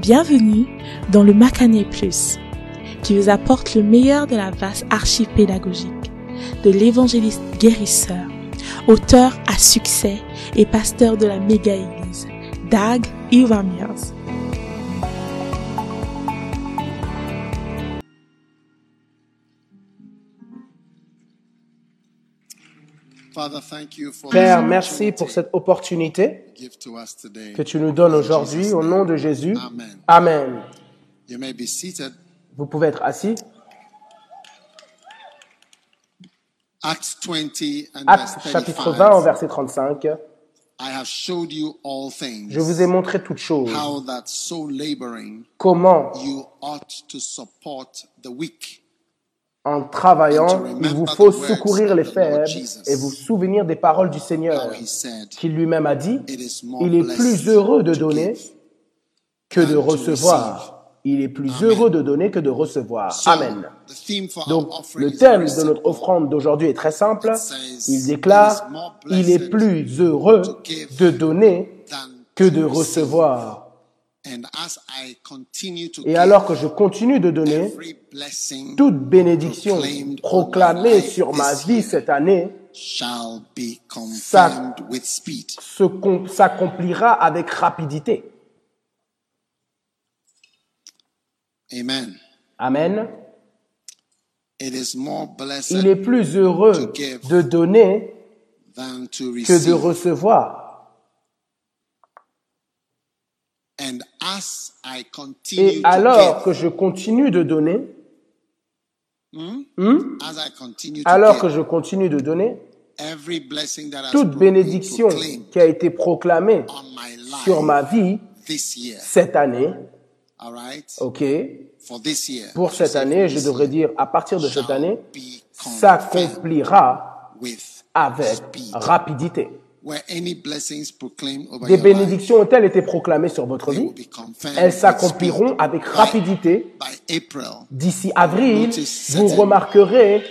Bienvenue dans le Macané Plus, qui vous apporte le meilleur de la vaste archive pédagogique de l'évangéliste guérisseur, auteur à succès et pasteur de la méga-église, Dag Iwamiers. Père, merci pour cette opportunité que tu nous donnes aujourd'hui au nom de Jésus. Amen. Vous pouvez être assis. Acts 20 and Actes verse chapitre 20 35. au verset 35. I have showed you all things. Je vous ai montré toutes choses. Comment, en travaillant, il vous faut secourir les faibles et vous souvenir des paroles du Seigneur, qui lui-même a dit, il est plus heureux de donner que de recevoir. Il est plus heureux de donner que de recevoir. Amen. Donc, le thème de notre offrande d'aujourd'hui est très simple. Il "It is déclare, il est plus heureux de donner que de receive." recevoir. And as I continue to Et alors que je continue de donner, toute bénédiction proclamée sur ma vie cette année s'accomplira avec rapidité. Amen. Il est plus heureux de donner que de recevoir. And as I continue Et to alors give, que je continue de donner, continue to alors que je continue de donner, every blessing that has toute bénédiction qui a été proclamée sur ma vie this year, cette année, all right, ok, for this year, pour cette année, je devrais dire à partir de cette année, s'accomplira with avec rapidité. Where any blessings proclaimed over Des bénédictions ont-elles été proclamées sur votre vie Elles s'accompliront avec By- rapidité. D'ici avril, vous remarquerez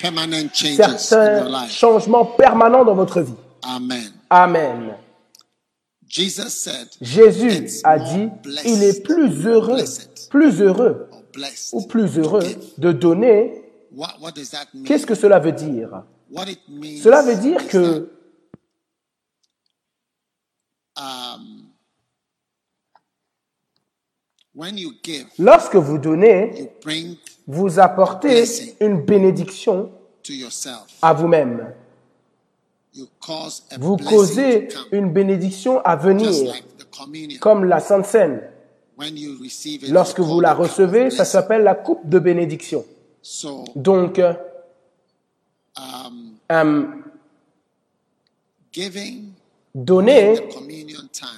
permanent changes in your certains life. changements permanents dans votre vie. Amen. Amen. Jesus said, Jésus a dit, il est plus heureux, plus heureux ou plus heureux de donner. Qu'est-ce que cela veut dire? Cela veut dire que um, when you give, lorsque vous donnez, you bring vous apportez une bénédiction to yourself. à vous-même. You cause a Vous causez to come, une bénédiction à venir, like the communion. comme la Sainte Seine. When you receive it, Lorsque vous la recevez, ça s'appelle la coupe de bénédiction. So, Donc, um, euh, giving donner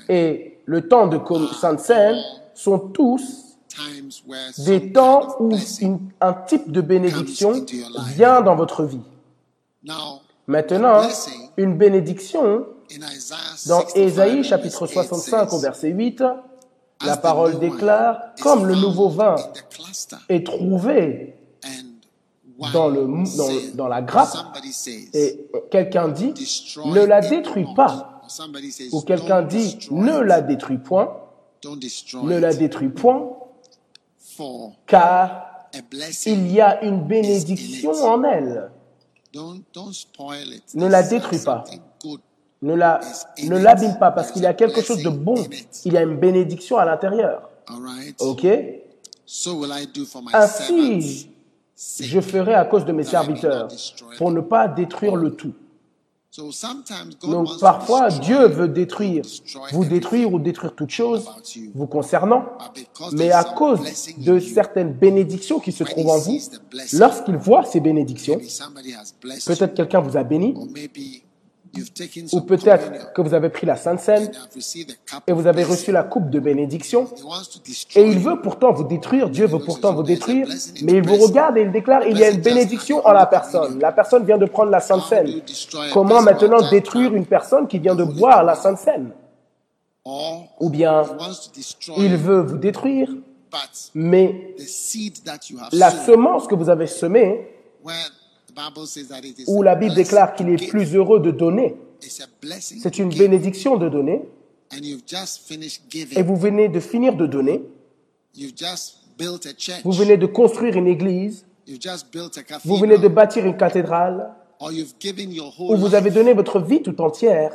et le temps de com- Sainte Seine sont tous des temps où une- un type de bénédiction vient dans votre vie. Now, Maintenant, une bénédiction dans 65 Ésaïe chapitre verse 8 65 au verset 8, la parole déclare, comme le nouveau vin est trouvé dans, le, dans, dans la grappe, et quelqu'un dit, ne la détruis pas, Ou quelqu'un dit, ne la détruis point, ne la détruis point, car il y a une bénédiction en elle. Ne la détruis pas. Ne la, ne l'abîme pas parce qu'il y a quelque chose de bon. Il y a une bénédiction à l'intérieur. Ok? So will I do for my Ainsi, je ferai à cause de mes serviteurs pour ne pas détruire le tout. Donc parfois, Dieu veut détruire, vous détruire ou détruire toute chose vous concernant, mais à cause de certaines bénédictions qui se trouvent en vous, lorsqu'il voit ces bénédictions, peut-être quelqu'un vous a béni, ou peut-être que vous avez pris la Sainte Seine et vous avez reçu la coupe de bénédiction, Et il veut pourtant vous détruire, Dieu veut pourtant vous détruire, mais il vous regarde et il déclare, il y a une bénédiction en la personne. La personne vient de prendre la Sainte Seine. Comment maintenant détruire une personne qui vient de boire la Sainte Seine? Ou bien il veut vous détruire, mais la semence que vous avez semée, où la Bible déclare qu'il est plus heureux de donner, c'est une bénédiction de donner, et vous venez de finir de donner, vous venez de construire une église, vous venez de bâtir une cathédrale, whole vous avez donné votre vie tout entière,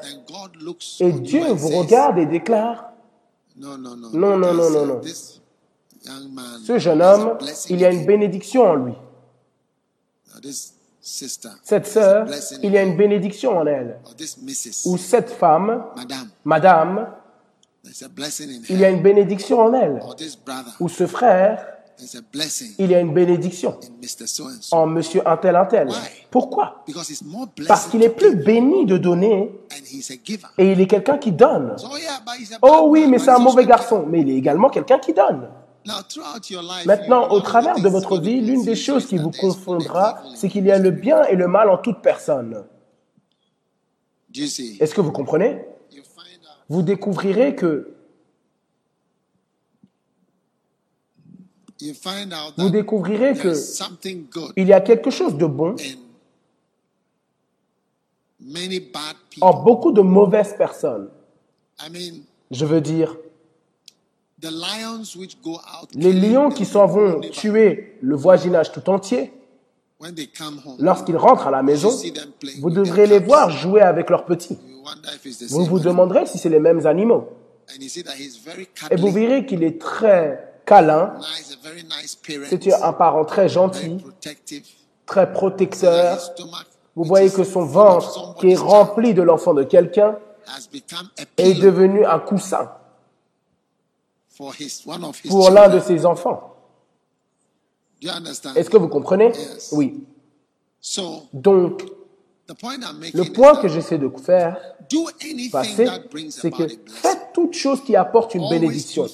et Dieu and vous regarde et déclare, No, no, no. Non, non, non, This, non, non. Man, ce jeune homme, il y a in une bénédiction en lui. Cette sœur, il y a une bénédiction en elle. Or this missus, Ou cette femme, madam, madame, il y a une bénédiction en elle. Or this brother, Ou ce frère, there's a blessing il y a une bénédiction en monsieur un tel un tel. Pourquoi? Parce qu'il est plus béni de donner et il est quelqu'un qui donne. Oh oui, mais c'est un mauvais garçon. Mais il est également quelqu'un qui donne. Maintenant, au travers de votre vie, l'une des choses qui vous confondra, c'est qu'il y a le bien et le mal en toute personne. Est-ce que vous comprenez? Vous découvrirez que vous découvrirez que il y a quelque chose de bon en people. beaucoup de mauvaises personnes. Je veux dire, the lions which go out les lions qui s'en vont tuer le voisinage tout entier, lorsqu'ils rentrent à la maison, vous devrez les voir jouer avec leurs petits. Vous vous demanderez si c'est les mêmes animaux. Et vous verrez qu'il est très câlin, c'est un parent très gentil, très protecteur. Vous voyez que son ventre, qui est rempli de l'enfant de quelqu'un, est devenu un coussin for his one of his pour l'un de ses enfants. Do you understand? Est-ce que vous comprenez? Oui. So Donc, le point que j'essaie de faire do anything passer, that brings c'est que faites toute chose qui apporte une bénédiction.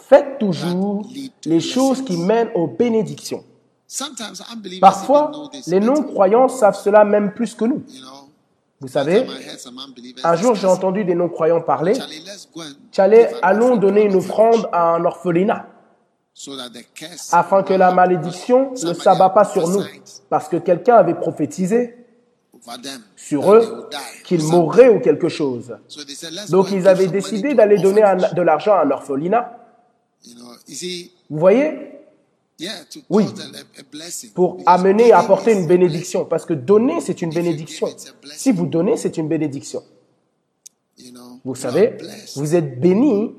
Faites toujours les choses qui mènent aux bénédictions. Parfois, les non-croyants savent cela même plus que nous. Vous savez, un jour j'ai entendu des non-croyants parler, an allons donner une offrande à un orphelinat, afin que la malédiction ne s'abat pas sur nous, parce que quelqu'un avait prophétisé sur eux qu'ils mourraient ou quelque chose. Donc ils avaient décidé d'aller donner de l'argent à un orphelinat. Vous voyez? Oui. Pour amener, giving apporter une bénédiction. Parce que donner, c'est une bénédiction. Si vous donnez, c'est une bénédiction. Vous savez, vous êtes. Giving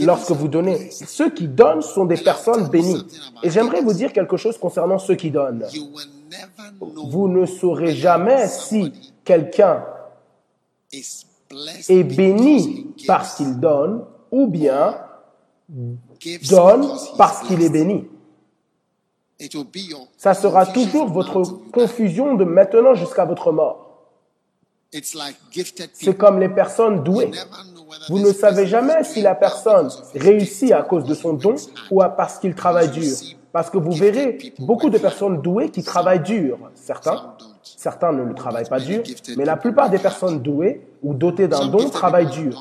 lorsque vous donnez. Ceux qui donnent sont des personnes bénies. Et j'aimerais vous dire quelque chose concernant ceux qui donnent. Vous ne saurez jamais si quelqu'un est béni parce qu'il donne ou bien donne parce qu'il est béni. It will be your Ça sera toujours votre confusion de maintenant jusqu'à votre mort. C'est comme les personnes douées. Vous ne savez jamais is si la personne réussit à cause de son don ou à- parce qu'il travaille dur. Parce que vous verrez beaucoup de personnes douées qui travaillent dur. Certains, certains ne le travaillent pas dur, mais la plupart des personnes douées ou dotées d'un don travaillent dur.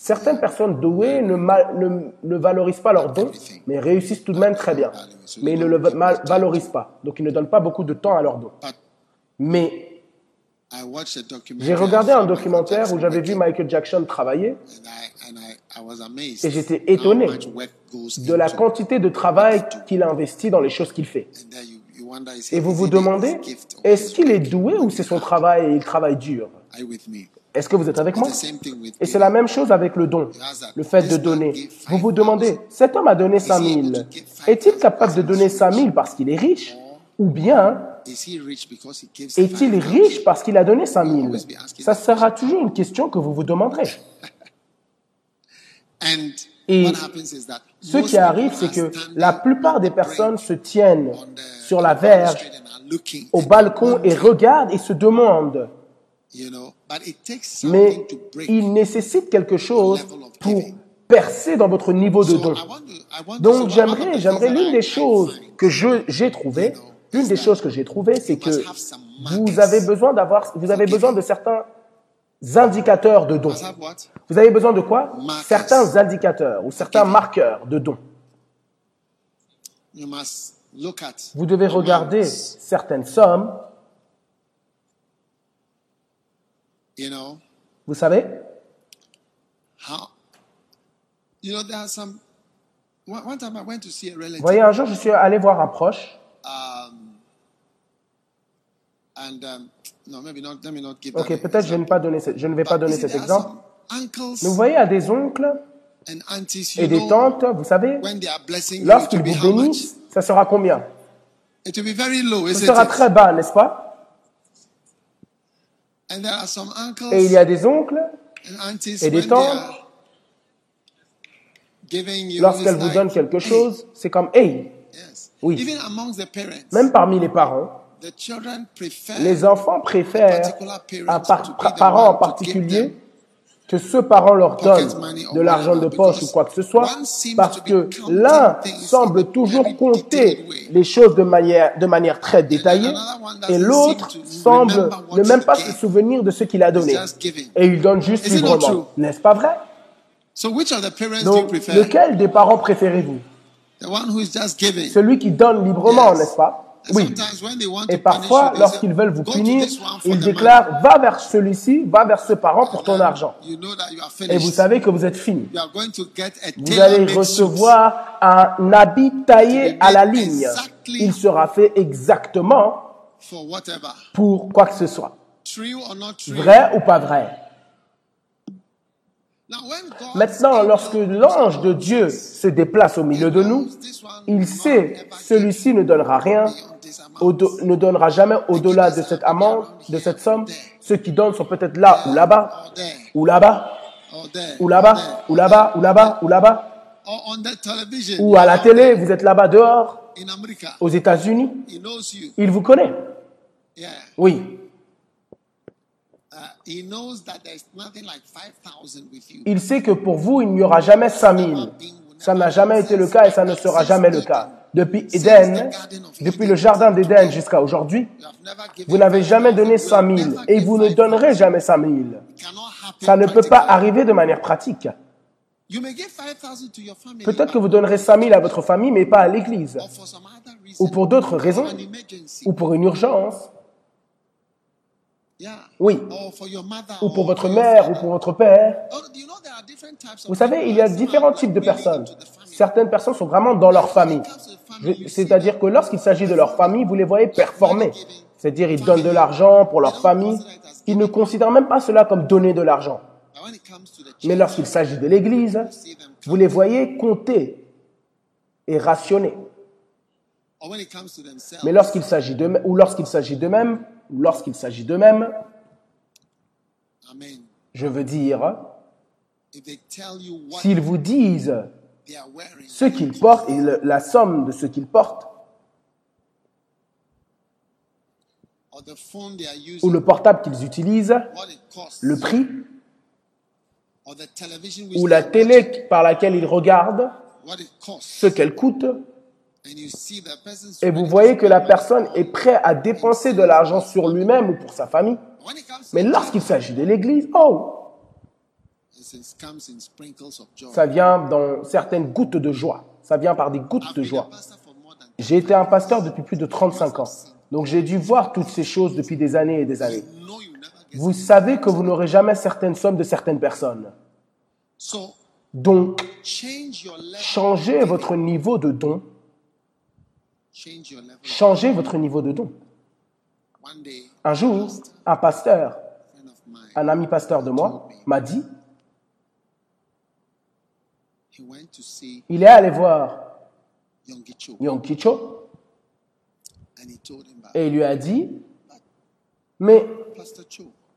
Certaines personnes douées ne, ma- ne- ne valorisent pas leur don, mais réussissent tout de même très bien. Mais ils ne le mal- valorisent pas. Donc ils ne donnent pas beaucoup de temps à leur don. But Mais j'ai regardé un documentaire où j'avais vu Michael Jackson travailler. Et j'étais étonné de la quantité de travail qu'il a investi dans les choses qu'il fait. Et vous vous demandez, est-ce qu'il est doué ou c'est son travail et il travaille dur? Est-ce que vous êtes avec moi Et c'est la même chose avec le don, le fait de donner. Vous vous demandez, cet homme a donné 5000. Est-il capable de donner 5000 parce qu'il est riche Ou bien est-il 5,000? riche parce qu'il a donné 5000 Ça sera toujours une question que vous vous demanderez. And Et what happens is that Ce qui arrive, c'est que la plupart des personnes se tiennent sur la verge, au balcon et regardent et se demandent. Mais il nécessite quelque chose pour percer dans votre niveau de don. Donc j'aimerais, j'aimerais l'une des choses que je- j'ai trouvées, l'une des choses que j'ai trouvées, c'est que vous avez besoin d'avoir, vous avez besoin de certains indicateurs de dons. Vous avez besoin de quoi? Certains indicateurs ou certains marqueurs de dons. You must look at. Vous devez regarder certaines sommes, You know, vous savez, how you know there are some one, one time I went to see a relative. Vous voyez, un jour, je suis allé voir un proche. um, and um, no maybe not let me not give Ok, that peut-être je, ne pas donner ce- je ne vais pas But donner you see, cet there are exemple. some uncles Mais vous voyez, à des oncles and aunties you et des know tantes, vous savez, when they are blessing you it lorsqu'ils will be vous much bénissent, ça sera combien? It will be very low Ce isn't sera it? très bas, n'est-ce pas and there are some uncles Et il y a des oncles, et des tantes, are giving you lorsqu'elles vous donnent quelque chose, c'est comme, hey, yes. Oui. even amongst the parents même parmi les parents, the children prefer les enfants préfèrent un par- parent en particulier que ce parent leur donne de l'argent de poche ou quoi que ce soit, parce que l'un semble toujours compter les choses de manière, de manière très détaillée, et l'autre semble ne même pas se souvenir de ce qu'il a donné. Et il donne juste librement. N'est-ce pas vrai? Donc, lequel des parents préférez-vous? Celui qui donne librement, n'est-ce pas? Oui. Et parfois, lorsqu'ils veulent vous "Go to punir, ils the money." déclarent va vers celui-ci, va vers ce parent pour ton argent. Et vous savez que vous êtes fini. Vous allez recevoir un habit taillé à la ligne. Il sera fait exactement pour quoi que ce soit. Vrai ou pas vrai? Maintenant, lorsque l'ange de Dieu se déplace au milieu de nous, il sait celui-ci ne donnera rien, ne donnera jamais au-delà de cette amende, de cette somme. Ceux qui donnent sont peut-être là ou là-bas, ou là-bas, ou là-bas, ou là-bas, ou là-bas, ou là-bas, ou à la télé, vous êtes là-bas dehors, aux États-Unis, il vous connaît. Oui. Uh, he knows that there's nothing like 5,000 with you. Il sait que pour vous, il n'y aura jamais 5000. Ça n'a jamais été le cas et ça ne sera jamais le cas. Depuis Éden, depuis le jardin d'Éden jusqu'à aujourd'hui, vous n'avez jamais donné 5000 et vous ne donnerez jamais 5000. Ça ne peut pas arriver de manière pratique. You may give 5,000 to your family. Peut-être que vous donnerez 5000 à votre famille, mais pas à l'église, ou pour d'autres raisons, ou pour une urgence. Oui, Or for your mother. ou pour or votre for your mère, ou pour votre père. Oh, do you know there are different types of Vous savez, il y a people? Différents types de personnes. Certaines personnes sont vraiment dans leur famille. C'est-à-dire que lorsqu'il s'agit de leur famille, vous les voyez performer. C'est-à-dire, ils donnent de l'argent pour leur famille. Ils ne considèrent même pas cela comme donner de l'argent. But when it comes to the Mais lorsqu'il s'agit de l'Église, vous les voyez compter et rationner. or when it comes to themselves. Mais lorsqu'il s'agit de ou lorsqu'il s'agit d'eux-mêmes, ou lorsqu'il s'agit d'eux-mêmes, je veux dire, s'ils vous disent ce qu'ils portent et le- la somme de ce qu'ils portent, ou le portable qu'ils utilisent, le prix, ou la télé par laquelle ils regardent, ce qu'elle coûte, and you see the person's et vous voyez que la personne est prête à dépenser de l'argent sur lui-même ou pour sa famille. Mais the lorsqu'il s'agit de l'Église, oh, ça vient dans certaines gouttes de joie. Ça vient par des gouttes I've de been a joie. J'ai été un pasteur depuis plus de 35 ans. Donc j'ai dû voir toutes ces choses depuis des années et des années. Vous savez que vous n'aurez jamais certaines sommes de certaines personnes. So Donc, change your level. changez votre niveau de don. Change your level. Changez votre niveau de don. Un jour, un pasteur, un ami pasteur de moi, m'a dit, he went to see il est allé voir Yom Kicho and he told him that, et il lui a dit, mais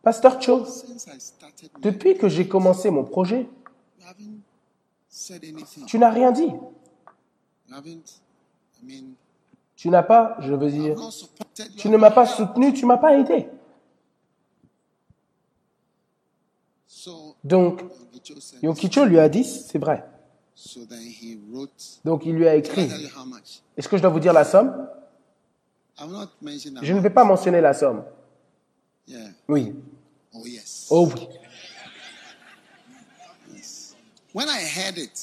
pasteur Cho, depuis que j'ai commencé mon projet, tu n'as rien dit. Tu n'as pas, je veux dire, tu ne m'as pas soutenu, tu m'as pas aidé. Donc, Young Cho said, Yom Kicho lui a dit, c'est vrai. Donc il lui a écrit, est-ce que je dois vous dire la somme? Je ne vais pas mentionner la somme. Oui. Oh. Oh oui. when I heard it,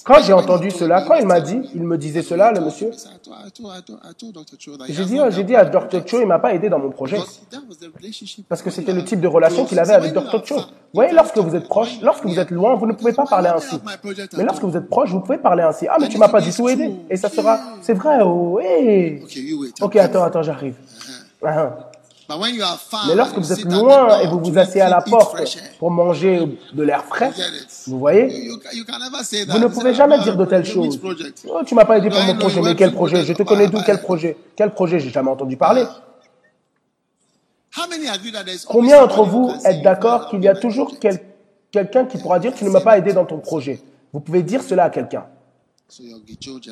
Quand j'ai entendu cela, quand il m'a dit, il me disait cela, le monsieur, j'ai dit, oh, j'ai dit à Dr. Cho, il m'a pas aidé dans mon projet. Parce que c'était you le type de relation qu'il avait avec Dr. Cho. Vous voyez, lorsque vous êtes proche, lorsque vous êtes loin, vous ne pouvez pas parler ainsi. Mais lorsque vous êtes proche, vous pouvez parler ainsi. Ah, mais tu m'as if pas du tout aidé. Et ça sera, c'est vrai, oh, hey. Wait. I'm Ok, attends, attends, j'arrive. Ah, Mais lorsque vous êtes loin et vous vous asseyez à la porte pour manger de l'air frais, vous voyez, vous ne pouvez jamais "Ah, dire de telles choses. Oh, tu m'as pas aidé pour mon projet, mais quel projet? Je te connais d'où? Quel projet? Quel projet? J'ai jamais entendu parler. Combien d'entre vous êtes d'accord qu'il y a toujours quel- quelqu'un qui pourra dire tu ne m'as pas aidé dans ton projet Vous pouvez dire cela à quelqu'un.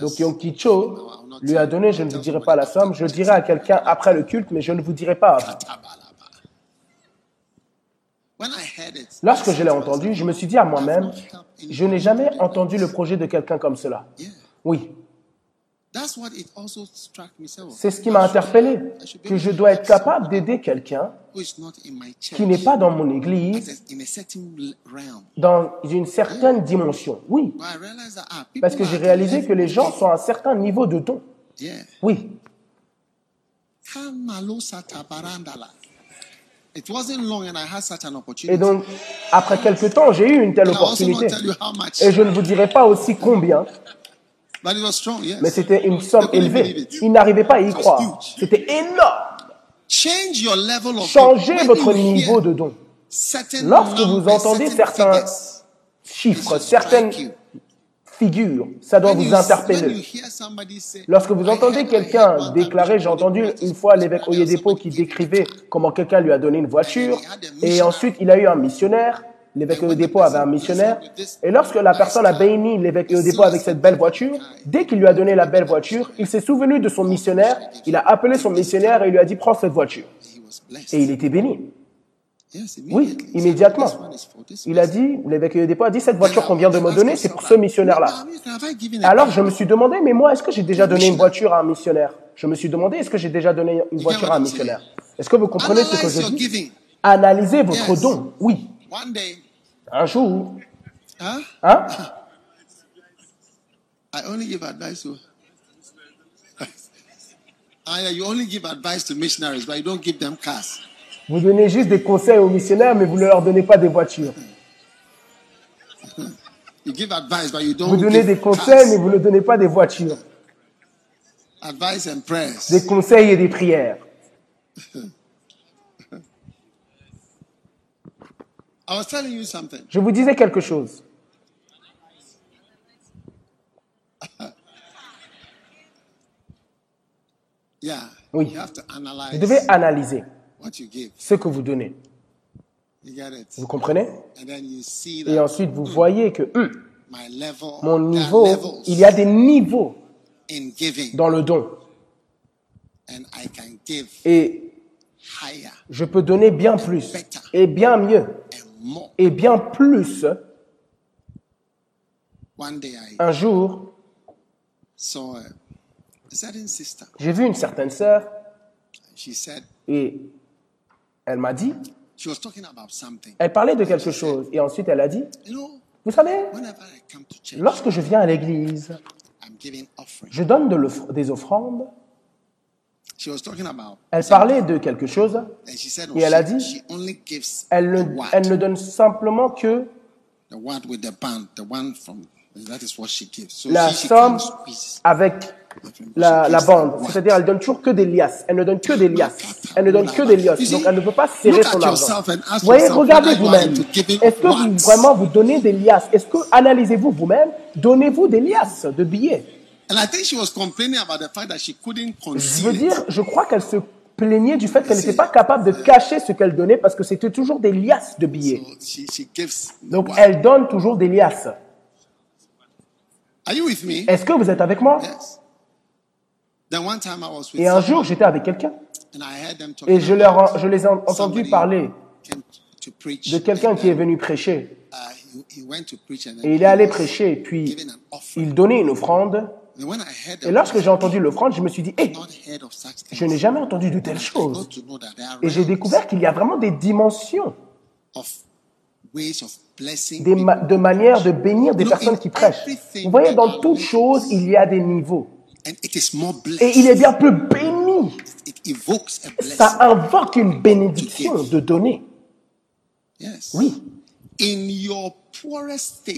Donc Yom Kicho lui a donné, je ne vous dirai pas la somme, je dirai à quelqu'un après le culte, mais je ne vous dirai pas avant. Tabalaba. When I heard it, Lorsque je l'ai entendu, je me suis dit à moi-même, je n'ai jamais entendu le projet de quelqu'un comme cela. Oui, that's what it also struck me. So, c'est ce qui m'a interpellé, que je dois être capable d'aider quelqu'un qui n'est pas dans mon église dans une certaine dimension. Oui, ah, parce que j'ai réalisé que les gens sont à un certain niveau de don. Yeah. Oui, Kamalo satabarandala. It wasn't long and I had such an et opportunity. donc après quelque temps, j'ai eu une telle opportunité. Et je ne vous dirai pas aussi combien, but it was strong. Yes. mais c'était une somme élevée. Ils n'arrivaient pas à y croire. C'était énorme. Changez votre niveau de don. Lorsque vous entendez certain certains chiffres, certaines figures, ça doit vous interpeller. Lorsque vous "I entendez quelqu'un déclarer, j'ai entendu une fois l'évêque Oyedepo qui décrivait comment quelqu'un lui a donné une voiture, et ensuite il a eu un missionnaire, l'évêque Oyedepo avait un missionnaire, et lorsque la personne a béni l'évêque Oyedepo avec cette belle voiture, dès qu'il lui a donné la belle voiture, il s'est souvenu de son missionnaire, il a appelé son missionnaire et lui a dit, prends cette voiture. Et il était béni. Oui, immédiatement. Il a dit, l'évêque Oyedepo a dit, cette voiture qu'on vient de me donner, c'est pour ce missionnaire-là. Alors je me suis demandé, mais moi, est-ce que j'ai déjà donné une voiture à un missionnaire? Je me suis demandé, est-ce que j'ai déjà donné une voiture à un missionnaire? Est-ce que vous comprenez ce que je dis? Analysez votre don, oui. Un jour, huh? hein? I only give advice to. Ah, you only give advice to missionaries, but you don't give them cars. Vous donnez juste des conseils aux missionnaires, mais vous ne leur donnez pas des voitures. You give advice, but you don't Vous donnez give des cars. conseils, mais vous ne donnez pas des voitures. Advice and prayers. Des conseils et des prières. I was telling you something. Je vous disais quelque chose. Yeah. Oui. Vous devez analyser what you give. ce que vous donnez. Vous comprenez? Et ensuite, vous voyez que hum, my level, mon niveau, il y a des niveaux dans le don. Et je peux donner bien plus, et bien mieux. Et bien plus. One day I Un jour, j'ai vu une certaine sœur et elle m'a dit, she was talking about something. elle parlait de quelque chose et ensuite elle a dit, vous savez, lorsque je viens à l'église, je donne de des offrandes. She was talking about, Elle parlait de quelque chose. Et elle a dit, Elle ne, word, elle ne donne simplement que la somme avec la, la bande. C'est-à-dire, elle donne toujours que des liasses. Elle ne donne que des liasses. Elle ne donne que des liasses. Donc, elle ne peut pas serrer son argent. Vous voyez, regardez vous-même. Est-ce que vous, vraiment vous donnez des liasses? Est-ce que, analysez-vous vous-même, donnez-vous des liasses de billets And I think she was complaining about the fact that she couldn't Je veux dire, je crois qu'elle se plaignait du fait qu'elle n'était pas capable de cacher ce qu'elle donnait parce que c'était toujours des liasses de billets. Donc, elle donne toujours des liasses. Are you with me? Est-ce que vous êtes avec moi? Yes. Then one time I was with Et un jour, j'étais avec quelqu'un et je, leur, je les ai entendus parler de quelqu'un qui est venu prêcher. uh, Et il est allé prêcher, puis il donnait une offrande. Et lorsque j'ai entendu l'offrande, je me suis dit, hé, je n'ai jamais entendu de I telles choses. Et j'ai découvert qu'il y a vraiment des dimensions of ways of blessing des ma- de manière de bénir des personnes qui prêchent. Vous voyez, dans our toute Lord chose, il y a des niveaux. And it is more blessed. Et il est bien plus béni. It evokes a blessing. Ça invoque une bénédiction de donner. Oui.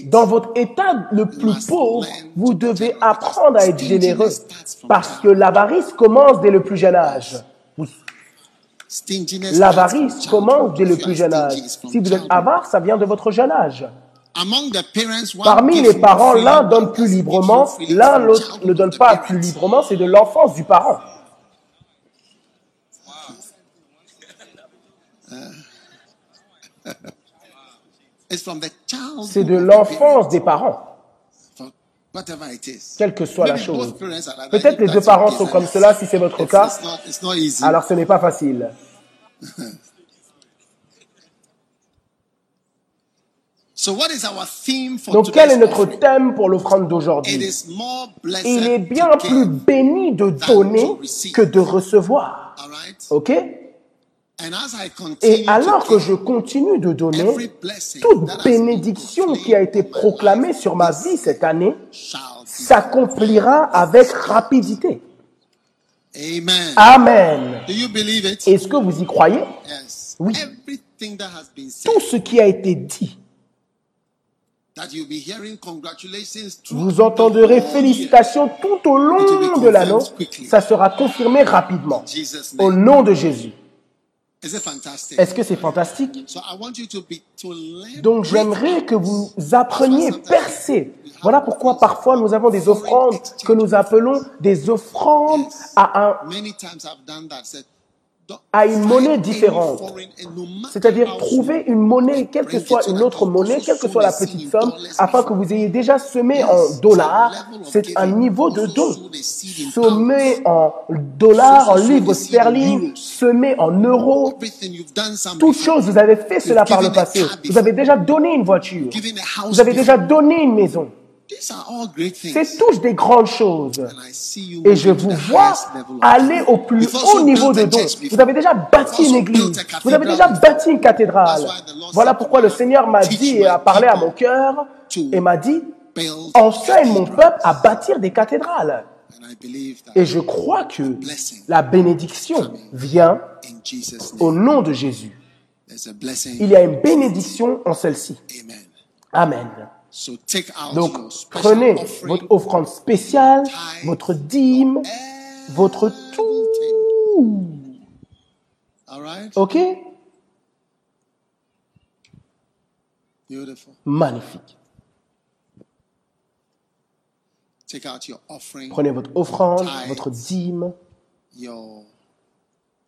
Dans votre état le plus pauvre, vous devez apprendre à être généreux. Parce que l'avarice commence dès le plus jeune âge. L'avarice commence dès le plus jeune âge. Si vous êtes avare, ça vient de votre jeune âge. Parmi les parents, l'un donne plus librement, l'un l'autre ne donne pas plus librement, c'est de l'enfance du parent. It's from the childhood C'est de l'enfance des parents, For whatever it is. quelle que soit la chose. Peut-être les deux parents sont comme cela, si c'est votre cas, alors ce n'est pas facile. so what is our theme for Donc quel est notre thème pour l'offrande It d'aujourd'hui is more blessed Il est bien to plus give. béni de donner que de recevoir. Ok And as I continue Et alors que je continue de donner, toute bénédiction qui a été proclamée sur ma vie cette année s'accomplira avec rapidité. Amen. Amen. Do you believe it? Est-ce que vous y croyez? Yes. Oui. Everything that has been said, Tout ce qui a été dit, vous entendrez félicitations tout au long de l'anneau. Ça sera confirmé rapidement. Au nom de Jésus. Is it fantastic? Est-ce que c'est fantastique? Donc j'aimerais que vous appreniez percer. Voilà pourquoi parfois nous avons des offrandes que nous appelons des offrandes à, un, à une monnaie différente. C'est-à-dire trouver une monnaie, quelle que soit une autre monnaie, quelle que soit la petite somme, afin que vous ayez déjà semé en dollars. C'est un niveau de don. Semé en dollars, en livres sterling, semé en euros. everything you've done something. Toute chose, vous avez fait cela par le passé. Vous avez déjà donné une voiture. Vous avez déjà donné une maison. These are all great things. C'est tous des grandes choses. And I see you Et je vous vois aller au plus haut niveau de before. Vous avez déjà bâti une église. Vous avez déjà bâti une cathédrale. Voilà pourquoi le Seigneur m'a dit et a parlé à mon cœur et m'a dit, enseigne mon peuple à bâtir des cathédrales. Et je crois que la bénédiction vient au nom de Jésus. Il y a une bénédiction en celle-ci. Amen. Amen. So take out Donc, prenez votre offrande spéciale, votre dîme, votre tout. All right? OK? Beautiful. Magnifique. Take out your offering, Prenez votre offrande, votre dîme, your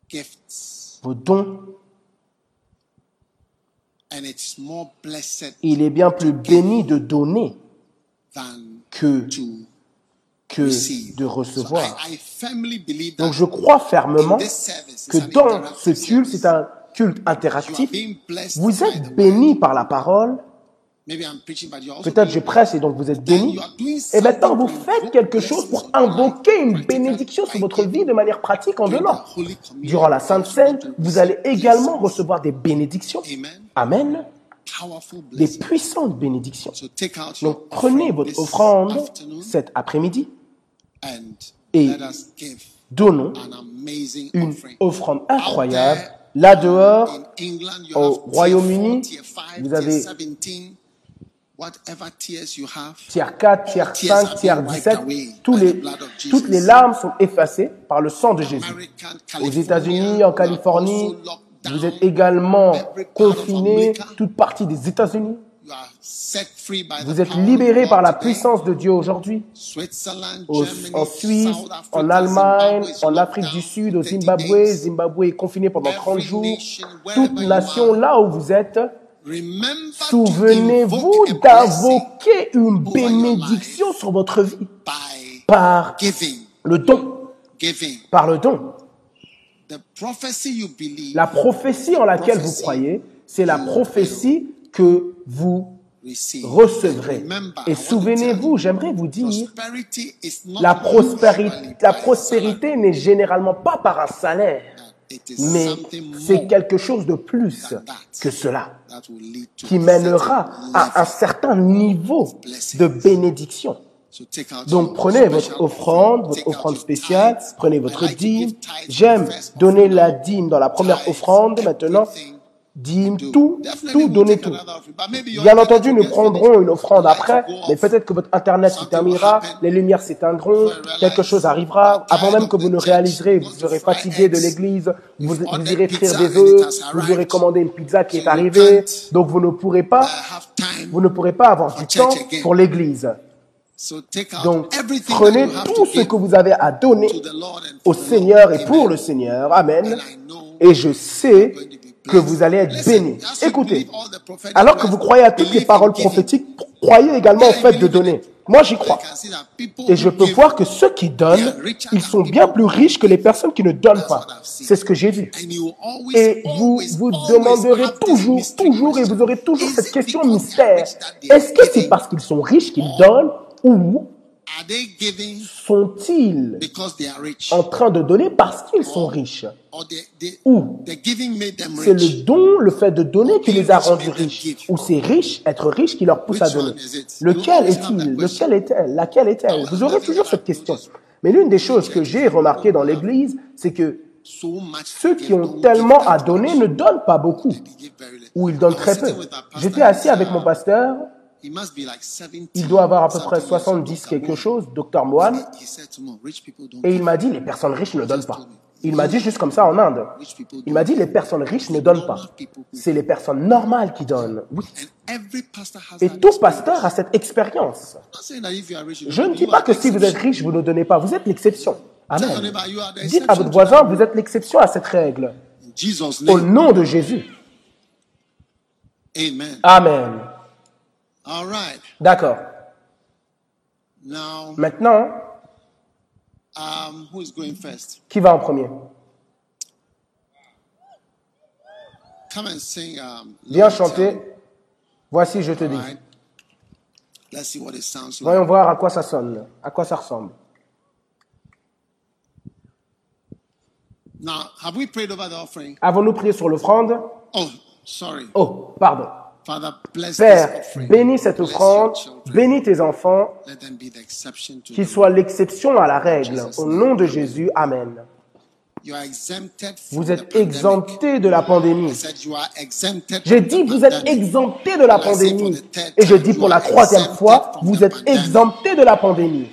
gifts, vos dons. and it's more blessed Il est bien plus béni de donner than que, to que receive. de recevoir. I, I firmly believe Donc that je crois fermement in this service, que dans ce culte, c'est un culte interactif. Vous by the êtes bénis par la parole. Peut-être je prêche et donc vous êtes doing Et maintenant, something vous faites quelque chose pour invoquer une bénédiction sur votre vie de manière pratique en donnant. Durant la Sainte Seine, vous allez également recevoir des bénédictions. Amen. Des puissantes bénédictions. Donc prenez votre offrande cet après-midi and et donnons an amazing une offrande incroyable. Là dehors, au Royaume-Uni, 4, tier 5, vous avez 17, whatever tiers you have. tiers 4, tiers 5, tiers 17, tous les, toutes les larmes sont effacées par le sang de Jésus. Aux États-Unis, en Californie, vous êtes également confinés, toute partie des États-Unis. Vous êtes libérés par la puissance de Dieu aujourd'hui. En Suisse, en Allemagne, en Afrique du Sud, au 30 Zimbabwe. Zimbabwe est confiné pendant 30 Every jours. Toute nation, là où vous êtes, souvenez-vous d'invoquer une bénédiction sur votre vie par le don. Par le don. La prophétie en laquelle vous croyez, c'est la prophétie que vous recevrez. Et souvenez-vous, j'aimerais vous dire, prosperity is not la prospérité, la prospérité n'est généralement pas par un salaire, mais something c'est quelque chose de plus que cela. Qui mènera à un certain niveau de bénédiction. Donc prenez votre offrande, votre offrande spéciale, prenez votre dîme. J'aime donner la dîme dans la première offrande. Maintenant, everything dîme, do. tout, tout, take tout. Bien entendu, nous prendrons une offrande après, mais peut-être que votre Internet se terminera, les lumières s'éteindront, quelque chose arrivera. Avant même que vous ne réaliserez, vous serez fatigué de l'église, vous, irez frire des has vous aurez commandé une pizza qui est arrivée, donc vous ne pourrez uh, pas, time. vous ne pourrez pas avoir du temps pour l'église. Donc, prenez tout to ce que vous avez à donner au Seigneur et pour le Seigneur. Amen. Et je sais que vous allez être bénis. you Écoutez, alors que vous croyez à toutes les paroles prophétiques, croyez également au fait de donner. Moi, j'y crois. Et je peux voir que ceux qui donnent, ils sont bien plus riches que les personnes qui ne donnent pas. C'est ce que j'ai vu. Et vous vous demanderez toujours, toujours, et vous aurez toujours cette question mystère. Est-ce que c'est parce qu'ils sont riches qu'ils donnent ou sont-ils en train de donner parce qu'ils sont riches? Ou c'est rich? le don, le fait de donner qui les a rendus riches? Ou c'est riche, être riche qui leur pousse à donner? Lequel est-il? Lequel est-elle? Laquelle est-elle? Vous aurez toujours cette question. Mais l'une des choses que j'ai remarquées dans l'Église, c'est que ceux qui ont tellement à donner ne donnent pas beaucoup, ou ils donnent très peu. J'étais assis avec mon pasteur, He must be like 70. il doit avoir à peu près something years old, 70 Dr. quelque chose, docteur don't et il m'a dit les personnes riches ne donnent pas. Il m'a dit juste comme ça en Inde. Il m'a dit les personnes riches ne donnent pas. C'est les personnes normales qui donnent. Oui. And every pastor has Et tout pasteur a cette expérience. Je ne dis pas que si vous êtes riche, vous ne donnez pas. Vous êtes l'exception. Amen. Dites à votre voisin, vous êtes l'exception à cette règle. Au nom de Jésus. Amen. Amen. All right. D'accord. Now, Maintenant, um, who is going first? qui va en premier? Come and sing. Um, Viens chanter. Voici, je te dis. right. Let's see what it sounds like. Voyons voir à quoi ça sonne, à quoi ça ressemble. Now, have we prayed over the offering? Avons-nous prié sur l'offrande? Oh, sorry. Oh, pardon. Père, bénis cette offrande, bénis tes enfants, qu'ils soient l'exception à la règle. Au nom de Jésus, Amen. Vous êtes exemptés de la pandémie. J'ai dit, vous êtes exemptés de la pandémie. Et je dis pour la troisième fois, vous êtes exemptés de la pandémie.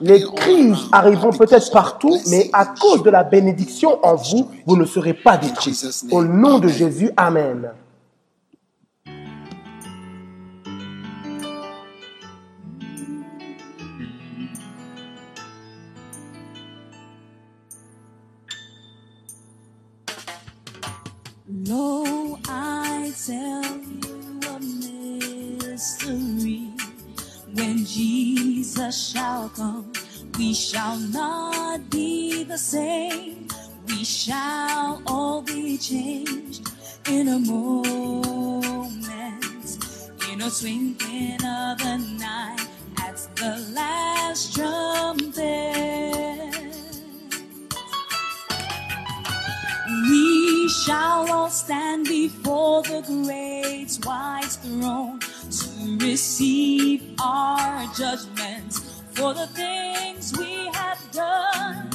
Les crises arriveront peut-être partout, mais à cause de la bénédiction en vous, vous ne serez pas détruits. Au nom de. Jésus, Amen. Lo, I tell you a mystery. When Jesus shall come, we shall not be the same. We shall all be changed in a moment, in a twinkling of an eye, at the last trumpet. We shall all stand before the great white throne to receive our judgment for the things we have done.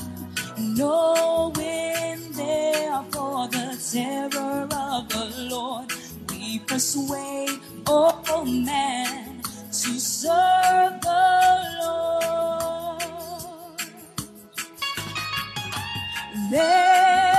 Knowing therefore the terror of the Lord, we persuade all men to serve the Lord. Therefore,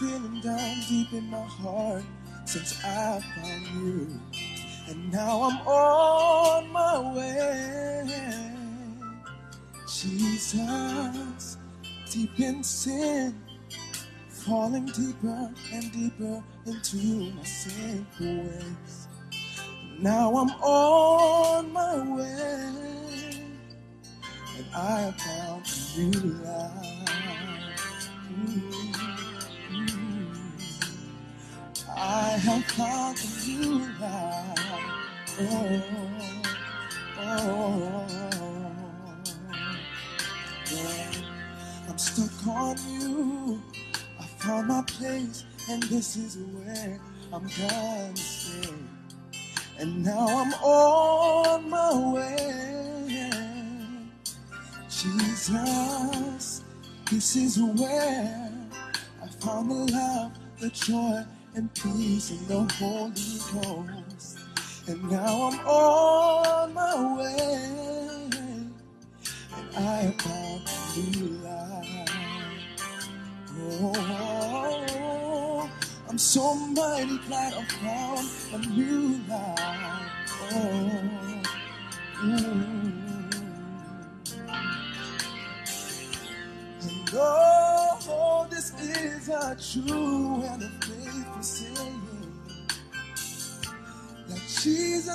feeling down deep in my heart since I found you. And now I'm on my way. Jesus, deep in sin, falling deeper and deeper into my sinful ways. Now I'm on this is where I'm gonna stay. And now I'm on my way. Jesus, this is where I found the love, the joy, and peace in the Holy Ghost. And now I'm on my way.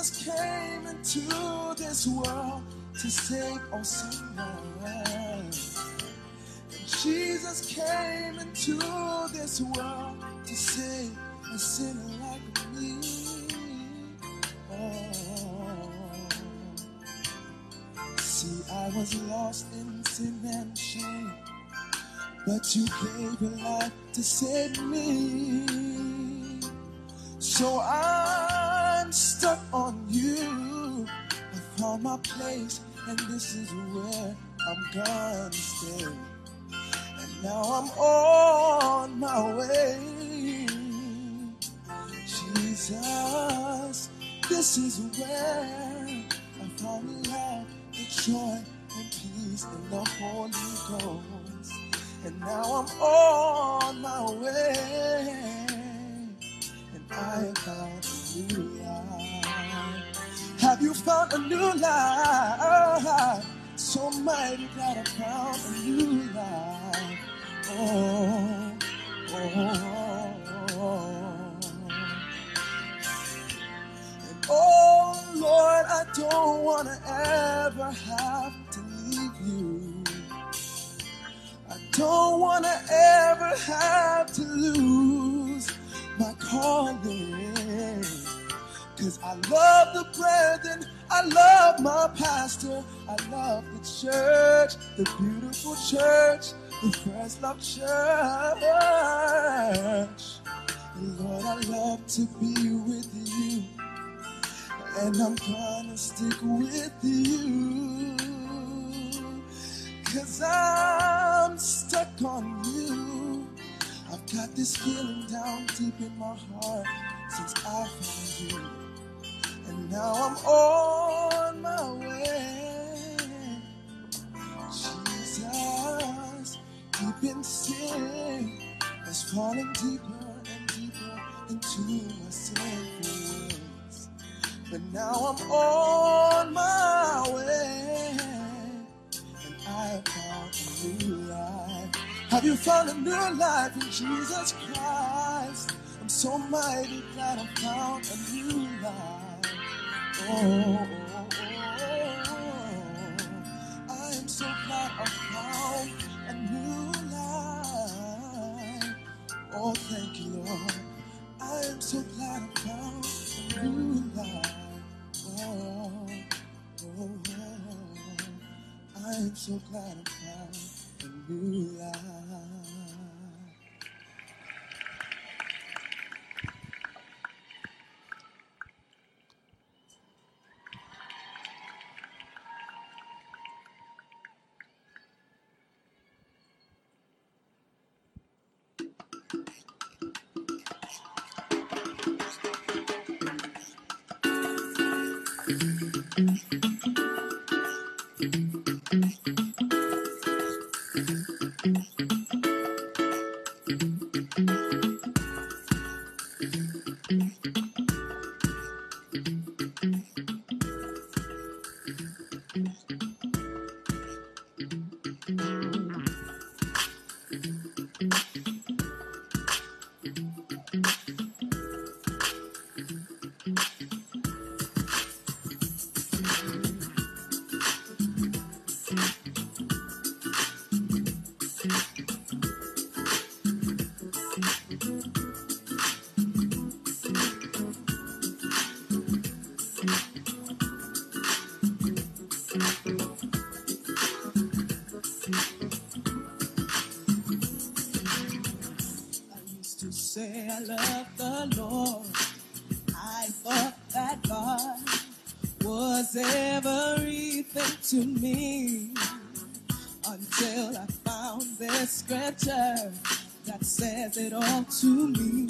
Jesus came into this world to save all sinners. Jesus came into this world to save a sinner like me. Oh. See, I was lost in sin and shame, but you gave your life to save me. So I I'm stuck on you. I found my place, and this is where I'm gonna stay. And now I'm on my way. Jesus, this is where I found love, the joy, and peace in the Holy Ghost. And now I'm on my way. I life. Have you found a new life? So mighty that I found a new life. Oh, oh, oh. And oh Lord, I don't want to ever have to leave you. I don't want to ever have to lose my calling. Cause I love the brethren, I love my pastor, I love the church, the beautiful church, the first love church. And Lord, I love to be with you, and I'm gonna stick with you. Cause I'm stuck on you. Got this feeling down deep in my heart since I found you. And now I'm on my way. Jesus, deep in sin, is falling deeper and deeper into my sinful. But now I'm on my way. And I found a new life. Have you found a new life in Jesus Christ? I'm so mighty glad I found a new life. Oh, oh, oh, oh. I am so glad I found a new life. Oh, thank you, Lord. I am so glad I found a new life. Oh, oh, oh. oh. I am so glad I found a that says it all to me.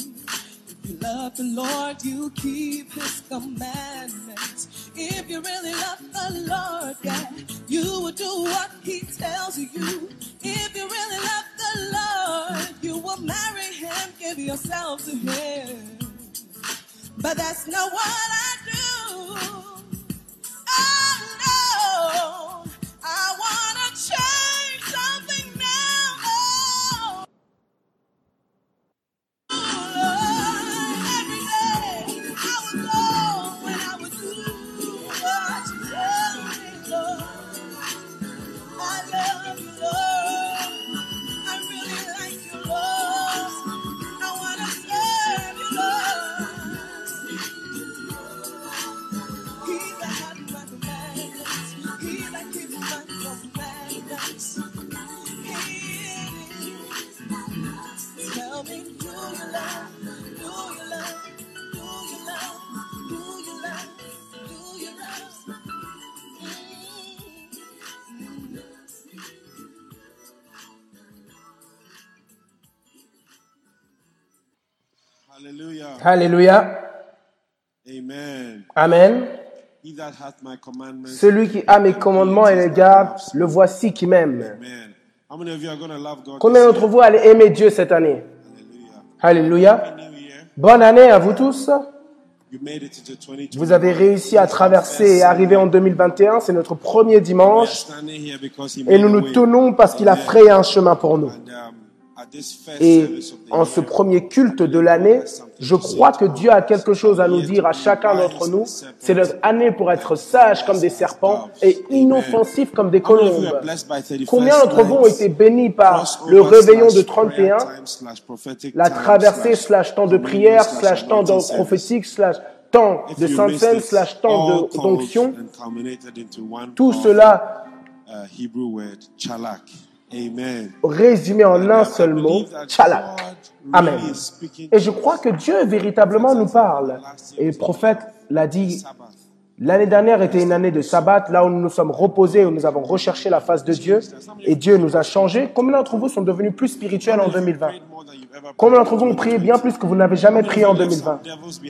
If you love the Lord, you keep his commandments. If you really love the Lord, yeah, you will do what he tells you. If you really love the Lord, you will marry him, give yourself to him. But that's not what I do. Alléluia. Amen. Amen. Celui qui a mes commandements et les garde, le voici qui m'aime. Combien d'entre vous allez aimer Dieu cette année? Alléluia. Bonne année à vous tous. You made it into 2020. Vous avez réussi à traverser et arriver en 2021. C'est notre premier dimanche. Et nous nous tenons parce qu'il a frayé un chemin pour nous. Et en ce premier culte de l'année, je crois que Dieu a quelque chose à nous dire à chacun d'entre nous. C'est notre année pour être sages comme des serpents et inoffensifs comme des colombes. blessed by 31st Combien d'entre vous ont été bénis par le réveillon de slash prayer 31, time slash prophetic la traversée slash temps de prière slash temps de prophétique slash temps de sainte slash temps d'onction, tout cela Amen. résumé en un seul mot, Chalak. Amen. Et je crois que Dieu véritablement nous parle. Et le prophète l'a dit, l'année dernière était une année de sabbat, là où nous nous sommes reposés, où nous avons recherché la face de Dieu, et Dieu nous a changés. Combien d'entre vous sont devenus plus spirituels en 2020 Prayed more than you've ever Combien d'entre vous ont prié bien plus que vous n'avez jamais prié en 2020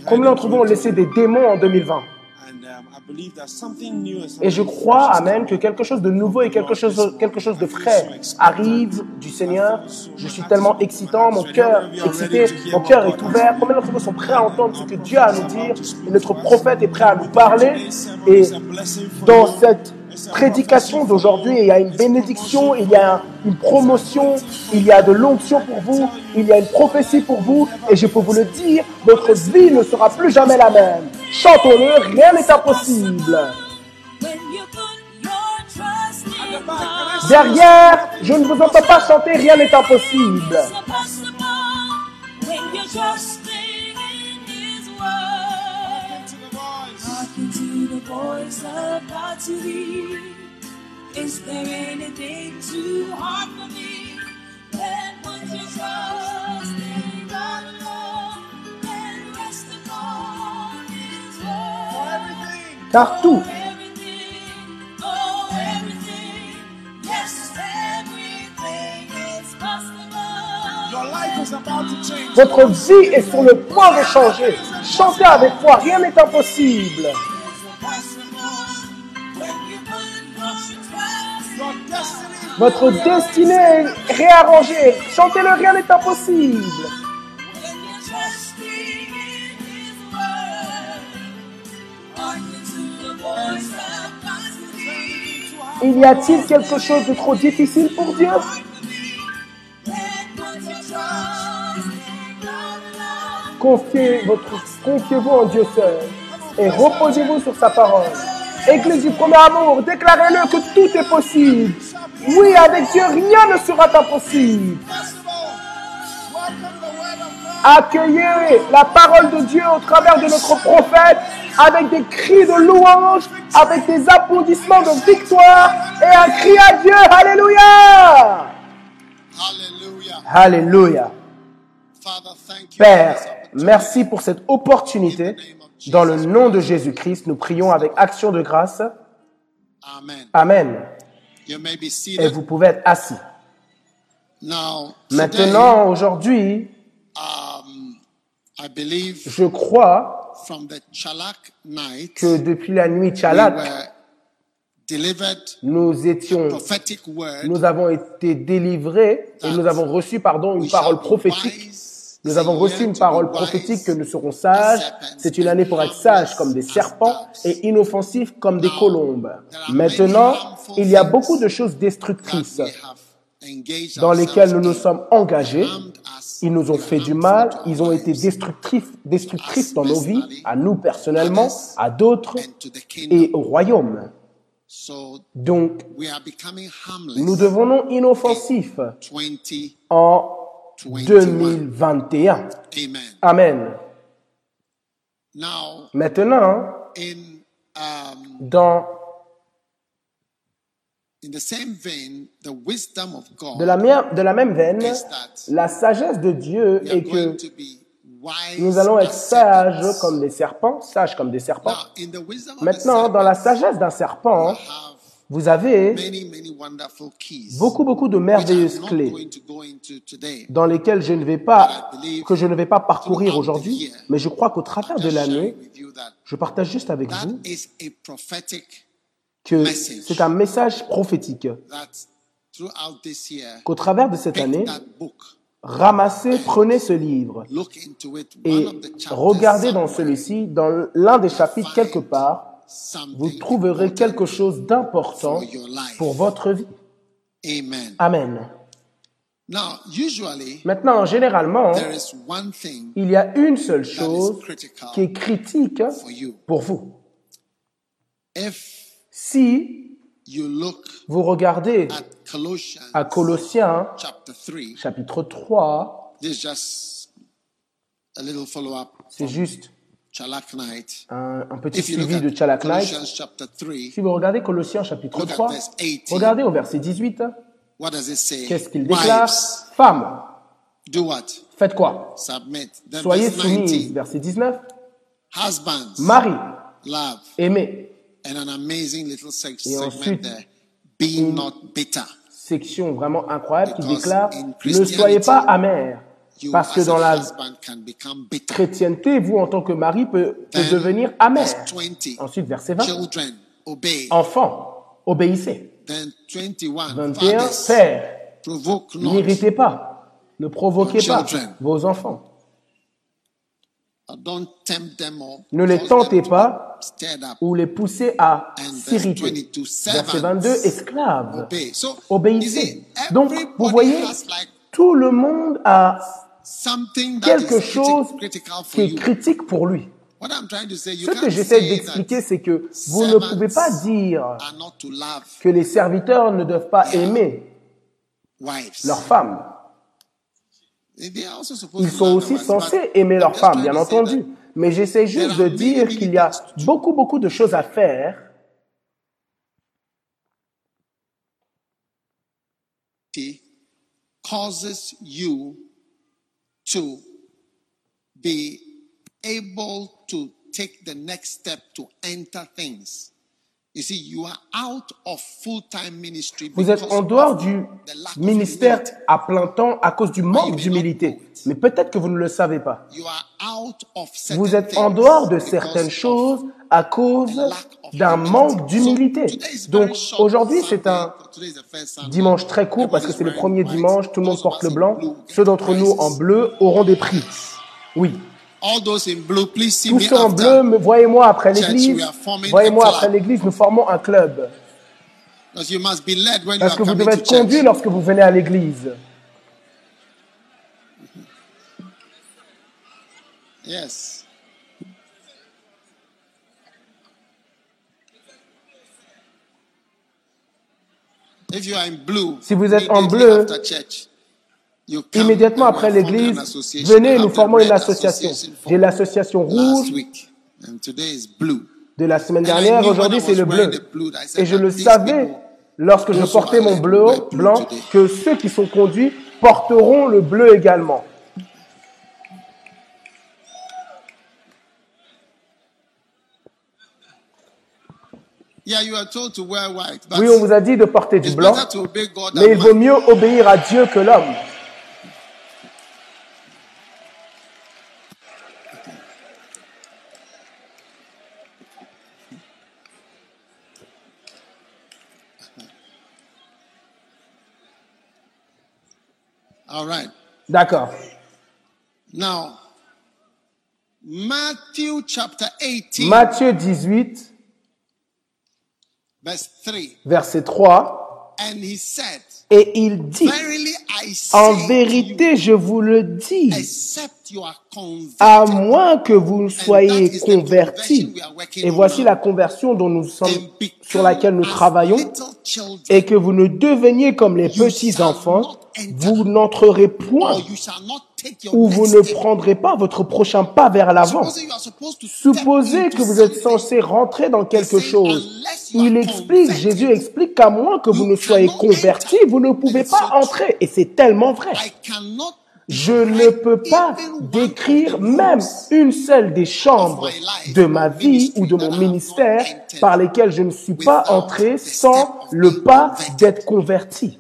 Combien d'entre vous ont laissé des démons en 2020 Et je crois, Amen, que quelque chose de nouveau et quelque chose, quelque chose de frais arrive du Seigneur. Je suis tellement excitant, mon cœur excité, mon cœur est ouvert. Combien d'entre vous sont prêts à entendre ce que Dieu a à nous dire? Et notre prophète est prêt à nous parler. Et dans cette prédication d'aujourd'hui, il y a une bénédiction, il y a une promotion, il y a de l'onction pour vous, il y a une prophétie pour vous. Et je peux vous le dire, votre vie ne sera plus jamais la même. Chantons-le, rien n'est impossible. Derrière, je ne vous entends pas chanter, rien n'est impossible. Voice of God to thee. Is there anything too hard for me? Then put your trust in God alone and rest upon His word. Car tout, Everything, oh everything, yes everything is possible. Your life is about to change. votre vie est sur le point de changer. Chantez avec foi, rien n'est impossible. Votre destinée est réarrangée. Chantez-le, rien n'est impossible. Il y a-t-il quelque chose de trop difficile pour Dieu? Alone. Confiez confiez-vous en Dieu seul et reposez-vous sur sa parole. Église du premier amour, déclarez-le que tout est possible. Oui, avec Dieu, rien ne sera impossible. Accueillez la parole de Dieu au travers de notre prophète avec des cris de louange, avec des applaudissements de victoire et un cri à Dieu. Alléluia. Hallelujah. Alléluia. Père, merci pour cette opportunité. Dans le nom de Jésus-Christ, nous prions avec action de grâce. Amen. Et vous pouvez être assis. Maintenant, aujourd'hui, um, je crois from the Chalak night, que depuis la nuit Chalak, nous étions, nous avons été délivrés et nous avons reçu, pardon, une parole prophétique. Nous avons reçu une parole prophétique que nous serons sages. C'est une année pour être sages comme des serpents et inoffensifs comme des colombes. Maintenant, il y a beaucoup de choses destructrices dans lesquelles nous nous sommes engagés. Ils nous ont fait du mal, ils ont été destructifs, destructifs dans nos vies, à nous personnellement, à d'autres et au royaume. Donc, nous devenons inoffensifs 2021. en 2021. Amen. Maintenant, in dans in the same vein, the wisdom of God de la, mer- de la même veine, la sagesse de Dieu est que nous allons être sages comme des serpents, sages comme des serpents. Maintenant, dans la sagesse d'un serpent, Vous avez many, many wonderful keys. beaucoup, beaucoup de merveilleuses clés dans lesquelles je ne vais pas, que je ne vais pas parcourir aujourd'hui, mais je crois qu'au travers de l'année, with you that je partage juste avec vous is a prophetic que c'est un message prophétique. qu'au travers de cette année, ramassez, prenez ce livre et regardez dans celui-ci, dans l'un des chapitres quelque part, vous trouverez quelque chose d'important pour votre vie. Amen. Maintenant, généralement, il y a une seule chose qui est critique pour vous. Si vous regardez à Colossiens chapter 3, chapitre 3, this is just a little follow-up c'est juste Chalak un, un petit suivi de Chalak Night. Colossians chapter 3, Si vous regardez Colossiens chapitre Look at 3, verse 18. regardez au verset 18, what does it say? qu'est-ce qu'il déclare? Femmes, faites quoi? Soyez soumises. 19, Verset 19, husbands, Marie, aimez. Et ensuite. Section vraiment incroyable qui déclare Ne soyez pas amers. Parce que dans la husband can become bitter. chrétienté, vous en tant que mari peut, devenir amer. verse 20, Ensuite, verset 20, children, obey. enfants, obéissez. Then 21, 21, fathers, père, n'irritez pas, ne provoquez pas vos enfants. or Ne les tentez pas ou les poussez à s'irriter. 22, Verset servants, 22, esclaves, obéissez. Donc, vous voyez, tout le monde a quelque chose qui est critique pour lui. What I'm trying to say, you Ce que j'essaie d'expliquer, that c'est que vous ne pouvez pas dire que les serviteurs ne doivent pas aimer leurs femmes. Ils sont aussi censés aimer I'm leurs femmes, bien entendu. Mais j'essaie juste de dire qu'il y a beaucoup, beaucoup de choses à faire causes you to be able to take the next step to enter things. You see, you are out of full-time ministry Vous êtes en dehors du ministère à plein temps à cause du manque d'humilité. Mais peut-être que vous ne le savez pas. You are out of certain Vous êtes en dehors de certaines choses à cause d'un manque d'humilité. Donc aujourd'hui, c'est un dimanche très court parce que c'est le premier dimanche, tout le monde porte le blanc. Ceux d'entre nous en bleu auront des prix. Oui. Tous ceux en bleu, voyez-moi après l'église. Voyez-moi après l'église, nous formons un club. Parce que vous devez être conduit lorsque vous venez à l'église. Yes. If you are in blue, Si vous êtes en bleu, church, Immédiatement après l'église, venez, nous formons une association. J'ai l'association rouge week, and today is blue. de la semaine dernière, aujourd'hui c'est le bleu. Et je le savais lorsque je portais mon bleu blanc que ceux qui sont conduits porteront le bleu également. Oui, on vous a dit de porter du blanc, mais il vaut mieux obéir à Dieu que l'homme. All right. D'accord. Now, Matthew chapter 18, Matthieu 18, verse 3. Verset 3, And he said, et il dit, Verily I say en vérité, je vous le dis, à moins que vous soyez convertis. Et voici la conversion dont nous sommes, sur laquelle nous travaillons, et que vous ne deveniez comme les petits enfants, vous n'entrerez point ou vous ne prendrez pas votre prochain pas vers l'avant. Supposez que vous êtes censé rentrer dans quelque chose. Il explique, Jésus explique qu'à moins que vous ne soyez enter. vous ne pouvez pas entrer. Et c'est tellement vrai. Je ne peux pas décrire même une seule des chambres de ma vie ou de mon ministère par lesquelles je ne suis pas entré sans le pas d'être converti.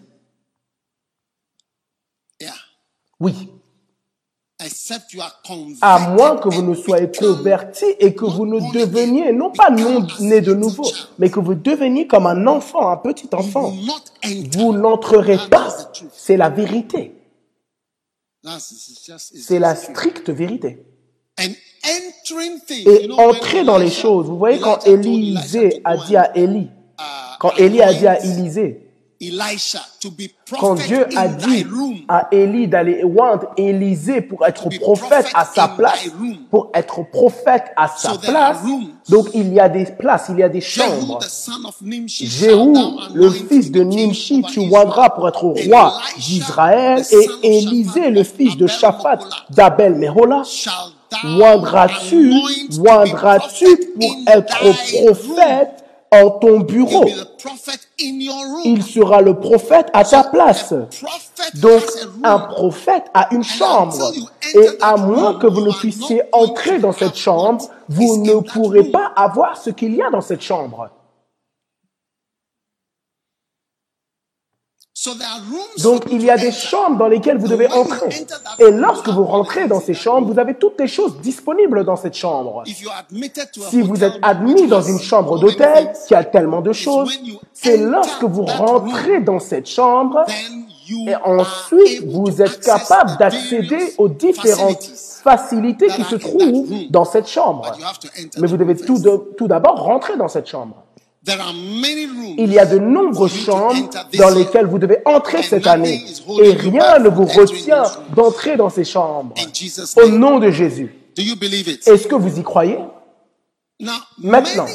Oui, Except you are converted. À moins que vous ne soyez converti et que vous ne deveniez non pas non né de nouveau, mais que vous deveniez comme un enfant, un petit enfant. Vous n'entrerez pas. C'est la vérité. C'est la stricte vérité. Et entrer dans les choses. Vous voyez quand Élisée a dit à Élie, uh, quand Élie a dit à Élisée, quand Dieu a dit à Élie d'aller oindre Élisée pour être prophète à sa place, pour être prophète à sa place, donc il y a des places, il y a des chambres. Jéhu, le fils de Nimshi, tu oindras pour être roi d'Israël, et Élisée, le fils de Shaphat d'Abel Mehola, oindras-tu, oindras-tu pour être prophète en ton bureau. Il sera le prophète à ta place. Donc, un prophète a une chambre. Et à moins que vous ne puissiez entrer dans cette chambre, vous ne pourrez pas avoir ce qu'il y a dans cette chambre. So there are rooms Donc, il y a des chambres dans lesquelles vous devez entrer. Et lorsque vous rentrez dans ces chambres, vous avez toutes les choses disponibles dans cette chambre. Si vous êtes admis dans une chambre d'hôtel qui a tellement de choses, c'est lorsque vous rentrez dans cette chambre et ensuite vous êtes capable d'accéder aux différentes facilities. facilités qui se trouvent dans cette chambre. But you have to enter Mais vous devez de- tout d'abord rentrer dans cette chambre. Il y a de nombreuses chambres dans lesquelles vous devez entrer cette année. Et rien ne vous retient d'entrer dans ces chambres. Au nom de Jésus. Do you believe it? Est-ce que vous y croyez? Maintenant,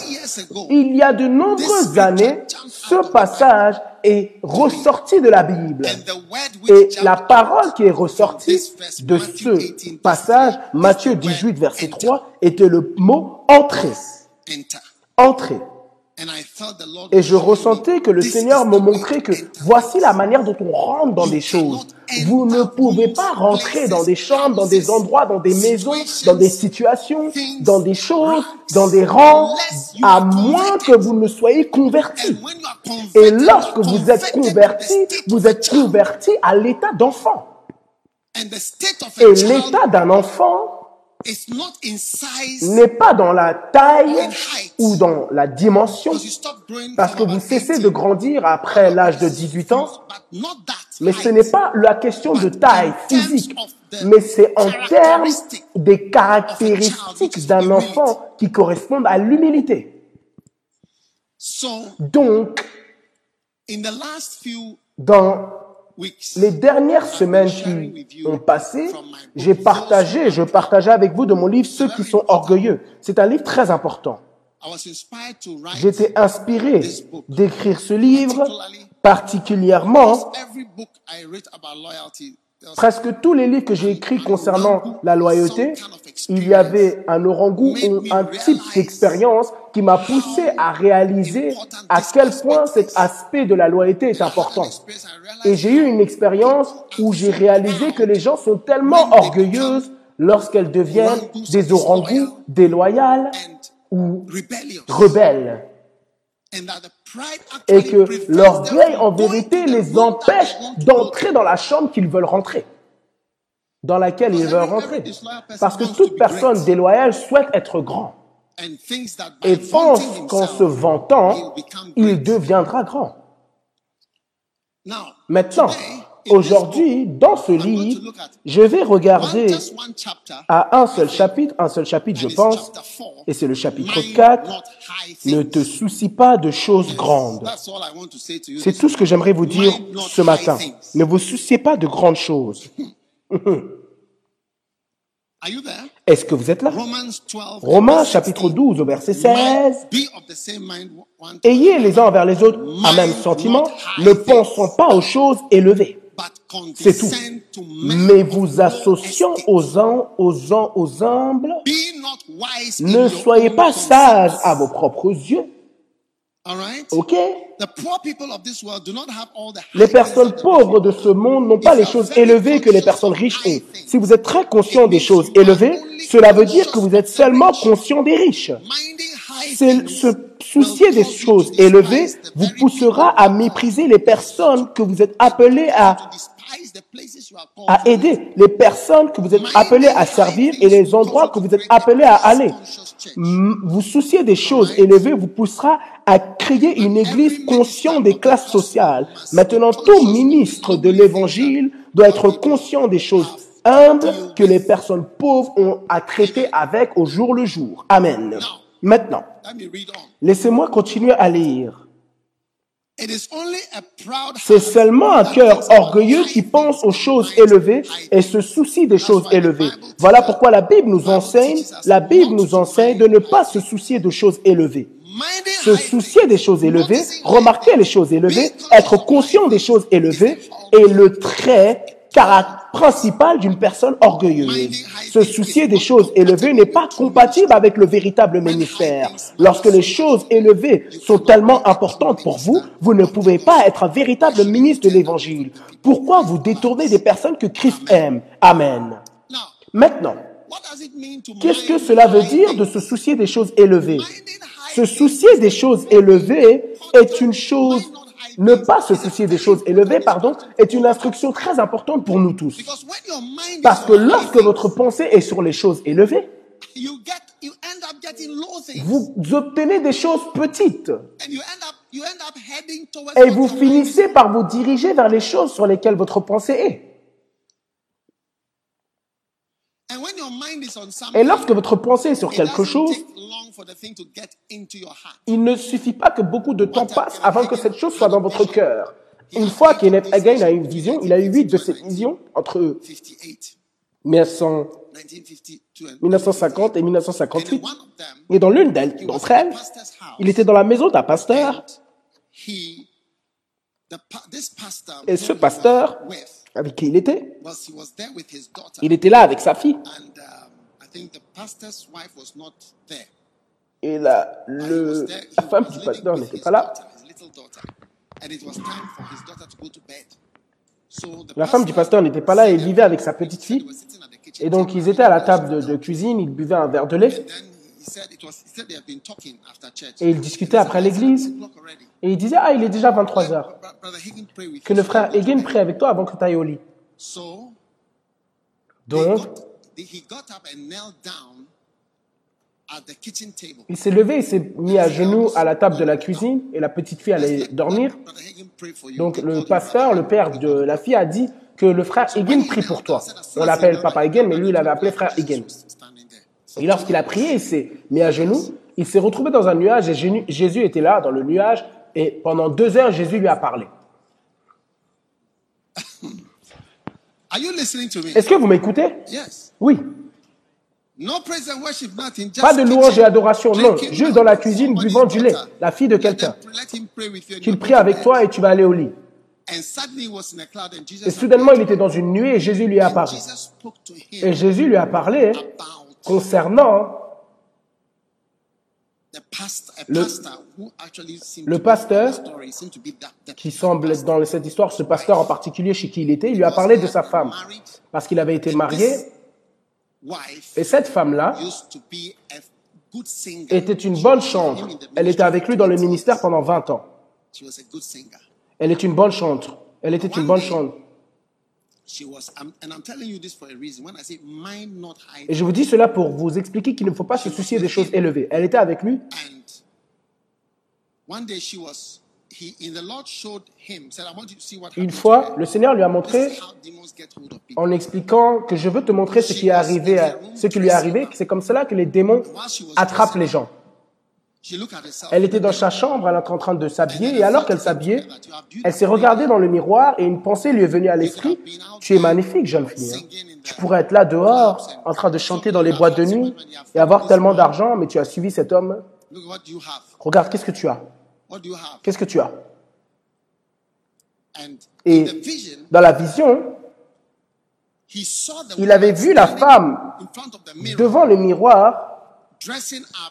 il y a de nombreuses années, ce passage est ressorti de la Bible. Et la parole qui est ressortie de ce 18, verse passage, 3, Matthieu is the word 18, verset enter. 3, était le mot entrer. Entrer. Et je ressentais que le Seigneur me montrait que voici la manière dont on rentre dans des choses. Vous ne pouvez pas rentrer dans des chambres, dans des endroits, dans des maisons, dans des situations, dans des choses, dans des rangs, à moins que vous ne soyez are Et lorsque vous êtes converti, vous êtes converti à l'état d'enfant. Et l'état d'un enfant is not in size n'est pas dans la taille ou dans la dimension, parce que vous cessez 18, de grandir après l'âge de 18 ans, mais ce n'est pas la question de taille physique, mais c'est en termes des caractéristiques d'un enfant qui correspondent à l'humilité. So, Donc, in the last few dans les dernières semaines qui ont passé, j'ai partagé, je partageais avec vous de mon livre Ceux qui sont orgueilleux. C'est un livre très important. J'étais inspiré d'écrire ce livre, particulièrement presque tous les livres que j'ai écrits concernant la loyauté, il y avait un orangout ou un type d'expérience qui m'a poussé à réaliser à quel point cet aspect de la loyauté est important. Et j'ai eu une expérience où j'ai réalisé que les gens sont tellement orgueilleuses lorsqu'elles deviennent des orangous déloyales ou rebelles. Et que l'orgueil, en vérité, les empêche d'entrer dans la chambre qu'ils veulent rentrer, dans laquelle ils veulent rentrer. Parce que toute personne déloyale souhaite être grand et pense qu'en se vantant, il deviendra grand. Maintenant, aujourd'hui, dans ce livre, je vais regarder à un seul chapitre, un seul chapitre, je pense, chapter 4, et c'est le chapitre Mind 4, not high ne te soucie pas de choses grandes. C'est tout ce que j'aimerais vous dire ce matin. Ne vous souciez pas de grandes choses. There? Est-ce que vous êtes là? Romans 12. Romains chapitre 16. 12 au verset 16. Be of the same mind one to Ayez les uns envers les autres un même sentiment, ne pensons pas aux choses élevées, C'est tout. mais vous estate. aux, uns, aux, uns, aux humbles. Ne soyez pas sages à vos propres yeux. All right? Ok? The The poor people of this world do not have all the Les personnes pauvres de ce monde n'ont pas les choses élevées que les personnes riches ont. Si vous êtes très conscient des choses élevées, cela veut dire que vous êtes seulement conscient des riches. C'est se soucier des choses élevées vous poussera à mépriser les personnes que vous êtes appelés à, à aider, les personnes que vous êtes appelés à servir et les endroits que vous êtes appelés à aller. Vous soucier des choses élevées vous poussera à créer une église consciente des classes sociales. Maintenant, tout ministre de l'évangile doit être conscient des choses humbles que les personnes pauvres ont à traiter avec au jour le jour. Amen. Maintenant, laissez-moi continuer à lire. It is only a proud C'est seulement un cœur orgueilleux qui pense aux choses élevées et se soucie des choses élevées. Voilà pourquoi la Bible nous enseigne, la Bible nous enseigne de ne pas se soucier de choses élevées. Se soucier des choses élevées, remarquer les choses élevées, être conscient des choses élevées est le trait cara- principal d'une personne orgueilleuse. Se soucier des choses élevées n'est pas compatible avec le véritable ministère. Lorsque les choses élevées sont tellement importantes pour vous, vous ne pouvez pas être un véritable ministre de l'évangile. Pourquoi vous détournez des personnes que Christ aime? Amen. Maintenant, qu'est-ce que cela veut dire de se soucier des choses élevées? Se soucier des choses élevées est une chose, ne pas se soucier des choses élevées, pardon, est une instruction très importante pour nous tous. Parce que lorsque votre pensée est sur les choses élevées, vous obtenez des choses petites et vous finissez par vous diriger vers les choses sur lesquelles votre pensée est. And when your mind is on Et lorsque votre pensée est sur quelque chose, il ne suffit pas que beaucoup de temps passe avant que cette chose soit dans votre cœur. Une fois qu'Ennett Hagin a une vision, il a eu huit de ces visions entre 58, 1900 1952, and, 1950 et and in 1958. one of them, Et dans l'une d'entre elles, il était dans la maison d'un pasteur. Et ce pasteur avec qui il était, was he was there with his daughter, il était là avec sa fille. um, I think the pastor's wife was not there. Et la, le, femme du pasteur n'était pas là. daughter, his little daughter, and it was time for his daughter to go to bed. So the La femme du pasteur n'était pas là et il vivait avec sa petite fille. Et donc ils étaient à la table de, de cuisine, ils buvaient un verre de lait Et ils discutaient après l'église. Et il disait, ah, il est déjà 23 heures. Hagin, Que le frère Egan prie avec toi avant que tu ailles au lit. Donc, got, they- he got up and knelt down at the kitchen table. il s'est levé, il s'est mis à genoux à la table de la cuisine et la petite fille allait dormir. Hagin. Donc le pasteur, le père de la fille, a dit que le frère Egan prie pour toi. On l'appelle papa Egan, mais lui, il avait appelé frère Egan. Et lorsqu'il a prié, il s'est mis à genoux, il s'est retrouvé dans un nuage et Jésus- était là dans le nuage et pendant deux heures, Jésus lui a parlé. Est-ce que vous m'écoutez? Yes. Oui. No praise and worship, nothing. Just Pas de louange et adoration, non. Juste dans la cuisine, buvant du lait. La fille de quelqu'un. Let him pray with you. and Qu'il prie avec toi et tu vas aller au lit. And suddenly he was in a cloud and Jesus Et soudainement, il était dans une nuée et Jésus lui spoke to Et Jésus lui a parlé concernant Le- pasteur qui semble être dans cette histoire, ce pasteur en particulier chez qui il était, il lui a parlé de sa femme. Parce qu'il avait été marié et cette femme-là était une bonne chantre. Elle était avec lui dans le ministère pendant 20 ans. Elle est une bonne chantre. Elle était une bonne chantre. Et je vous dis cela pour vous expliquer qu'il ne faut pas se soucier des choses élevées. Elle était avec lui. And one day she was, he, in the Lord showed him, said, I want you to see what Une fois, le Seigneur lui a montré en expliquant que je veux te montrer ce qui est arrivé, à, ce qui lui est arrivé, c'est comme cela que les démons attrapent les gens. Elle était dans sa chambre, elle était en train de s'habiller, et alors qu'elle s'habillait, elle s'est regardée dans le miroir et une pensée lui est venue à l'esprit. Tu es magnifique, jeune fille. hein. Tu pourrais être là dehors, en train de chanter dans les boîtes de nuit et avoir tellement d'argent, mais tu as suivi cet homme. Regarde, qu'est-ce que tu as? Qu'est-ce que tu as? Et dans la vision, il avait vu la femme devant le miroir,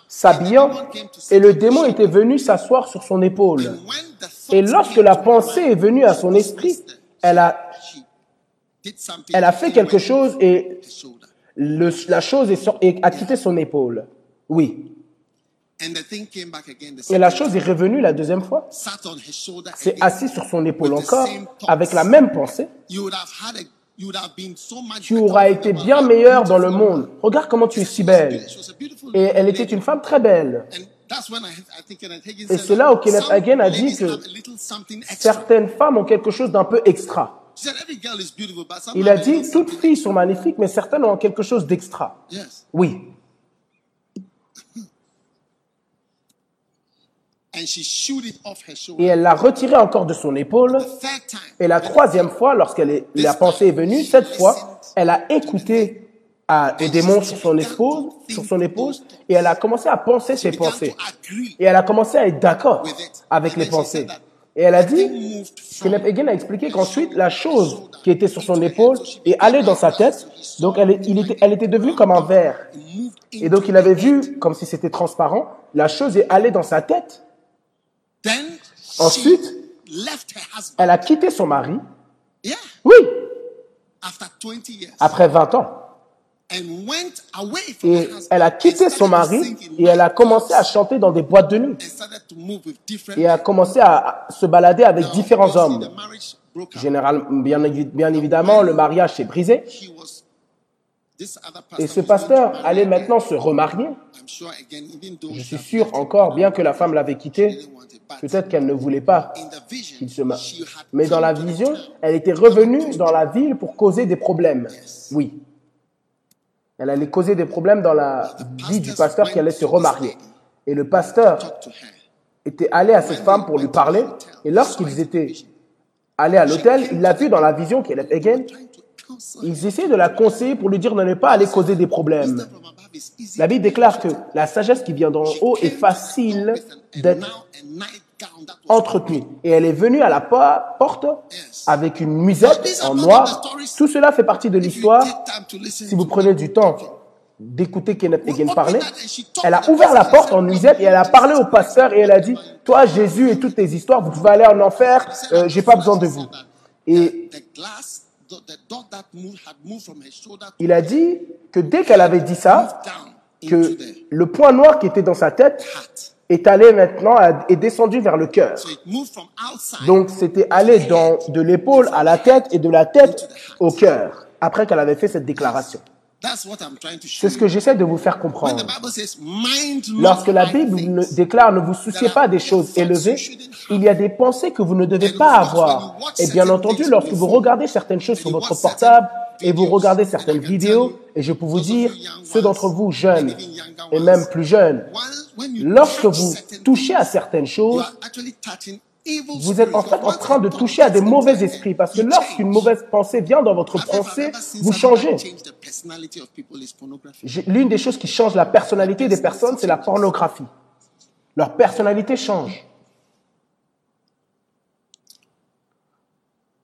s'habillant, et le démon était venu s'asseoir sur son épaule. Et lorsque la pensée est venue à son esprit, elle a, elle a fait quelque chose et le- la chose est et a quitté son épaule. Oui. Et la chose est revenue la deuxième fois. C'est assis sur son épaule encore, avec la même pensée. You would have had a, you would have been so much Tu auras été the bien meilleur dans le monde. Regarde comment tu es si belle. Et elle était une femme très belle. And that's when I, I think Kenneth Hagin Et c'est là où Kenneth Hagin a dit que. Certaines femmes ont quelque chose d'un peu extra. Il a dit, toutes filles sont magnifiques, mais certaines ont quelque chose d'extra. Oui. Et elle l'a retiré encore de son épaule. Et la troisième fois, lorsqu'elle la pensée est venue, cette fois, elle a écouté à, au démon sur son épaule, sur son épaule, et elle a commencé à penser ses pensées. Et elle a commencé à être d'accord avec And les pensées. Et elle a the dit, Kenneth Hagin a expliqué qu'ensuite, la chose qui était sur son épaule est allée dans sa tête. Donc, elle, il était, elle était devenue comme un verre. Et donc, il avait vu, comme si c'était transparent, la chose est allée dans sa tête. Ensuite. Elle a quitté son mari. Oui, After 20 years. après 20 ans. Et elle a quitté son mari et elle a commencé à chanter dans des boîtes de nuit. Et a commencé à se balader avec différents hommes. Généralement, bien, bien évidemment, le mariage s'est brisé. Et ce pasteur allait maintenant se remarier. Je suis sûr encore, bien que la femme l'avait quitté, peut-être qu'elle ne voulait pas qu'il se had Mais dans la vision, elle était revenue dans la ville pour causer des problèmes. Oui. Elle allait causer des problèmes dans la vie du pasteur qui allait se remarier. Et le pasteur était allé à cette femme pour lui parler. Et lorsqu'ils étaient allés à l'hôtel, il l'a vu dans la vision qu'elle est Ils essayaient de la conseiller pour lui dire de ne pas aller causer des problèmes. La Bible déclare que la sagesse qui vient d'en haut est facile d'être entretenue. Et elle est venue à la po- porte avec une musette en noir. Tout cela fait partie de l'histoire. Si vous prenez du temps d'écouter Kenneth Hagin parler, elle a ouvert la porte en musette et elle a parlé au pasteur et elle a dit, toi Jésus et toutes tes histoires, vous pouvez aller en enfer, euh, j'ai pas besoin de vous. Et Il a dit que dès qu'elle avait dit ça, que le point noir qui était dans sa tête est allé maintenant, est descendu vers le cœur. Donc c'était allé dans, de l'épaule à la tête et de la tête au cœur, après qu'elle avait fait cette déclaration. That's what I'm trying to show C'est ce que j'essaie de vous faire comprendre. the Bible says, mind not Lorsque la Bible déclare ne vous souciez pas des choses élevées, il y a des pensées que vous ne devez pas avoir. Et bien entendu, lorsque vous regardez certaines choses sur votre portable et vous regardez certaines vidéos, et je peux vous dire, ceux d'entre vous jeunes et même plus jeunes, while- when you lorsque touch vous certain touchez à certaines choses, vous êtes en fait en train de toucher à des mauvais esprits. Parce que lorsqu'une mauvaise pensée vient dans votre pensée, vous changez. L'une des choses qui change la personnalité des personnes, c'est la pornographie. Leur personnalité change.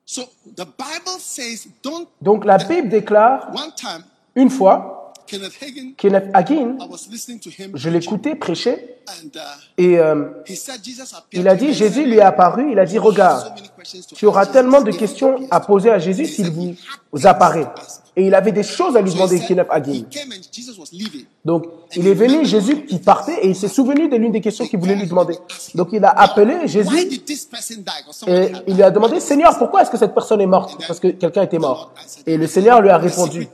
So the Bible says, don't. Donc la Bible déclare, une fois, Kenneth Hagin, je l'écoutais prêcher, uh, et euh, il a dit. Jésus lui est apparu, il a dit, regarde, tu auras tellement de questions à poser à Jésus s'il vous apparaît. Et il avait des choses à lui demander, was leaving. Donc, il est venu, Jésus qui partait, et il s'est souvenu de l'une des questions qu'il voulait lui demander. Donc, il a appelé Jésus, et il lui a demandé, Seigneur, pourquoi est-ce que cette personne est morte? Parce que quelqu'un était mort. Et le Seigneur lui a répondu,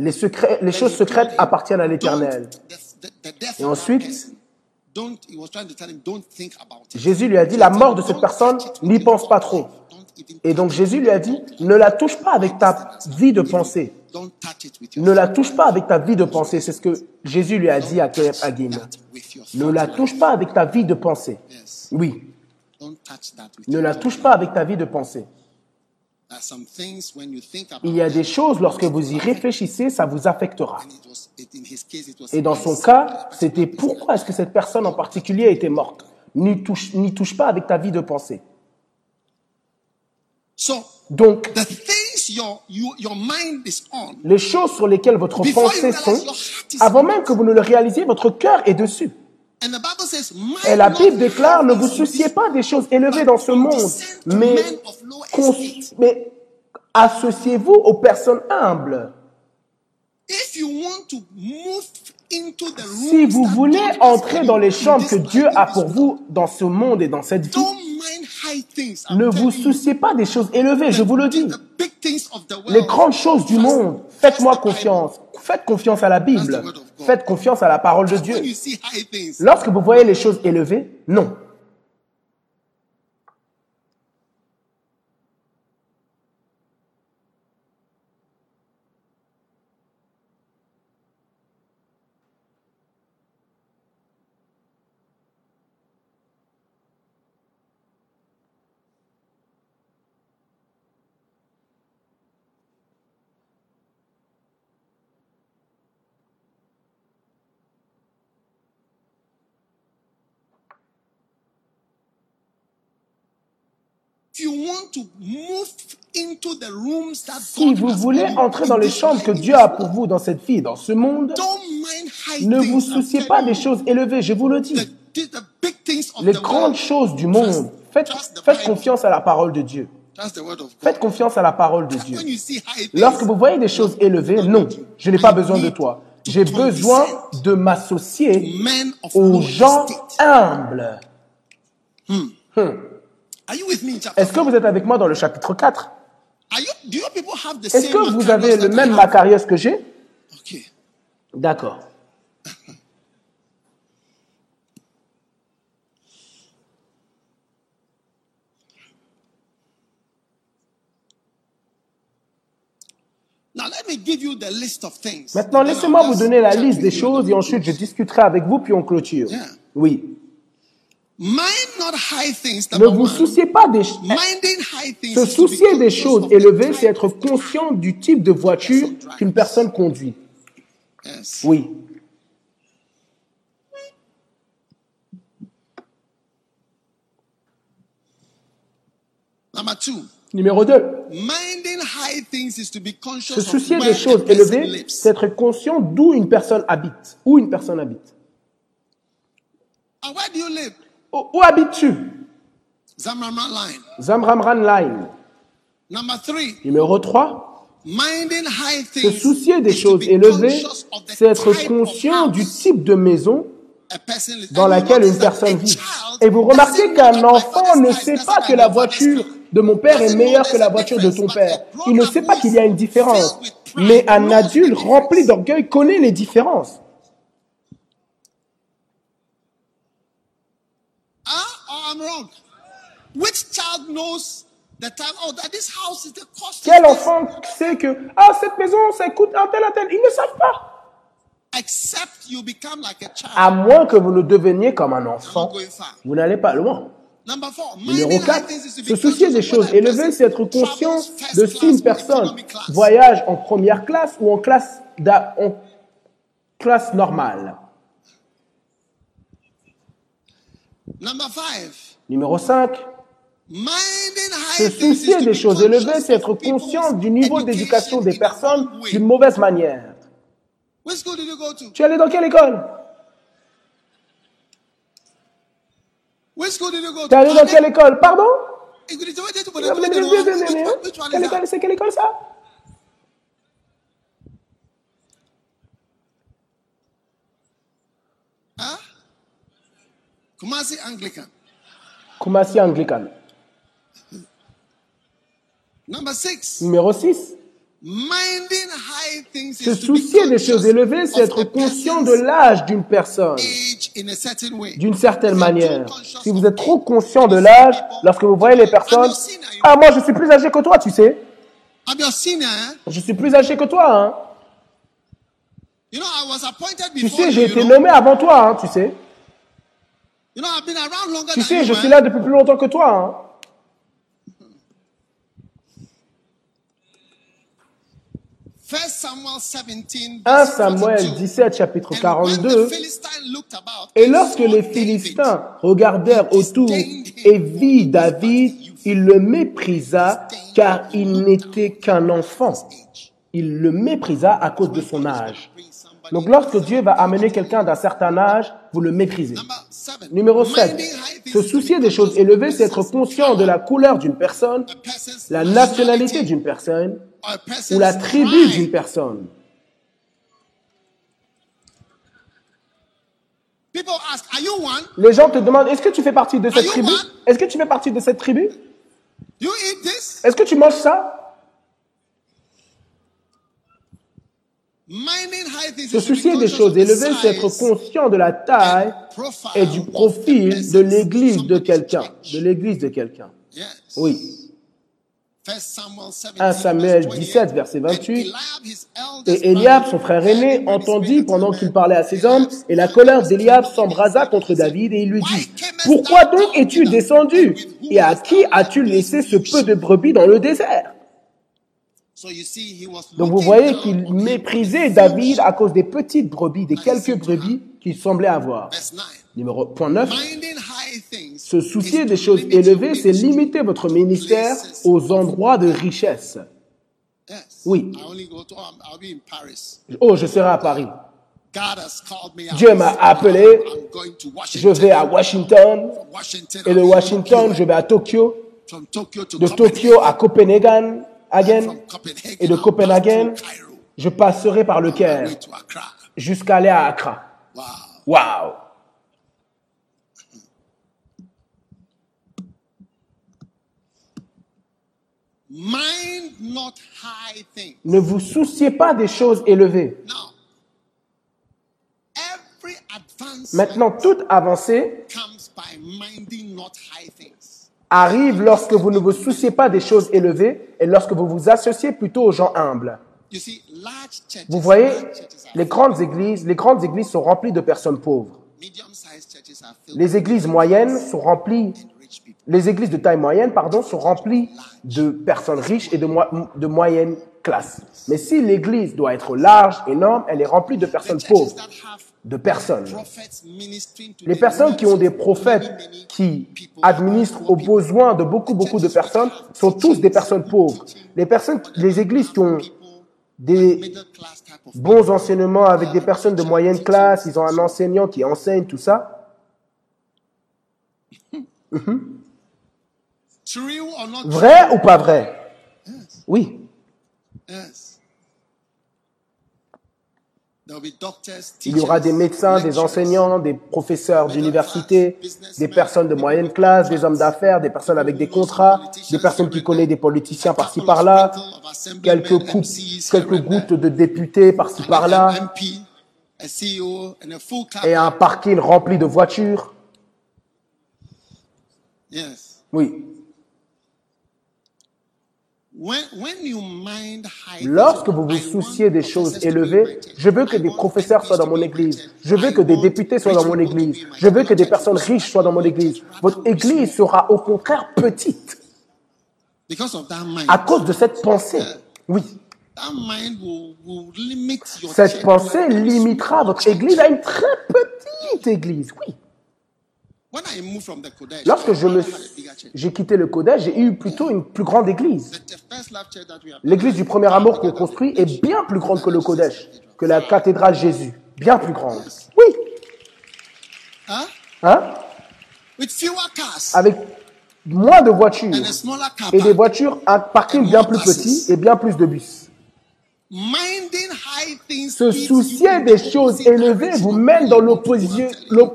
les, secrets, les choses secrètes appartiennent à l'Éternel. Et ensuite. Jésus lui a dit, la mort de cette personne, n'y pense pas trop. Et donc Jésus lui a dit, ne la touche pas avec ta vie de pensée. Ne la touche pas avec ta vie de pensée. C'est ce que Jésus lui a dit à your Ne la touche pas avec ta vie de pensée. Oui, ne la touche pas avec ta vie de pensée. Il y a des choses, lorsque vous y réfléchissez, ça vous affectera. Et dans son cas, c'était pourquoi est-ce que cette personne en particulier était morte? N'y touche, touche pas avec ta vie de pensée. so Donc, the things things your you, your mind is on, les choses sur lesquelles votre pensée sont, your heart is avant on même que vous ne le réalisiez, votre cœur est dessus. And the Bible says, Et la Bible déclare, ne vous souciez pas des choses élevées dans ce monde, mais, mais associez-vous aux personnes humbles. Si vous voulez entrer dans les chambres que Dieu a pour vous dans ce monde et dans cette vie, ne vous souciez pas des choses élevées, je vous le dis. Les grandes choses du monde, faites-moi confiance. Faites confiance à la Bible. Faites confiance à la parole de Dieu. Lorsque vous voyez les choses élevées, non. Si vous voulez entrer dans les chambres que Dieu a pour vous dans cette vie, dans ce monde, ne vous souciez pas des choses élevées, je vous le dis. Les grandes choses du monde, faites, faites confiance à la parole de Dieu. Faites confiance à la parole de Dieu. Lorsque vous voyez des choses élevées, non, je n'ai pas besoin de toi. J'ai besoin de m'associer aux gens humbles. Are Est-ce que vous êtes avec moi dans le chapitre 4 Are you, do your people have the Est-ce que vous avez le même? Macarius que j'ai? Okay. D'accord. Now let me give you the list of things. Maintenant, laissez-moi vous donner la liste des choses et ensuite je discuterai avec vous puis on clôture. Oui. Ne vous souciez pas des things. Se soucier des choses élevées, c'est être conscient du type de voiture qu'une personne conduit. Oui. Numéro 2. Minding high things is to be conscious Se soucier where des choses élevées, c'est être conscient d'où une personne habite. Où une personne habite. Où, habites-tu? Zamraman line. Zamramran Line. Number three. Numéro 3. Minding high Se soucier des choses élevées, c'est être conscient du type de maison dans laquelle une personne vit. Et vous remarquez qu'un enfant ne sait pas que la voiture de mon père est meilleure que la voiture de ton père. Il ne sait pas qu'il y a une différence. Mais un adulte rempli d'orgueil connaît les différences. Ah, or I'm wrong. Which child knows the time? Oh, that this house is the cost. is Quel enfant sait que ah cette maison ça coûte un tel un tel Ils ne savent pas. Except you become like a child. À moins que vous ne deveniez comme un enfant, vous n'allez pas loin. Number four, Numéro minding high 4, things is to be se soucier des choses élevées, c'est être conscient de si une personne voyage en première classe ou en classe, en classe normale. Number five, Numéro 5, minding se soucier des choses élevées, c'est être conscient du niveau d'éducation des personnes d'une mauvaise manière. Tu es allé dans quelle école? Tu es allé dans quelle école? Pardon? Quelle école c'est quelle école ça? Huh? Kumasi Anglican. Kumasi Anglican. Number six, Numéro 6, minding high things se soucier des choses élevées, c'est être conscient de l'âge d'une personne. d'une certaine manière. Si vous êtes trop conscient de l'âge, lorsque vous voyez les personnes, ah moi je suis plus âgé que toi, tu sais. Je suis plus âgé que toi, hein. Tu sais, j'ai été nommé avant toi, hein, tu sais. Tu sais, je suis là depuis plus longtemps que toi, hein. 1 Samuel 17, 1 verse Samuel 42. 17, chapitre And when the 42. Philistines looked about Et lorsque les Philistins regardèrent autour et vit David, il le méprisa car il n'était qu'un enfant. Il le méprisa à cause de son âge. Donc lorsque Dieu va amener quelqu'un d'un certain âge, vous le méprisez. Numéro 7. Minding high things Se soucier des choses élevées, c'est être conscient de la couleur d'une personne, la nationalité d'une personne ou la tribu d'une personne. Les gens te demandent, est-ce que tu fais partie de cette tribu? Est-ce que tu fais partie de cette tribu? You eat this? Est-ce que tu manges ça? Se soucier des choses élevées, c'est être conscient de la taille et du profil de l'église de quelqu'un. De l'église de quelqu'un. Oui. First Samuel 17, 1 Samuel verse 17, 28. verset And 28. Eliab, his eldest Et Eliab, son frère aîné, entendit pendant qu'il parlait à ses hommes, et la colère d'Eliab s'embrasa contre David, et il lui dit, Pourquoi donc es-tu descendu? Et à qui as-tu laissé ce peu de brebis dans le désert? Donc vous voyez qu'il méprisait David à cause des petites brebis, des quelques brebis qu'il semblait avoir. Verse 9. Numéro point 9. Minding high things Se soucier des choses élevées, c'est limiter votre ministère aux endroits de richesse. Oui. Um. Oh, je serai à Paris. Dieu m'a appelé. Je vais à Washington. Et de Washington, je vais à Tokyo. De. Tokyo à Copenhagen, Et de Cairo. je passerai par le Caire jusqu'à aller à Accra. Wow. Waouh! Mind not high things. Ne vous souciez pas des choses élevées. Now, every advance Maintenant, toute avancée comes by minding not high things. arrive lorsque vous ne vous souciez pas des choses élevées et lorsque vous vous associez plutôt aux gens humbles. You see, large churches, Vous voyez, les grandes églises, les grandes églises sont remplies de personnes pauvres. Les églises moyennes sont remplies. Les églises de taille moyenne, pardon, sont remplies de personnes riches et de, mo- de moyenne classe. Mais si l'église doit être large, énorme, elle est remplie de personnes pauvres, de personnes. Les personnes qui ont des prophètes qui administrent aux besoins de beaucoup, beaucoup de personnes sont tous des personnes pauvres. Les personnes, les églises qui ont des bons enseignements avec des personnes de moyenne classe, ils ont un enseignant qui enseigne tout ça. Vrai ou pas vrai? Oui. Il y aura des médecins, des enseignants, des professeurs d'université, des personnes de moyenne classe, des hommes d'affaires, des personnes avec des contrats, des personnes qui connaissent des politiciens par-ci par-là, quelques, coupes, quelques gouttes de députés par-ci par-là, full et un parking rempli de voitures. Oui. When, when you mind high Lorsque vous vous souciez des choses élevées, je veux que des professeurs soient dans mon église. Je veux que des députés soient dans mon église. Je veux que des personnes riches soient dans mon église. Votre église sera au contraire petite à cause de cette pensée. Oui. Limit your Cette pensée limitera votre église à une très petite église. Oui. When I moved from the Kodesh, Lorsque je me, j'ai quitté le Kodesh, j'ai eu plutôt une plus grande église. L'église du premier amour qu'on construit est bien plus grande que le Kodesh, que la cathédrale Jésus. Bien plus grande. Oui. Hein? Avec moins de voitures et des voitures, un parking bien plus petit et bien plus de bus. Se soucier des choses élevées vous mène dans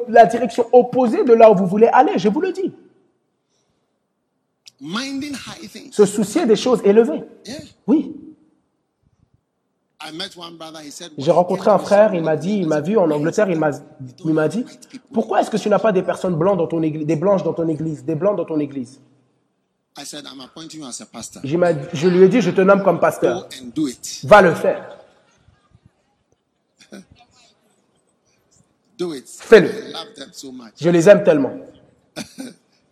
la direction opposée de là où vous voulez aller, je vous le dis. Se soucier des choses élevées. Oui. J'ai rencontré un frère, il m'a dit, il m'a vu en Angleterre, il m'a, il m'a dit, pourquoi est-ce que tu n'as pas des personnes blanches dans ton église, des blanches dans ton église, des blancs dans ton église? Je lui ai dit, je te nomme comme Go pasteur. and do it. Va le faire. Do it. Fais-le. Je les aime tellement.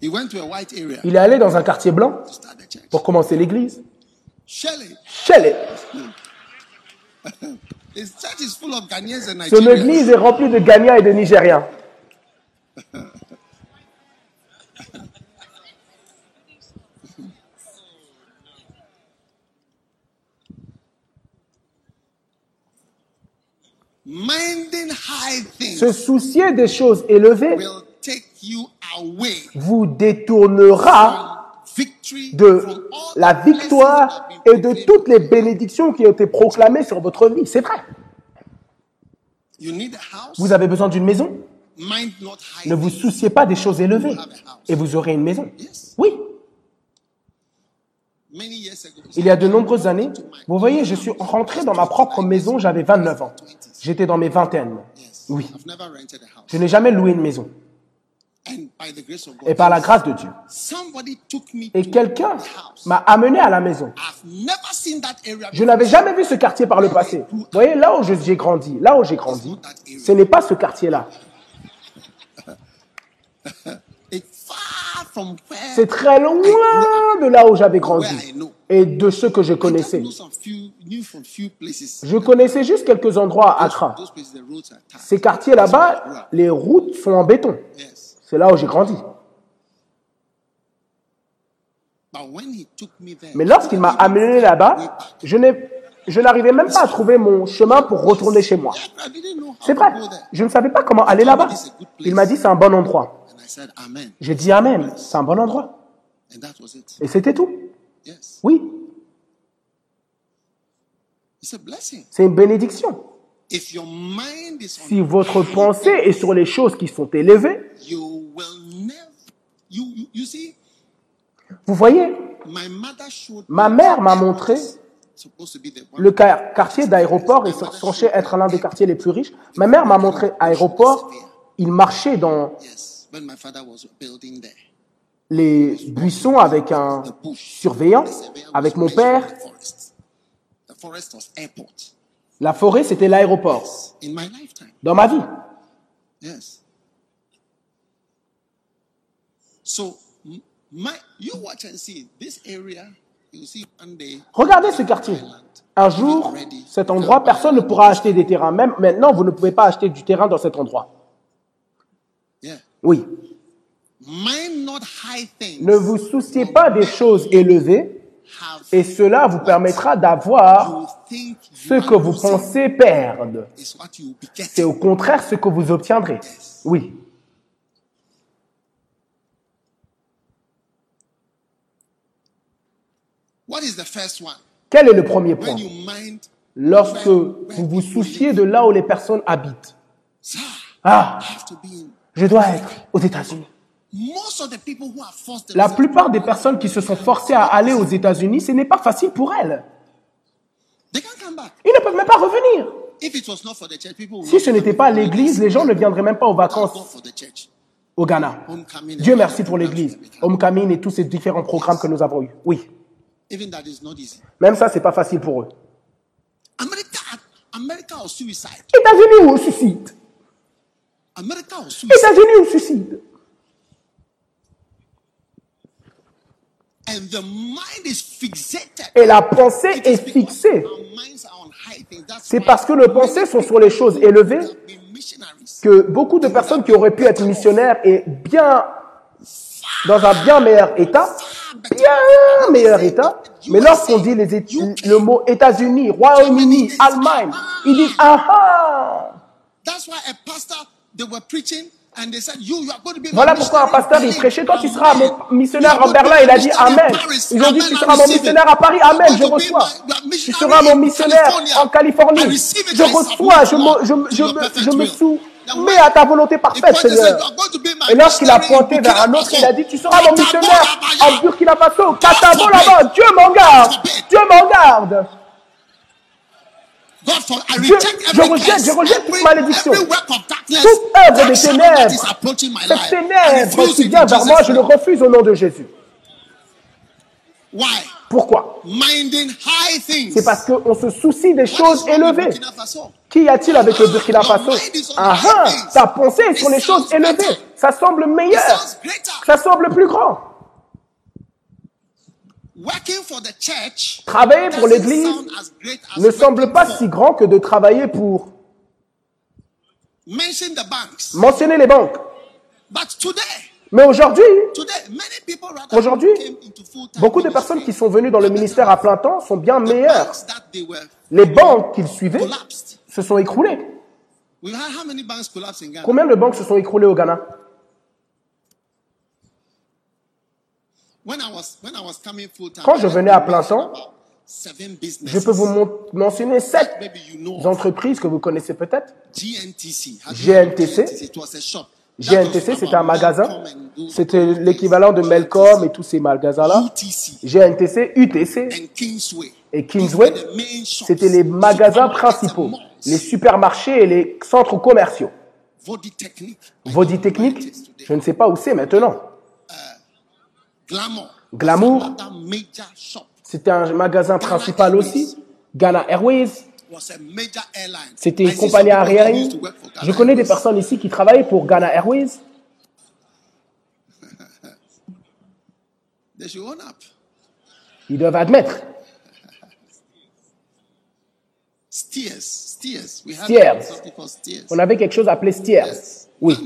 He went to a white area Il est allé dans un quartier blanc pour commencer l'église. Shelley, Son église est remplie de Gagnants et de Nigériens. Se soucier des choses élevées vous détournera de la victoire et de toutes les bénédictions qui ont été proclamées sur votre vie. C'est vrai. You need a house? Vous avez besoin d'une maison? Ne vous souciez pas des choses élevées et vous aurez une maison. Oui. Il y a de nombreuses années, vous voyez, je suis rentré dans ma propre maison, j'avais 29 ans. J'étais dans mes vingtaines. Oui. Je n'ai jamais loué une maison. Et par la grâce de Dieu. Et quelqu'un m'a amené à la maison. Je n'avais jamais vu ce quartier par le passé. Vous voyez, là où j'ai grandi, là où j'ai grandi, ce n'est pas ce quartier-là. It's far from where C'est très loin de là où j'avais grandi et de ce que je connaissais. Je connaissais juste quelques endroits à Accra. Ces quartiers là-bas, les routes sont en béton. C'est là où j'ai grandi. But when he took me there, Mais lorsqu'il m'a amené là-bas, je n'ai, je n'arrivais même pas à trouver mon chemin pour retourner chez moi. C'est vrai. Je ne savais pas comment aller là-bas. Il m'a dit c'est un bon endroit. J'ai dit Amen. C'est un bon endroit. Et c'était tout. Oui. C'est une bénédiction. Si votre pensée est sur les choses qui sont élevées, vous voyez, ma mère m'a montré le quar- quartier d'aéroport est censé être l'un des quartiers les plus riches. Ma mère m'a montré aéroport. Il marchait dans yes when my father was building there les buissons avec un surveillant, avec mon père. La forêt, c'était l'aéroport. in my lifetime Dans ma vie. yes so m- my you watch and see this area you see one day Regardez ce quartier. Un jour, cet endroit, personne ne pourra acheter des terrains. Même maintenant, vous ne pouvez pas acheter du terrain dans cet endroit. Oui. Ne vous souciez pas des choses élevées et cela vous permettra d'avoir ce que vous pensez perdre. C'est au contraire ce que vous obtiendrez. Oui. What is the first one? Quel est le premier point? Lorsque vous vous souciez de là où les personnes habitent. Ah, Je dois être aux États-Unis. La plupart des personnes qui se sont forcées à aller aux États-Unis, ce n'est pas facile pour elles. Ils ne peuvent même pas revenir. If it was not for the church, people would Si ce n'était pas l'église, les gens ne viendraient même pas aux vacances au Ghana. Dieu merci pour l'église. Homecoming et tous ces différents programmes que nous avons eus. Oui. Even that is not easy. Même ça, c'est pas facile pour eux. États-Unis ou au suicide. États-Unis ou suicide And the mind is fixated. Et la pensée est fixée. C'est parce que nos pensées sont sur les choses élevées que beaucoup de personnes qui auraient pu être missionnaires et bien dans un bien meilleur état, bien meilleur état, mais lorsqu'on dit les le mot États-Unis, Royaume-Uni, Allemagne, ils disent ah ah. That's why a pastor they were preaching and they said you you are going to be my Voilà pourquoi un pasteur il prêchait toi tu seras mon missionnaire en Berlin, be il a dit Amen. Ils ont dit tu seras mon missionnaire à Paris, Amen, je reçois. Tu seras mon missionnaire en Californie. Je reçois, je me, je, me à ta volonté parfaite, Seigneur. "You are going to be my Et lorsqu'il a pointé vers un autre, il a dit, tu seras mon missionnaire en Burkina Faso. Katabo là-bas, Dieu m'en garde. Dieu m'en garde. God for I Dieu- je rejette, je rejette toute malédiction. Toute œuvre that ténèbres, Cette ténèbre qui vient vers moi, je le refuse au nom de Jésus. Why? Pourquoi? Minding high things. C'est parce qu'on se soucie des choses élevées. Qu'y a-t-il avec le Burkina Faso? Ah ah, ta pensée sur les choses élevées. Ça semble meilleur. Ça semble plus grand. Working for the church Travailler pour l'église ne semble pas si grand que de travailler pour mentionner les banques. But today, Mais aujourd'hui, today, many people rather Aujourd'hui, beaucoup de personnes qui sont venues dans le ministère à plein temps sont bien meilleures. Les banques qu'ils suivaient se sont écroulées. Combien de banques se sont écroulées au Ghana When I was when I was coming full time, Quand je venais à plein temps, Je peux vous mentionner sept entreprises que vous connaissez peut-être. GNTC. GNTC. C'était un magasin. C'était l'équivalent de Melcom et tous ces magasins-là. GNTC, UTC et Kingsway, c'était les magasins principaux, les supermarchés et les centres commerciaux. Vodi Technique, je ne sais pas où c'est maintenant. Glamour. C'était un magasin principal aussi. Ghana Airways, Was a major airline. c'était une compagnie aérienne. Je connais des personnes ici qui travaillaient pour Ghana Airways. Ils doivent admettre. Steers. On avait quelque chose appelé Steers. Oui.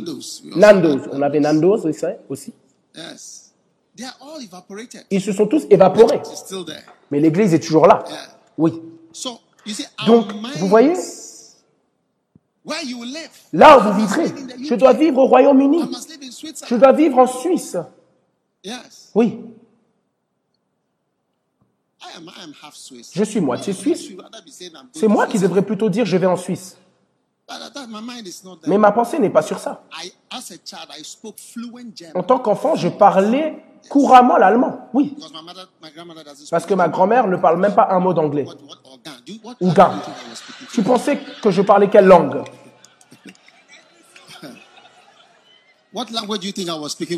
Nando's. On avait Nando's aussi. aussi. Ils se sont tous évaporés. It's still there. Mais l'église est toujours là. Oui. So, you see, our Donc, vous voyez, where you will live. là où vous vivrez, je dois vivre au I Royaume-Uni. must live in Je Switzerland. dois vivre en Suisse. Oui. I am, I am half Swiss. Je suis moitié suisse. C'est moi qui Switzerland. devrais plutôt dire je vais en Suisse. But at that, my mind is not there. Mais ma pensée n'est pas sur ça. En tant qu'enfant, je parlais couramment l'allemand. Oui. Parce que ma grand-mère ne parle même pas un mot d'anglais. What, what, or Gan? Do you, what Ou language Gan. do you think I was speaking? Tu pensais que je parlais quelle langue?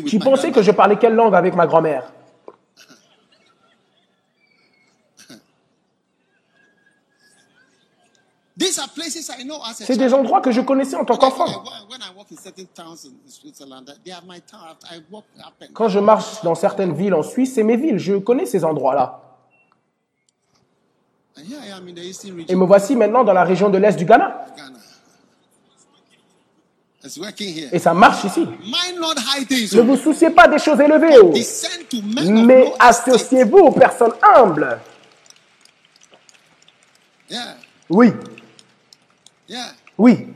Tu pensais que je parlais quelle langue avec ma grand-mère These are places I know as a C'est des endroits que je connaissais en tant qu'enfant. when I walk in certain towns in Switzerland, they are my town. I walk up and Quand je marche dans certaines villes en Suisse, c'est mes villes. Je connais ces endroits-là. Et me voici maintenant dans la région de l'Est du Ghana. of Ghana. It's working here. Et ça marche ici. Ne vous souciez pas des choses élevées, oh. Mais associez-vous aux personnes humbles. Oui, yeah. oui.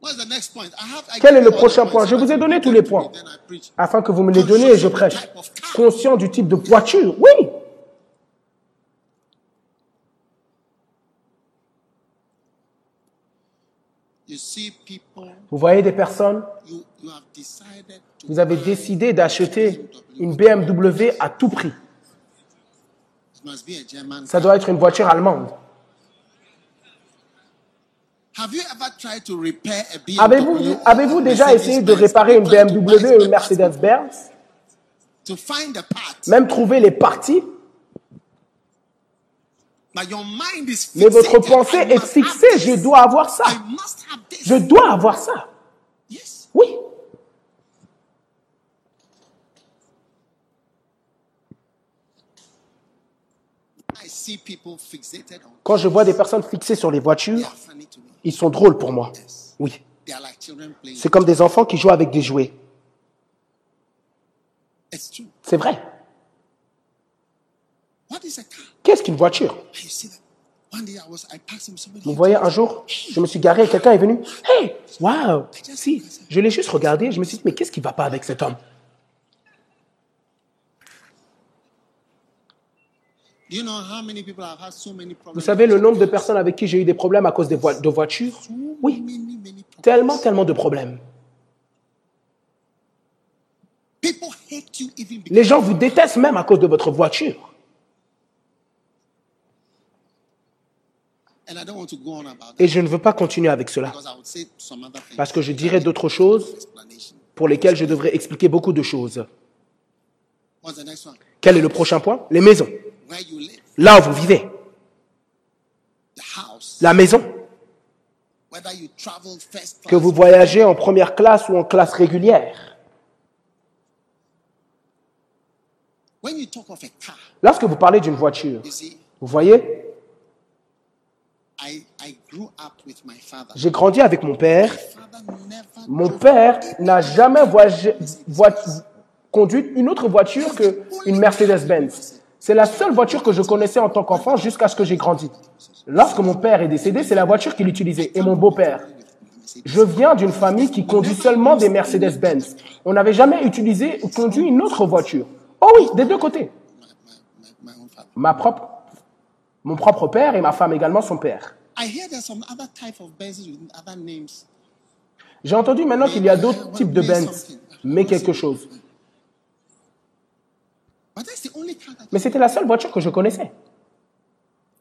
What's the next point? I have, I Quel est le prochain point? Je vous ai donné tous les points. Afin que vous me les donniez et je prêche. Conscient du type de voiture. Oui. You see people, Vous voyez des personnes, vous avez décidé d'acheter une BMW à tout prix. It must be a German. Ça doit être une voiture allemande. Have you ever tried to repair a BMW? Avez-vous déjà essayé de réparer une Have you tried to BMW ou une Mercedes-Benz? Même trouver les parties? Mais votre pensée est fixée, je dois avoir ça. Je dois avoir ça. Oui. Quand je vois des personnes fixées sur les voitures, ils sont drôles pour moi. Oui. C'est comme des enfants qui jouent avec des jouets. C'est vrai. Qu'est-ce qu'une voiture? Vous voyez, un jour, je me suis garé et quelqu'un est venu. Hey, wow. Si, je l'ai juste regardé. Je me suis dit, mais qu'est-ce qui va pas avec cet homme Do you know how many people have had so many problems? Vous savez le nombre de personnes avec qui j'ai eu des problèmes à cause des de voitures? Oui, tellement, tellement de problèmes. Les gens vous détestent même à cause de votre voiture. and I don't want to go on about that Et je ne veux pas continuer avec cela, parce que je dirais d'autres choses pour lesquelles je devrais expliquer beaucoup de choses. Quel est le prochain point? Les maisons. Where you live, Là où vous vivez. La maison. whether you travel first Que vous voyagez en première classe ou en classe régulière. when you talk of a car, Lorsque vous parlez d'une voiture, vous voyez, I, I grew up with my father. j'ai grandi avec mon père. Mon père n'a jamais voyagé- conduit une autre voiture qu'une Mercedes-Benz. C'est la seule voiture que je connaissais en tant qu'enfant jusqu'à ce que j'ai grandi. Lorsque mon père est décédé, c'est la voiture qu'il utilisait et mon beau-père. Je viens d'une famille qui conduit seulement des Mercedes-Benz. On n'avait jamais utilisé ou conduit une autre voiture. Oh oui, des deux côtés. Ma propre, mon propre père et ma femme également son père. J'ai entendu maintenant qu'il y a d'autres types de Benz, mais quelque chose. But that's the only car that Mais c'était la seule voiture que je connaissais.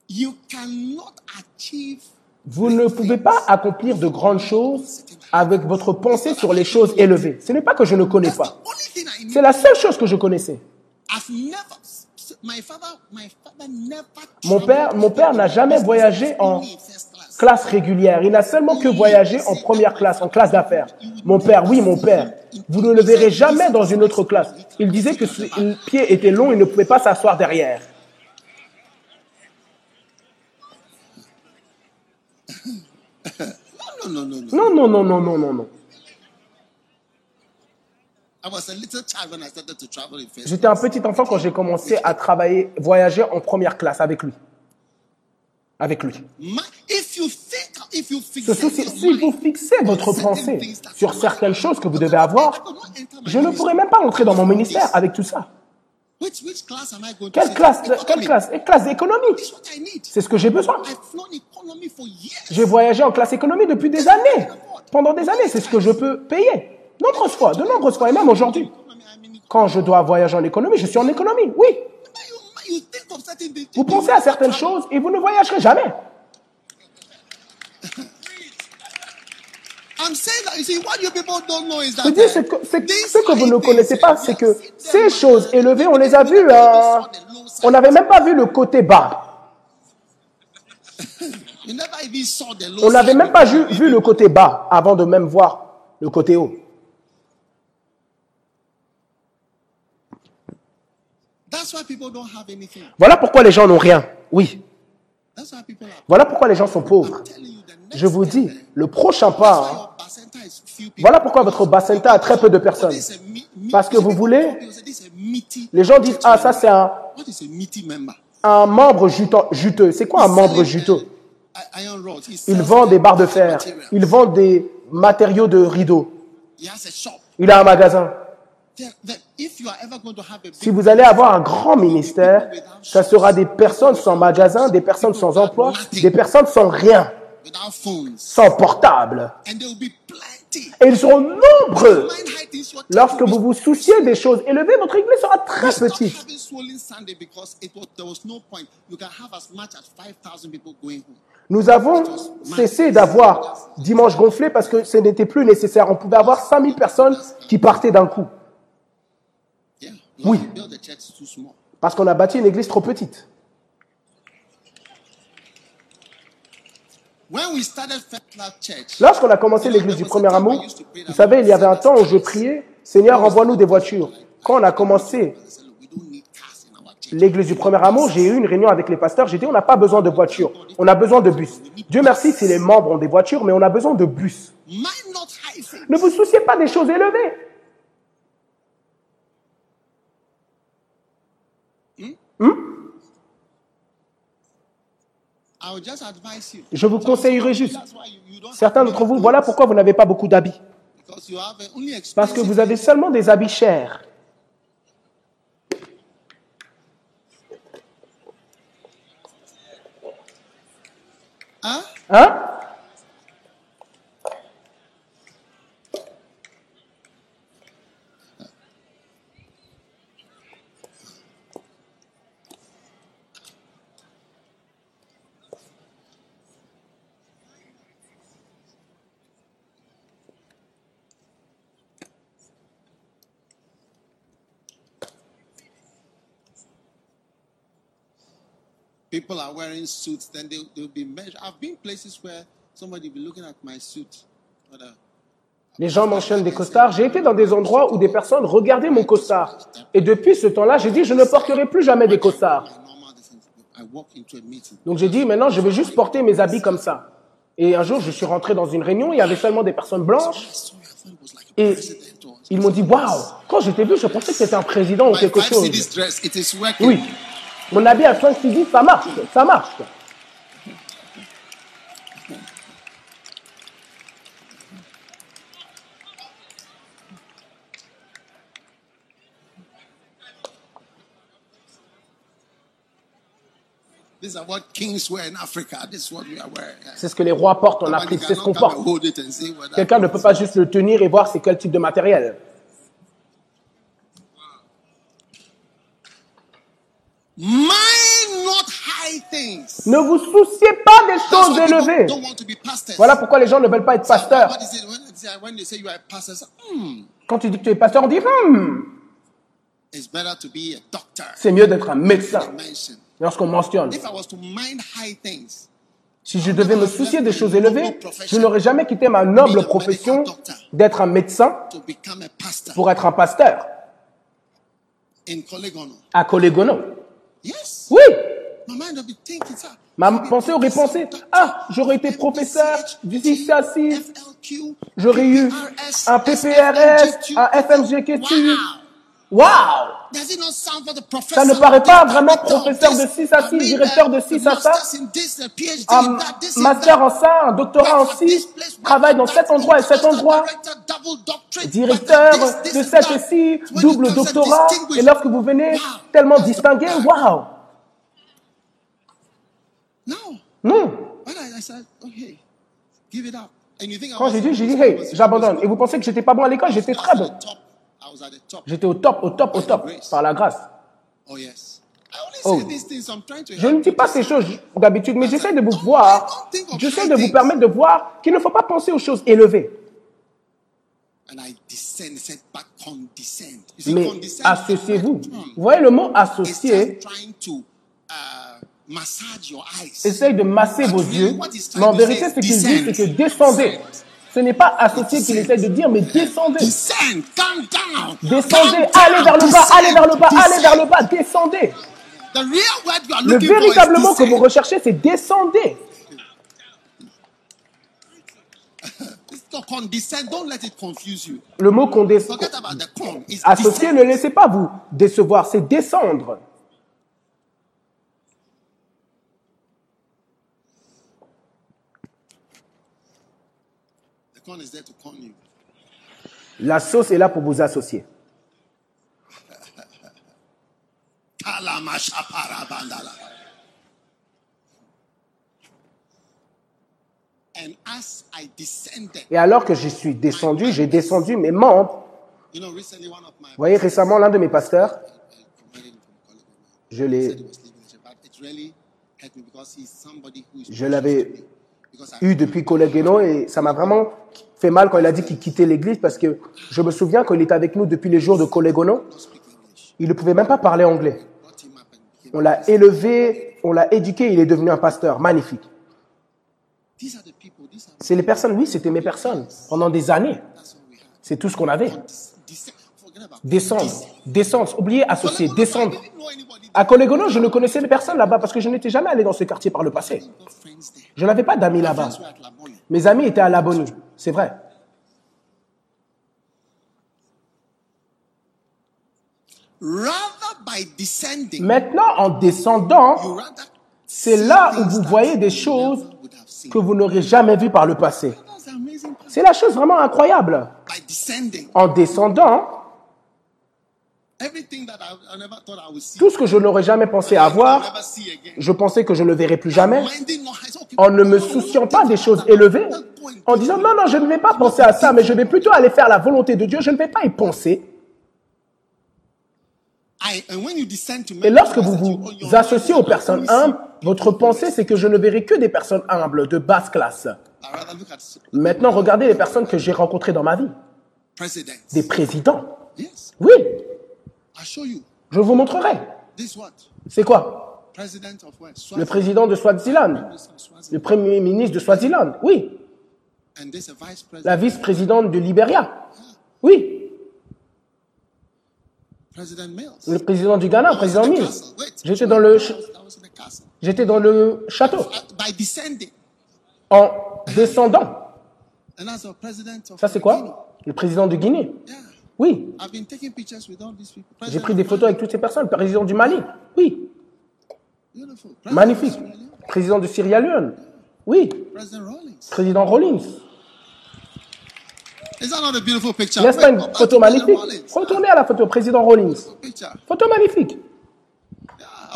you cannot achieve. Vous ne pouvez pas accomplir de grandes choses avec votre pensée sur les choses élevées. Ce n'est pas que je ne connais pas. C'est la seule chose que je connaissais. Mon père, mon père n'a jamais voyagé en classe régulière. Il n'a seulement que voyagé en première classe, en classe d'affaires. Mon père, oui, mon père. Vous ne le verrez jamais dans une autre classe. Il disait que ses pieds étaient longs, il ne pouvait pas s'asseoir derrière. No, no, no, no. Non, non, non, non, non, non, non. I was a little child when I started to travel in first. J'étais un petit enfant quand j'ai commencé à travailler, voyager en première classe avec lui. Avec lui. Ma- If you think, if you Ce souci- si vous fixez votre pensée sur certaines choses que vous devez avoir, je ne pourrais même pas entrer dans mon ministère avec tout ça. Which, which class am I going to Quelle classe, quelle classe, classe need. C'est ce que j'ai besoin. J'ai voyagé en classe économie depuis des années. Pendant des années, c'est ce que je peux payer. Nombreuses fois, de nombreuses fois, et même aujourd'hui. Quand je dois voyager en économie, je suis en économie, oui. Vous pensez à certaines choses et vous ne voyagerez jamais. I'm saying that, you see, what you people don't know is that. Je dis, c'est que, ce que vous ne connaissez pas, c'est que ces choses élevées, on les a vues, euh, on n'avait même pas vu le côté bas. On n'avait même pas vu le côté bas avant de même voir le côté haut. That's why people don't have anything. Voilà pourquoi les gens n'ont rien. Oui. Voilà pourquoi les gens sont pauvres. Je vous dis, eh, le prochain pas, hein, voilà pourquoi votre bacenta a très peu de personnes. Me- Parce que vous voulez- Les gens disent, ah, ça c'est un, un membre juteux. C'est quoi un membre juteux? He Il vend des barres de fer. Il vend des matériaux de rideaux. Il a un magasin. Si vous allez avoir un grand ministère, ça sera des personnes sans magasin, des personnes sans emploi, des personnes sans rien, sans portable. and there will be plenty. Et ils seront nombreux. Lorsque vous vous souciez des choses élevées, votre église sera très petite. having swollen Sunday because it was, there was no point. You can have as much as 5,000 people going home. Nous avons cessé d'avoir dimanche gonflé parce que ce n'était plus nécessaire. On pouvait avoir 5000 personnes qui partaient d'un coup. Oui. Parce qu'on a bâti une église trop petite. When we started First Love Church, Lorsqu'on a commencé l'église du premier amour, vous savez, il y avait un temps où je priais, Seigneur, envoie-nous des voitures. Quand on a commencé l'église du premier amour, j'ai eu une réunion avec les pasteurs, j'ai dit, on n'a pas besoin de voitures, on a besoin de bus. Dieu merci si les membres ont des voitures, mais on a besoin de bus. Ne vous souciez pas des choses élevées. You. Je vous conseillerais juste. Certains d'entre vous, voilà pourquoi vous n'avez pas beaucoup d'habits. Parce que vous avez seulement des habits chers. Hein? People are wearing suits, then they, they'll be measured. I've been places where somebody will be looking at my suit. What a- Les gens mentionnent des costards. J'ai été dans des endroits où des personnes regardaient mon costard. Et depuis ce temps-là, j'ai dit, je ne porterai plus jamais des costards. Donc j'ai dit, maintenant, je vais juste porter mes habits comme ça. Et un jour, je suis rentré dans une réunion, il y avait seulement des personnes blanches. Et ils m'ont dit, waouh, quand j'étais vu, je pensais que c'était un président ou quelque chose. Oui. Mon habit à 5 10, ça marche, ça marche. C'est ce que les rois portent en Afrique, c'est ce qu'on porte. Quelqu'un ne peut pas juste le tenir et voir c'est quel type de matériel. Mind not high things. Ne vous souciez pas des choses élevées. Voilà pourquoi les gens ne veulent pas être pasteurs. Quand tu dis que tu es pasteur, on dit hmm, it's better to be a doctor. c'est mieux d'être un médecin. Lorsqu'on mentionne, If I was to mind high things, si je devais me soucier des choses élevées, je n'aurais jamais quitté ma noble profession d'être un médecin to become a pastor. pour être un pasteur. À Colégono. Yes. Oui, ma pensée aurait pensé, ah, j'aurais été professeur du 6 à 6, FLQ, j'aurais eu un PPRS, un FMGQ. Wow. Waouh Does it not sound for the professor? Ça ne paraît pas vraiment professeur de 6 à 6, I mean, directeur de uh, 6 à ça, masters in this, uh, PhD un in that, this in master that. en ça, un doctorat en Work at this 6, place, work travaille dans cet endroit et cet endroit, directeur de this 7 and et that. 6, When it double doctorat, et lorsque vous venez tellement distingué, waouh No. Non Quand j'ai dit, j'ai dit, hey, j'abandonne. Et vous pensez que j'étais pas bon à l'école? J'étais très bon. J'étais au top, au top, au top, par la grâce. Oh Oh. Je ne dis pas ces choses d'habitude, mais j'essaie de vous voir, j'essaie de vous permettre de voir qu'il ne faut pas penser aux choses élevées, mais associez-vous. Vous voyez le mot to uh, essaye de masser vos yeux, mais en vérité, ce qu'il dit, c'est que descend. descendez. Ce n'est pas associer qu'il essaie de dire, mais descendez. Descendez, allez vers le bas, allez vers le bas, allez vers le bas, descendez. Le véritable mot que vous recherchez, c'est descendez. Condescend. Le mot qu'on dé- Forget about the con. It's associer, descend. ne laissez pas vous décevoir, c'est descendre. The con is there to con you. La sauce est là pour vous associer. Kalamashaparabandala. And as I descended, Et alors que je suis descendu, j'ai descendu mes membres. Vous voyez, récemment, l'un de mes pasteurs, je l'ai, Je l'avais eu depuis Colegeno et ça m'a vraiment fait mal quand il a dit qu'il quittait l'église parce que je me souviens qu'il était avec nous depuis les jours de English. Il ne pouvait même pas parler anglais. On l'a élevé, on l'a éduqué, il est devenu un pasteur magnifique. C'est les personnes, oui, c'était mes personnes pendant des années. C'est tout ce qu'on avait. Des- descendre, oubliez associer, descendre. À Colegono, je ne connaissais personne là-bas parce que je n'étais jamais allé dans ce quartier par le passé. Je n'avais pas d'amis là-bas. Laboni. Mes amis étaient à Labonie, c'est vrai. Rather by descending, Maintenant, en descendant, c'est là où vous voyez des choses que vous n'aurez jamais vues par le passé. C'est la chose vraiment incroyable. En descendant, everything that I, I never thought I would see, tout ce que je n'aurais jamais pensé avoir, je pensais que je ne verrais plus jamais, en ne me souciant pas des choses élevées, en disant non, non, je ne vais pas penser à ça, mais je vais plutôt aller faire la volonté de Dieu, je ne vais pas y penser. Et lorsque vous vous associez aux personnes humbles, votre pensée, c'est que je ne verrai que des personnes humbles, de basse classe. Maintenant, regardez les personnes que j'ai rencontrées dans ma vie. Des présidents. Yes, Oui. Je vous montrerai. C'est quoi? Le président de Swaziland. Le premier ministre de Swaziland. Oui. La vice-présidente de Libéria. Oui. President Mills. Le président du Ghana, président Mills. J'étais dans le, j'étais dans le château. Uh, by descending. En descendant. Ça, c'est quoi? Le président du Guinée. Oui. J'ai pris des photos avec toutes ces personnes. Président du Mali. Oui. Magnifique. Président de Sierra Leone. Oui. Président Rawlings. N'est-ce pas une photo magnifique. Retournez à la photo, Président Rawlings. Photo magnifique.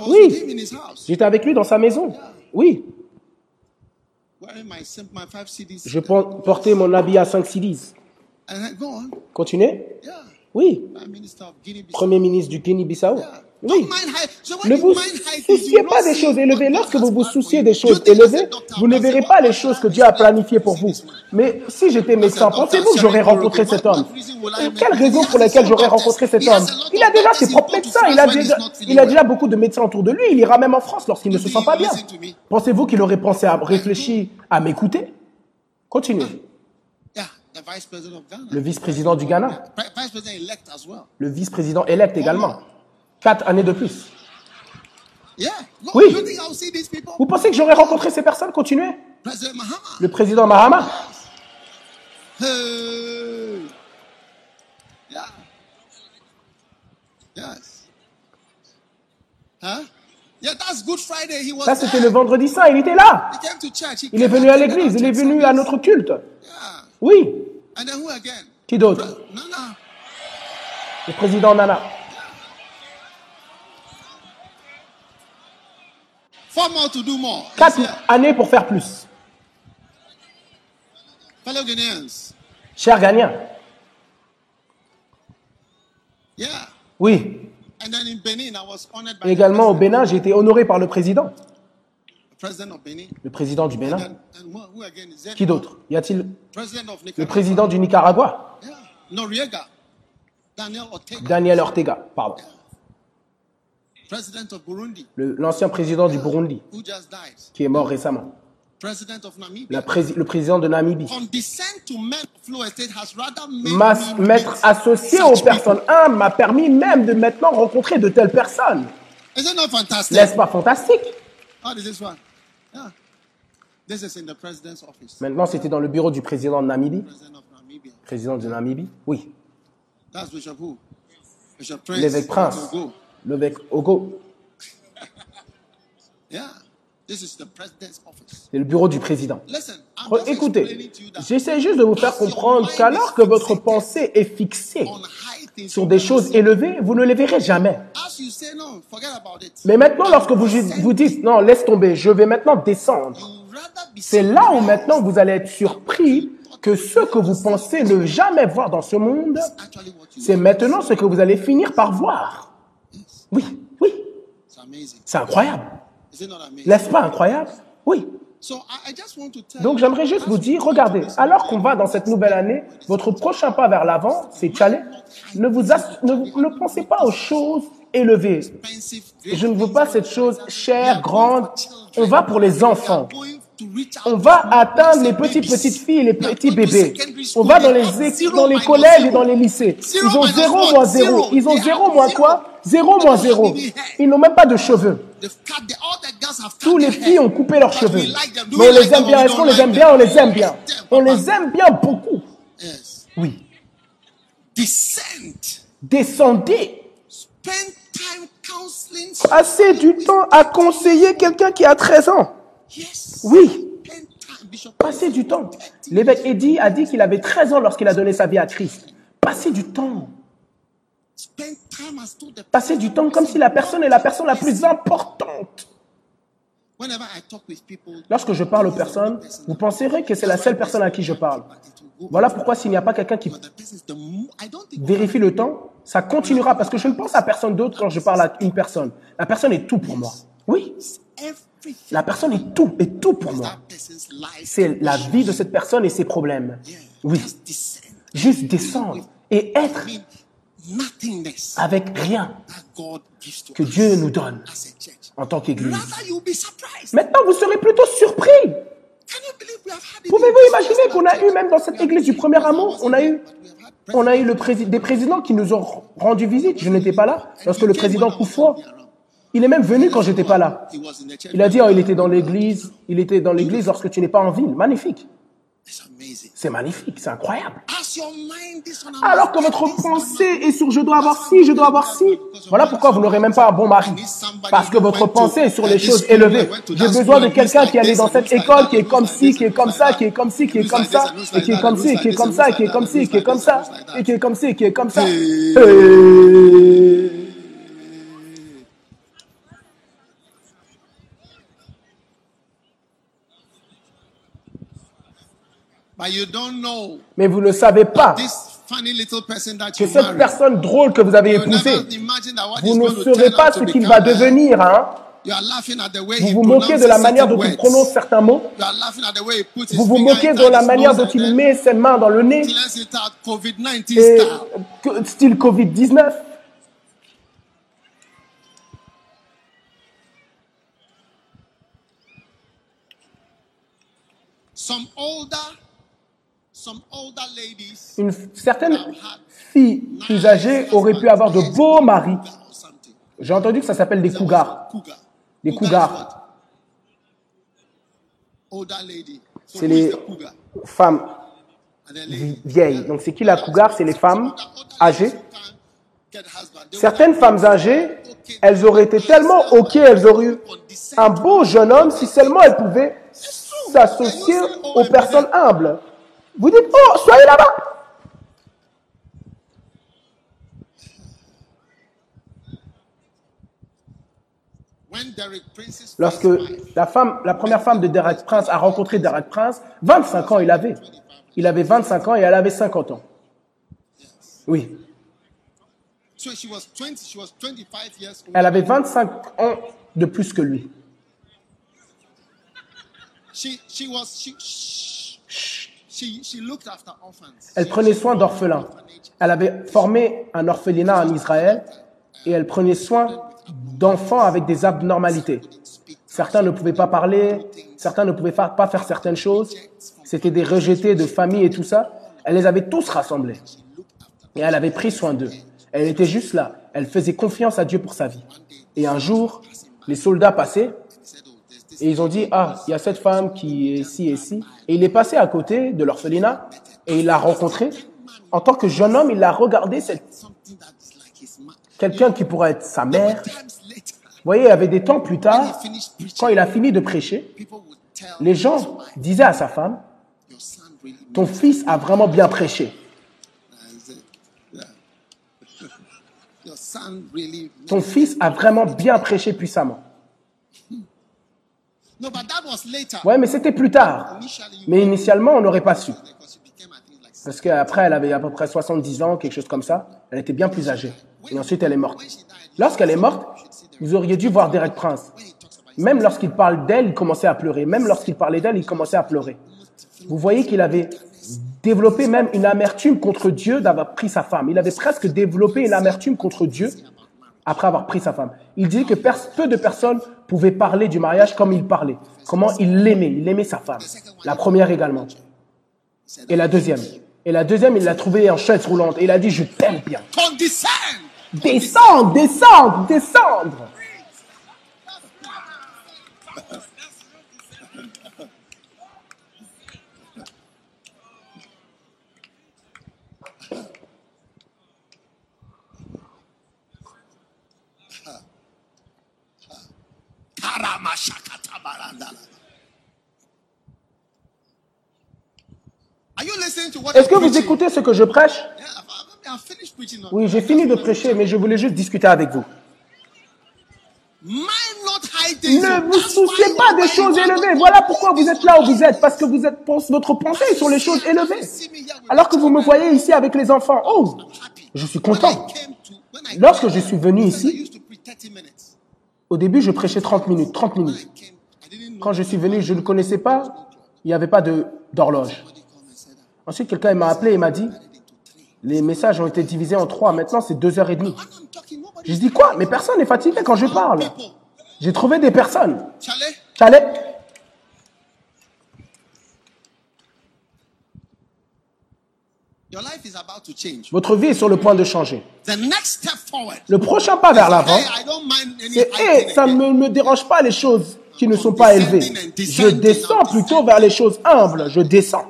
Oui. J'étais avec lui dans sa maison. Oui. Je por- portais mon habit à 5 CDs. Continuez. Oui. Premier ministre du Guinée-Bissau? Oui. Ne vous souciez pas des choses élevées. Lorsque vous vous souciez des choses élevées, vous ne verrez pas les choses que Dieu a planifiées pour vous. Mais si j'étais médecin, pensez-vous que j'aurais rencontré cet homme Quelle raison pour laquelle j'aurais rencontré cet homme? Il a déjà ses propres médecins, il a déjà, il a déjà beaucoup de médecins autour de lui, il ira même en France lorsqu'il ne se sent pas bien. Pensez-vous qu'il aurait pensé à réfléchir, à m'écouter? Continuez. Yeah, the vice president of Ghana. Le vice-président du Ghana, le vice-président élect également. Quatre années de plus. Oui. Vous pensez que j'aurais rencontré ces personnes? Continuez. Le président Mahama, ça c'était le vendredi saint, il était là. Il est venu à l'église, il est venu à notre culte. Oui. And then who again? Qui d'autre? Le président Nana. Four more to do more. Quatre années pour faire plus. Fellow Ghanaians. Cher Ghanéen. Yeah. Oui. And then in Benin, I was honored by Également au Bénin, j'ai été honoré par le président. Le président du Bénin. Qui d'autre? Y a-t-il le président du Nicaragua? Daniel Ortega. Pardon. L'ancien président du Burundi, who just died. qui est mort récemment. La le président de Namibie. Me M'être associé aux personnes humbles m'a permis même de maintenant rencontrer de telles personnes. N'est-ce pas fantastique? Office. Maintenant, c'était dans le bureau du président de Namibie. Président de Namibie Oui. That's Bishop who? Bishop Prince. L'évêque Prince. L'évêque Ogo. Yeah. This is the president's office. C'est le bureau du président. Explaining Écoutez, j'essaie juste de vous faire comprendre qu'alors que votre pensée est fixée sur des choses élevées, vous ne les verrez jamais. Mais maintenant, lorsque vous vous dites, non, laisse tomber, je vais maintenant descendre, c'est là où maintenant vous allez être surpris que ce que vous pensez ne jamais voir dans ce monde, c'est maintenant ce que vous allez finir par voir. Oui, oui, c'est incroyable. N'est-ce pas incroyable? Oui. Donc j'aimerais juste vous dire, regardez, alors qu'on va dans cette nouvelle année, votre prochain pas vers l'avant, c'est challenge. Ne vous ne, ne pensez pas aux choses élevées. Je ne veux pas cette chose chère, grande. On va pour les enfants. On va atteindre les petites petites filles les petits bébés. On va dans les dans les collèges et dans les lycées. Ils ont zéro moins zéro. Ils ont zéro moins quoi? Zéro moins zéro. Ils n'ont même pas de cheveux. Tous les filles ont coupé leurs cheveux. Mais on les aime bien. Est-ce qu'on les aime bien? On les aime bien. On les aime bien beaucoup. Oui. Descend. Descendez. Passez du temps à conseiller quelqu'un qui a 13 ans. Oui. Passez du temps. L'évêque Eddie a dit qu'il avait 13 ans lorsqu'il a donné sa vie à Christ. Passez du temps. Passez du temps comme si la personne est la personne la plus importante. Whenever I talk with people, Lorsque je parle aux personnes, vous penserez que c'est la seule personne à qui je parle. Voilà pourquoi s'il n'y a pas quelqu'un qui vérifie le temps, ça continuera parce que je ne pense à personne d'autre quand je parle à une personne. La personne est tout pour moi. Oui, la personne est tout, est tout pour moi. C'est la vie de cette personne et ses problèmes. Oui, juste descendre et être avec rien que Dieu nous donne en tant qu'Église. Maintenant, vous serez plutôt surpris. Pouvez-vous in imaginer qu'on a eu, même dans cette église du premier amour, on a eu, on a eu le des présidents qui nous ont rendu visite. Je n'étais pas là. Lorsque le président Koufou, il est même venu quand j'étais pas là. Il a dit, oh, il était dans l'église, il était dans l'église lorsque tu n'es pas en ville. Magnifique. C'est magnifique, c'est incroyable. Alors que votre pensée est sur je dois avoir ci, je dois avoir ci. Voilà pourquoi vous n'aurez même pas un bon mari. Parce que votre pensée est sur les choses élevées. J'ai besoin de quelqu'un qui est allé dans cette école, qui est comme ci, qui est comme ça, qui est comme ci, qui est comme ça, et qui est comme ci, qui est comme ça, qui est comme ci, qui est comme ça, et qui est comme ci, qui est comme ça. But you don't know Mais vous ne savez pas this funny little person that que you cette personne drôle que vous avez épousée, vous ne saurez pas ce qu'il va devenir. Hein. Vous vous moquez de la manière dont il prononce certains mots. Vous vous moquez de la manière dont il met ses mains dans le nez, clears it out COVID-19 et, style. que- style Covid-19. Some older, Une certaine fille plus âgée aurait pu avoir de beaux maris. J'ai entendu que ça s'appelle des cougars. Cougar. Des cougars. C'est les femmes vieilles. Donc c'est qui la cougar? C'est les femmes âgées. Certaines femmes âgées, elles auraient été tellement ok, elles auraient eu un beau jeune homme si seulement elles pouvaient s'associer aux personnes humbles. Vous dites, oh, soyez là-bas. Lorsque la femme, la première femme de Derek Prince a rencontré Derek Prince, 25 ans il avait. Il avait 25 ans et elle avait 50 ans. Oui. so she was 20, she was 25 years old. Elle avait 25 ans de plus que lui. Elle prenait soin d'orphelins. Elle avait formé un orphelinat en Israël et elle prenait soin d'enfants avec des abnormalités. Certains ne pouvaient pas parler, certains ne pouvaient pas faire certaines choses. C'était des rejetés de famille et tout ça. Elle les avait tous rassemblés. Et elle avait pris soin d'eux. Elle était juste là. Elle faisait confiance à Dieu pour sa vie. Et un jour, les soldats passaient et ils ont dit, ah, il y a cette femme qui est ici et ici. Et il est passé à côté de l'orphelinat et il l'a rencontrée. En tant que jeune homme, il l'a regardé, man. quelqu'un qui pourrait être sa mère. Vous voyez, il y avait des temps plus tard, quand il a fini de prêcher, les gens disaient à sa femme, ton fils a vraiment bien prêché. Ton fils a vraiment bien prêché puissamment. No, but that was later. Ouais, mais c'était plus tard. Mais initialement, on n'aurait pas su. Parce qu'après, elle avait à peu près 70 ans, quelque chose comme ça. Elle était bien plus âgée. Et ensuite, elle est morte. Lorsqu'elle est morte, vous auriez dû voir Derek Prince. Même lorsqu'il parle d'elle, il commençait à pleurer. Même lorsqu'il parlait d'elle, il commençait à pleurer. Vous voyez qu'il avait développé même une amertume contre Dieu d'avoir pris sa femme. Il avait presque développé une amertume contre Dieu après avoir pris sa femme. Il disait que peu de personnes pouvaient parler du mariage comme il parlait. Comment il l'aimait. Il aimait sa femme. La première également. Et la deuxième. Et la deuxième, il l'a trouvée en chaise roulante. Et il a dit, je t'aime bien. Descendre, descendre, descendre. Karamashakatabarandala. Are you listening to what Est-ce que vous écoutez ce que je prêche? Oui, j'ai fini de prêcher, mais je voulais juste discuter avec vous. Ne vous souciez pas des choses élevées. Voilà pourquoi vous êtes là où vous êtes, parce que vous êtes, votre pensée est sur les choses élevées. Alors que vous me voyez ici avec les enfants, oh, je suis content. Lorsque je suis venu ici, used to preach 30 minutes. Au début, je prêchais 30 minutes, 30 When I minutes. Quand je suis venu, je ne connaissais pas, il n'y avait pas d'horloge. Ensuite, quelqu'un m'a appelé et m'a dit, les messages ont été divisés en trois, maintenant c'est deux heures et demie. Je dis quoi? Mais personne n'est fatigué quand je parle. J'ai trouvé des personnes. Chalet, Votre vie est sur le point de changer. Le prochain pas vers l'avant, c'est hey, ça ne me, me dérange pas les choses qui ne sont pas élevées. Je descends plutôt vers les choses humbles. Je descends.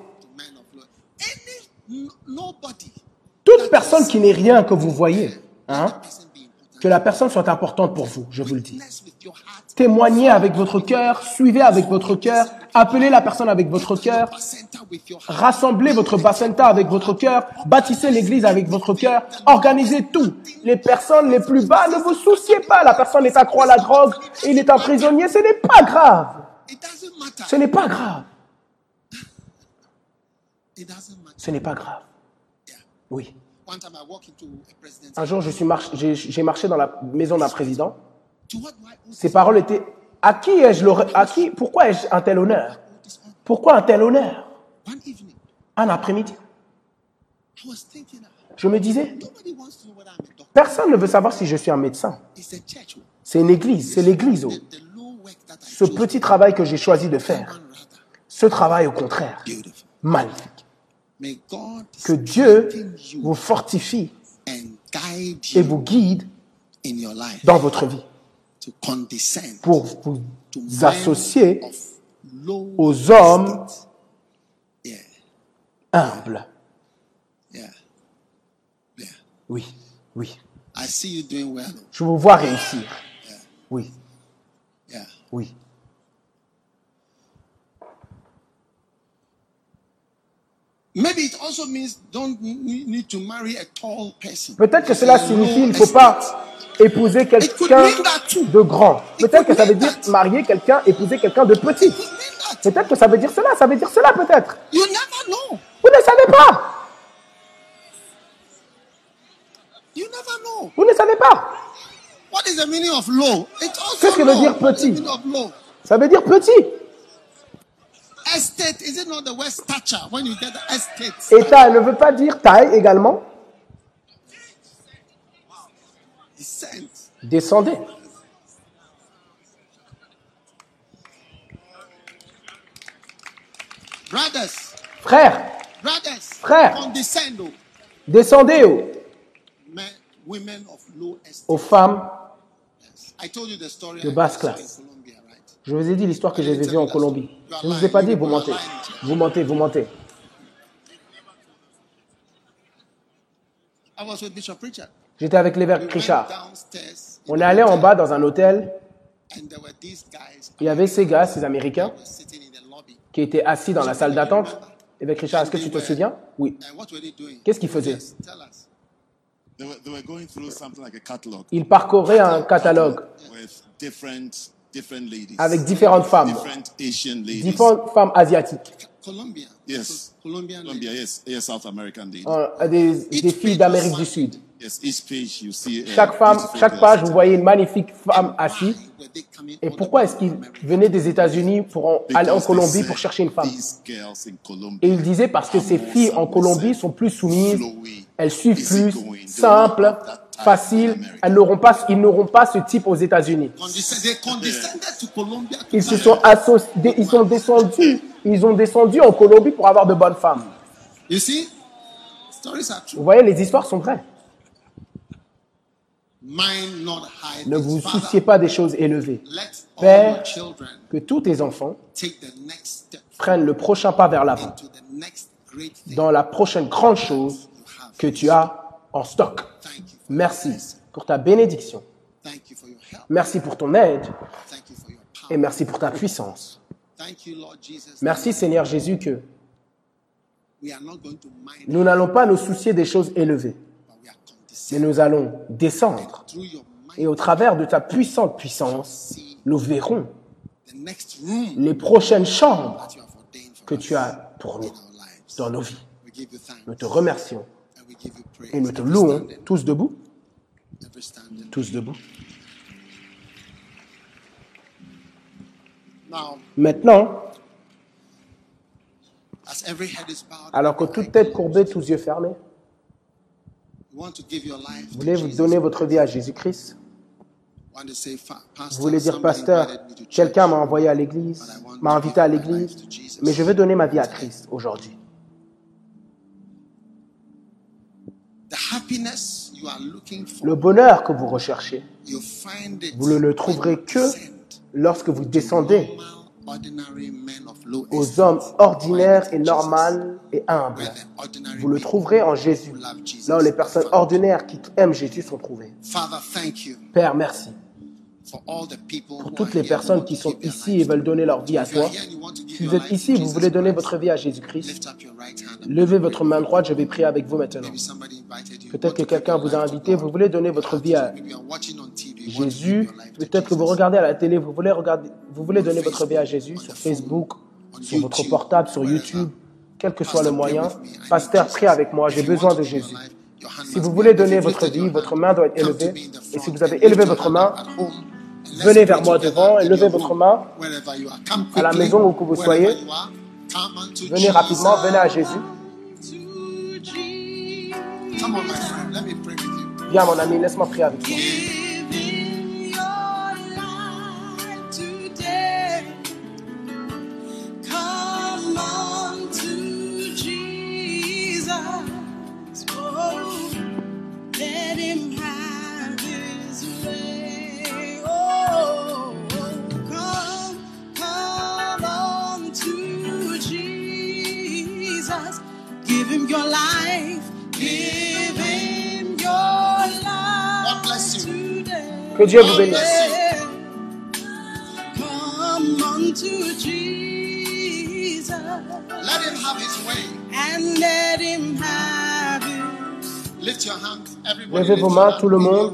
Toute personne qui n'est rien que vous voyez, hein, que la personne soit importante pour vous, je vous le dis. Témoignez avec votre cœur, suivez avec votre cœur, appelez la personne avec votre cœur, rassemblez votre bacenta avec votre cœur, bâtissez l'église avec votre cœur, organisez tout. Les personnes les plus bas, ne vous souciez pas. La personne est accro à la drogue, il est un prisonnier, ce n'est pas grave. Ce n'est pas grave. Ce n'est pas grave. Oui. Un jour, j'ai marché dans la maison d'un président. Ses paroles étaient À qui ai-je À qui Pourquoi ai-je un tel honneur? Pourquoi un tel honneur? Un après-midi. Je me disais. Personne ne veut savoir si je suis un médecin. C'est une église, c'est l'église. oh. Ce petit travail que j'ai choisi de faire. Ce travail, au contraire, magnifique. May God Que Dieu vous fortifie and guide et vous guide in your life dans votre vie to condescend pour vous associer aux hommes humbles. Oui, oui. I see you doing well. Je vous vois réussir. Oui, oui. Maybe it also means don't ne- need to marry a tall person. Peut-être que cela signifie qu'il ne faut pas épouser quelqu'un de grand. Peut-être que ça veut dire marier quelqu'un, épouser quelqu'un de petit. Peut-être que ça veut dire cela, ça veut dire cela peut-être. You never know. Vous ne savez pas. You never know. Vous ne savez pas. What is the meaning of low? It also Qu'est-ce que veut dire petit? Ça veut dire petit. Estate, is it not the word stature when you get the estate? État ne veut pas dire taille également. Descent. Descendez. Brothers, Frères, brothers, Frère. condescend oh, descendez aux, men, women of low estate. aux femmes. I told you the story De basse classe. Je vous ai dit l'histoire que j'ai vécue en Colombie. Je ne vous ai pas dit, vous mentez. Vous mentez, vous mentez. I was with Bishop Richard. J'étais avec l'évêque Richard. downstairs On est allé en bas dans un hôtel. and there were these guys Il y avait ces gars, ces Américains, who were sitting in the lobby. qui étaient assis dans la salle d'attente. Évêque Richard, est-ce que tu te souviens? Oui. Qu'est-ce qu'ils faisaient? Yes, tell us. They were, they were going through something like a catalog Ils parcouraient un catalogue avec différentes femmes, différentes femmes asiatiques, Colombia. Yes. Colombian. Colombia, yes, yes, South American ladies. euh, des, des filles d'Amérique du Sud. A Chaque femme, chaque page, vous voyez une magnifique femme assise. Et pourquoi est-ce qu'ils venaient des États-Unis pour en- aller en Colombie pour chercher une femme Et il disait parce que ces filles en Colombie sont plus soumises, elles suivent plus, simples, faciles. Elles n'auront pas, ils n'auront pas ce type aux États-Unis. Ils se sont associés, ils sont descendus, ils ont descendu en Colombie pour avoir de bonnes femmes. Vous voyez, les histoires sont vraies. Ne vous souciez pas des choses élevées. Père, Que tous tes enfants prennent le prochain pas vers l'avant, dans la prochaine grande chose que tu as en stock. Merci pour ta bénédiction. Thank you for your help. Merci pour ton aide Thank you for your et merci pour ta puissance. Thank you, Lord Jesus. Merci Seigneur Jésus que nous n'allons pas nous soucier des choses élevées, mais nous allons descendre. Et au travers de ta puissante puissance, nous verrons les prochaines chambres que tu as pour nous dans nos vies. Nous te remercions et nous te louons tous debout, tous debout. Maintenant, alors que toute tête courbée, tous yeux fermés, you want to give your life vous to voulez vous donner votre vie à Jésus-Christ? You want to say, "Fa- Pastor, Vous voulez dire, pasteur, invited me to church, quelqu'un m'a envoyé à l'église, m'a invité à l'église, mais je veux donner ma vie à Christ aujourd'hui. The happiness you are looking for, Le bonheur que vous recherchez, you find it vous ne le trouverez que lorsque vous descendez aux hommes ordinaires et normaux et humbles. Vous le trouverez en Jésus. Là où les personnes ordinaires qui aiment Jésus sont trouvées. Father, thank you Père, merci pour toutes les personnes qui sont ici et veulent donner leur vie à toi. Si vous êtes ici et vous voulez donner votre vie à Jésus-Christ, levez votre main droite, je vais prier avec vous maintenant. Peut-être que quelqu'un vous a invité, vous voulez donner votre vie à Jésus. Peut-être que vous regardez à la télé, vous voulez, regarder, vous voulez donner votre vie à Jésus sur Facebook, sur votre portable, sur YouTube, quel que soit le moyen. Pasteur, prie avec moi, j'ai besoin de Jésus. Si vous voulez donner votre vie, votre main doit être élevée. Et si vous avez élevé votre main, venez vers moi devant et levez votre main. à la maison où que vous soyez. Venez rapidement, venez à Jésus. Come on, my friend, let me pray with you. Viens mon ami, laisse-moi prier avec toi. Giving your life today. Come Lift your hands, everybody. Levez vos your mains, hands tout le monde,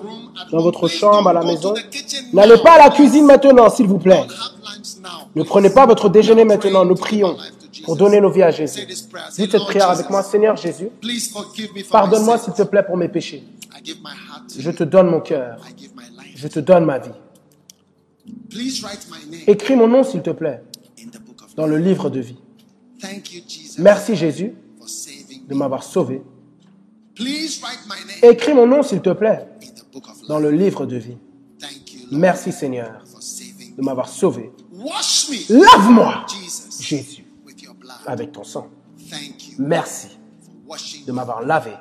dans votre Please chambre, à la maison. N'allez pas à la cuisine maintenant, s'il vous plaît. Ne prenez pas votre déjeuner maintenant, nous prions pour donner nos vies à Jésus. Dites cette prière avec moi, Seigneur Jésus, Please forgive me for pardonne-moi my s'il sins. te plaît pour mes péchés. I give my heart to Je te donne mon cœur, je te donne ma vie. Écris mon nom s'il te plaît dans le livre de vie. Merci Jésus de m'avoir sauvé. Écris mon nom s'il te plaît dans le livre de vie. Merci Seigneur de m'avoir sauvé. Lave-moi, Jésus, avec ton sang. Merci de m'avoir lavé,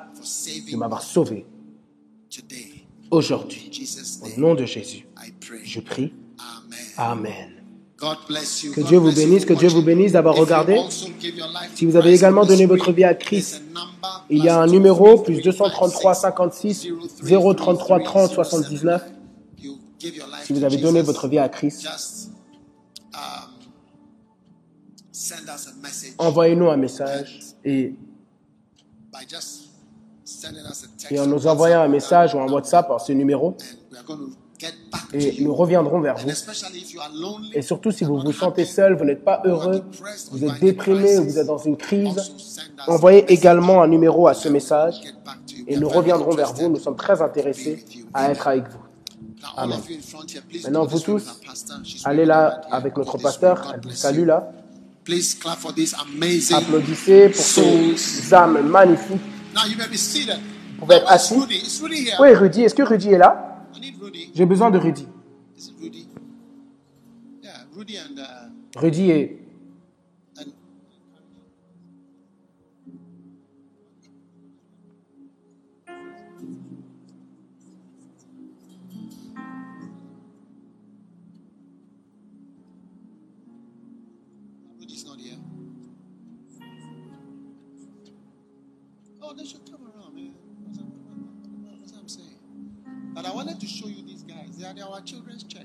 de m'avoir sauvé. Aujourd'hui. Au nom de Jésus, I pray. je prie. Amen. Amen. God bless you. Que Dieu vous bénisse, que Dieu vous bénisse d'avoir regardé. also give your life Si vous avez Christ également donné votre vie à Christ, il y a un numéro, plus 233 233 56 033 30 79. You give your life Si vous avez donné votre vie à Christ, just um, send us a message envoyez-nous un message et, et en nous envoyant un message ou un WhatsApp à ce numéro et nous reviendrons vers vous. Et surtout si vous vous sentez seul, vous n'êtes pas heureux, vous êtes déprimé vous êtes dans une crise, envoyez également un numéro à ce message et nous reviendrons vers vous. Nous sommes très intéressés à être avec vous. Amen. Maintenant, vous tous, allez là avec notre pasteur, elle vous salue là. Applaudissez pour ces âmes magnifiques. Pouvez être assis. Is Rudy here? Oui, Rudy, est-ce que Rudy est là? J'ai besoin de Rudy. Rudy? Yeah,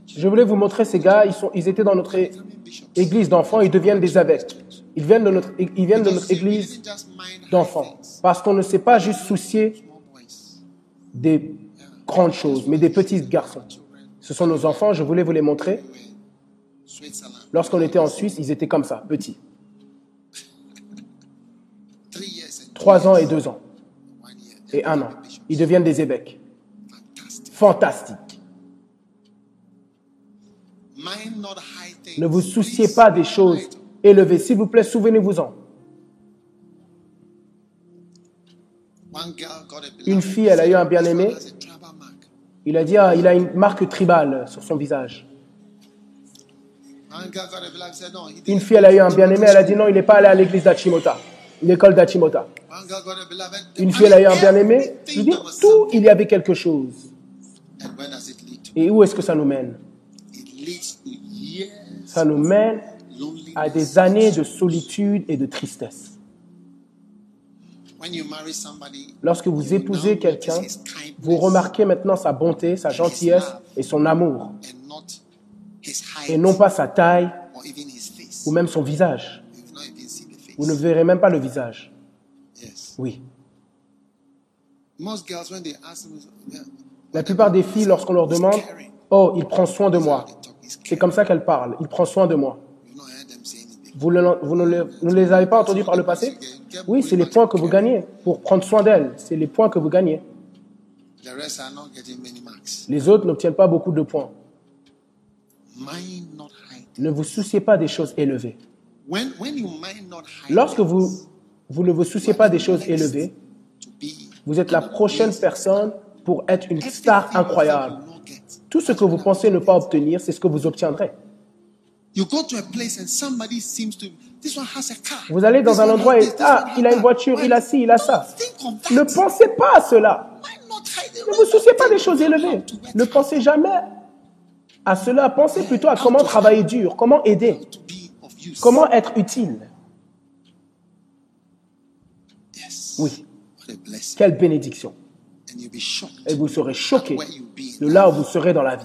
Je voulais vous montrer ces gars, ils, sont, ils étaient dans notre église d'enfants, ils deviennent des évêques. Ils viennent de notre, ils viennent de notre église d'enfants. Parce qu'on ne s'est pas juste boys. des grandes choses, mais des petits garçons. Ce sont nos enfants, je voulais vous les montrer. Lorsqu'on était en Suisse, ils étaient comme ça, petits. Three years and two Trois ans years. et deux ans. Et un an. Ils deviennent des évêques. Fantastic. Fantastique. Ne vous souciez pas des choses élevées. S'il vous plaît, souvenez-vous-en. Une fille, elle a eu un bien-aimé. Il a dit, ah, il a une marque tribale sur son visage. Une fille, elle a eu un bien-aimé, elle a dit non, il n'est pas allé à l'église d'Achimota, l'école d'Achimota. Une fille, elle a eu un bien-aimé, there was tout, il y avait quelque chose. And where does it lead to? Et où est-ce que ça nous mène? It leads to years Ça nous mène à des années de solitude et de tristesse. When you marry somebody, Lorsque vous épousez now quelqu'un, notice his kindness vous remarquez maintenant sa bonté, sa gentillesse et son amour, and not his height et non pas sa taille or even his face. ou même son visage. You've not even seen the face. Vous ne verrez même pas le visage. Yes. Oui. Most girls, when they ask them, yeah, La plupart des filles, lorsqu'on leur demande, oh, il prend soin de moi. C'est comme ça qu'elles parlent. Il prend soin de moi. Vous, ne, les avez pas entendus par le passé? Oui, c'est les points que vous gagnez pour prendre soin d'elles. C'est les points que vous gagnez. Les autres n'obtiennent pas beaucoup de points. Ne vous souciez pas des choses élevées. Lorsque vous, vous ne vous souciez pas des choses élevées, vous êtes la prochaine personne pour être une star incroyable. Tout ce que vous pensez ne pas obtenir, c'est ce que vous obtiendrez. Vous allez dans un endroit et ah, il a une voiture, il a ci, il a ça. Ne pensez pas à cela. Ne vous souciez pas des choses élevées. Ne pensez jamais à cela. Pensez plutôt à comment travailler dur, comment aider, comment être utile. Oui, quelle bénédiction. Et vous serez choqué de là où vous serez dans la vie.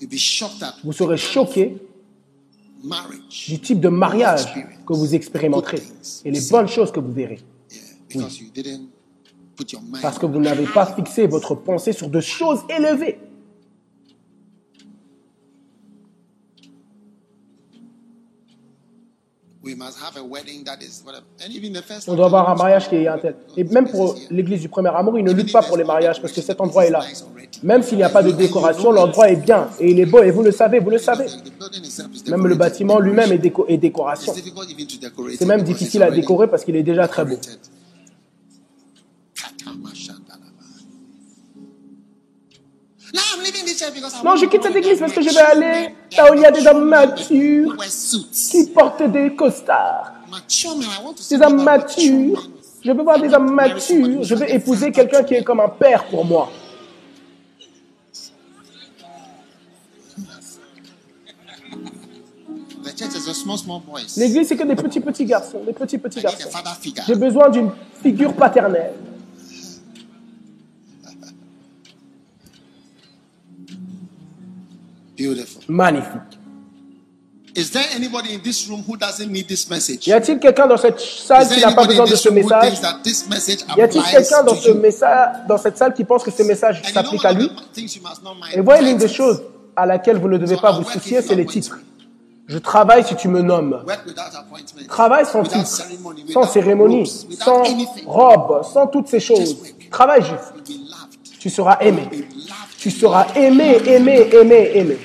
You'll be shocked at Vous serez choqué du type de mariage que vous expérimenterez et les bonnes choses que vous verrez. Yeah, because you didn't put your mind. Parce que vous n'avez pas fixé votre pensée sur de choses élevées. On doit avoir un mariage qui est un tel. Et même pour l'église du premier amour, ils ne luttent pas pour les mariages parce que cet endroit est là. Même s'il n'y a pas de décoration, l'endroit est bien et il est beau et vous le savez, vous le savez. Même le bâtiment lui-même est, déco- est décoration. C'est même difficile à décorer parce qu'il est déjà très beau. Non, je quitte cette église parce que je vais aller là où il y a des hommes matures qui portent des costards. Des hommes matures. Je veux voir des hommes matures. Je veux épouser quelqu'un qui est comme un père pour moi. L'église, c'est que des petits, petits garçons. Des petits, petits garçons. J'ai besoin d'une figure paternelle. Beautiful. Magnifique. Is there anybody in this room who doesn't need this message? Y a-t-il quelqu'un dans cette salle qui n'a pas besoin in de ce message? Y a-t-il quelqu'un dans, ce message, dans cette salle qui pense que ce message s'applique à lui? Et voyez l'une des choses à laquelle vous ne devez pas vous soucier, c'est les titres. Je travaille si tu me nommes. Travaille sans titre, sans cérémonie, sans robe, sans toutes ces choses. Travaille juste. Tu seras aimé. Tu seras aimé, aimé, aimé, aimé.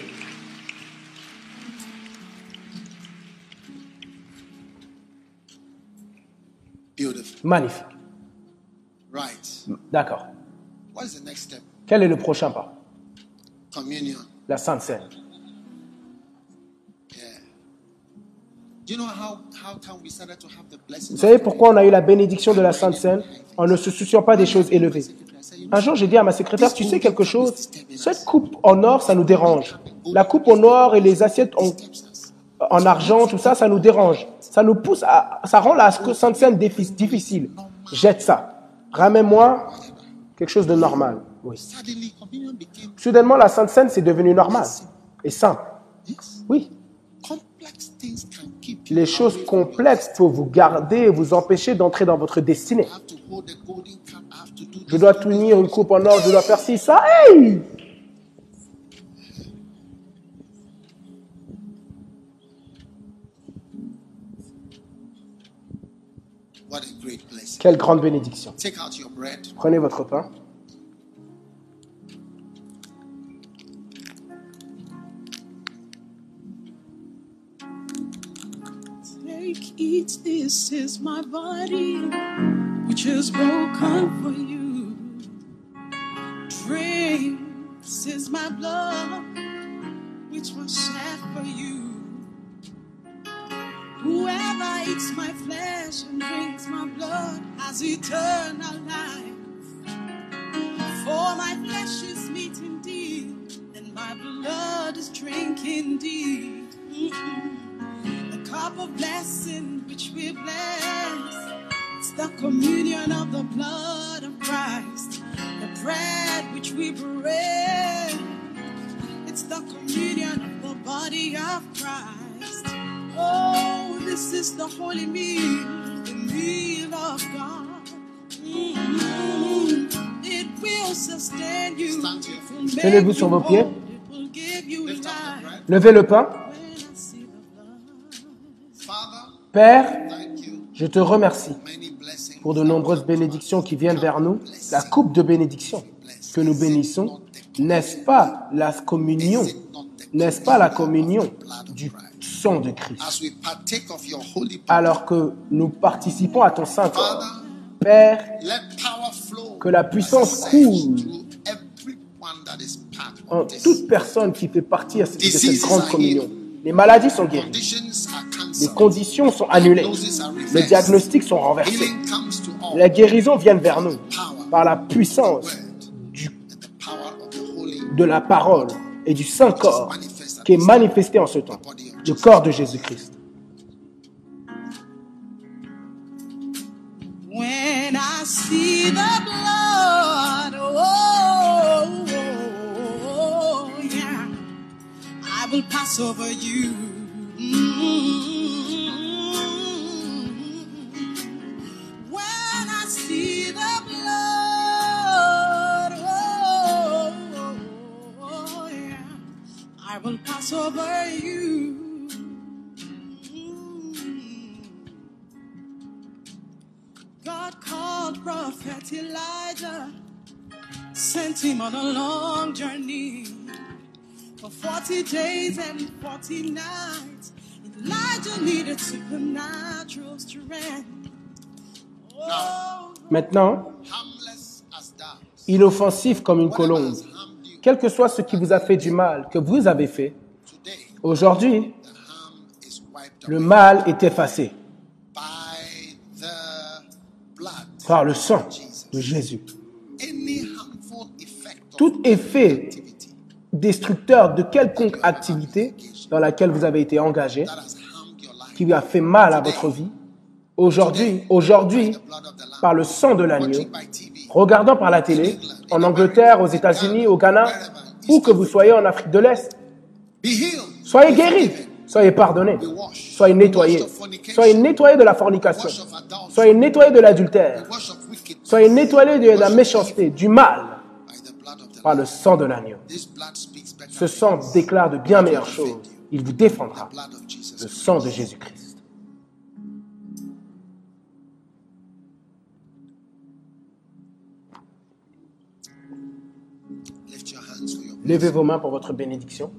Magnifique. Right. D'accord. What is the next step? Quel est le prochain pas? Communion. La Sainte Seine. Yeah. Do you know how, how come we started to have the blessing? Vous savez pourquoi on a eu la bénédiction de la Sainte Seine en ne se souciant pas des choses élevées Un jour, j'ai dit à ma secrétaire, tu sais quelque chose? Cette coupe en or, ça nous dérange. La coupe en or et les assiettes en, en argent, tout ça, ça nous dérange. Ça nous pousse à, ça rend la Sainte Seine difficile. Jette ça. Ramène-moi quelque chose de normal. Oui. Soudainement, la Sainte Seine, c'est devenu normal et simple. Oui. Les choses complexes peuvent vous garder et vous empêcher d'entrer dans votre destinée. Je dois tenir une coupe en or, je dois faire ci, ça. Hey Quelle grande bénédiction. Take out your bread. Prenez votre pain. Take, eat, this is my body, which is broken for you. Drink, this is my blood, which was shed for you. Whoever eats my flesh and drinks my blood has eternal life. For my flesh is meat indeed, and my blood is drink indeed. Mm-mm. The cup of blessing which we bless. It's the communion of the blood of Christ. The bread which we break. It's the communion of the body of Christ. Oh, this is the holy meal, the meal of God. Mm, It will sustain you. Tenez-vous sur you vos pieds. Levez le pain. Père, thank you. je te remercie Many blessings. pour de nombreuses bénédictions qui viennent vers nous. La coupe de bénédiction que nous bénissons, n'est-ce pas la communion? N'est-ce pas la communion du sang de Christ. As we partake of your holy body, Alors que nous participons à ton saint corps, Père, que la puissance coule en toute personne qui fait partie de cette grande communion. Les maladies sont guéries, les conditions sont annulées, les diagnostics sont renversés, la guérison vient vers nous par la puissance du- de la parole et du saint corps qui est manifesté en ce temps, le corps de Jésus-Christ. When I see the blood, oh, oh, oh, yeah, I will pass over you. Mm. When I see the blood, oh, oh, oh, yeah, I will pass over you. God called Prophet Elijah, sent him on a long journey. For 40 days and 40 nights, Elijah needed supernatural strength. Maintenant, harmless as doves. inoffensif comme une Whatever colombe, has harmed you quel que soit ce qui vous a fait du mal, que vous avez fait, today, aujourd'hui, the harm is wiped le mal est effacé par le sang de Jésus. Tout effet destructeur de quelconque activité dans laquelle vous avez été engagé, qui a fait mal à votre vie, aujourd'hui, aujourd'hui, par le sang de l'agneau, regardant par la télé, en Angleterre, aux États-Unis, au Ghana, où que vous soyez en Afrique de l'Est, soyez guéris, soyez pardonnés, soyez nettoyés, soyez nettoyés de la fornication, soyez nettoyés de l'adultère, soyez nettoyés de la méchanceté, du mal, par le sang de l'agneau. Ce sang déclare de bien meilleures choses. Il vous défendra. Le sang de Jésus-Christ. Levez vos mains pour votre bénédiction.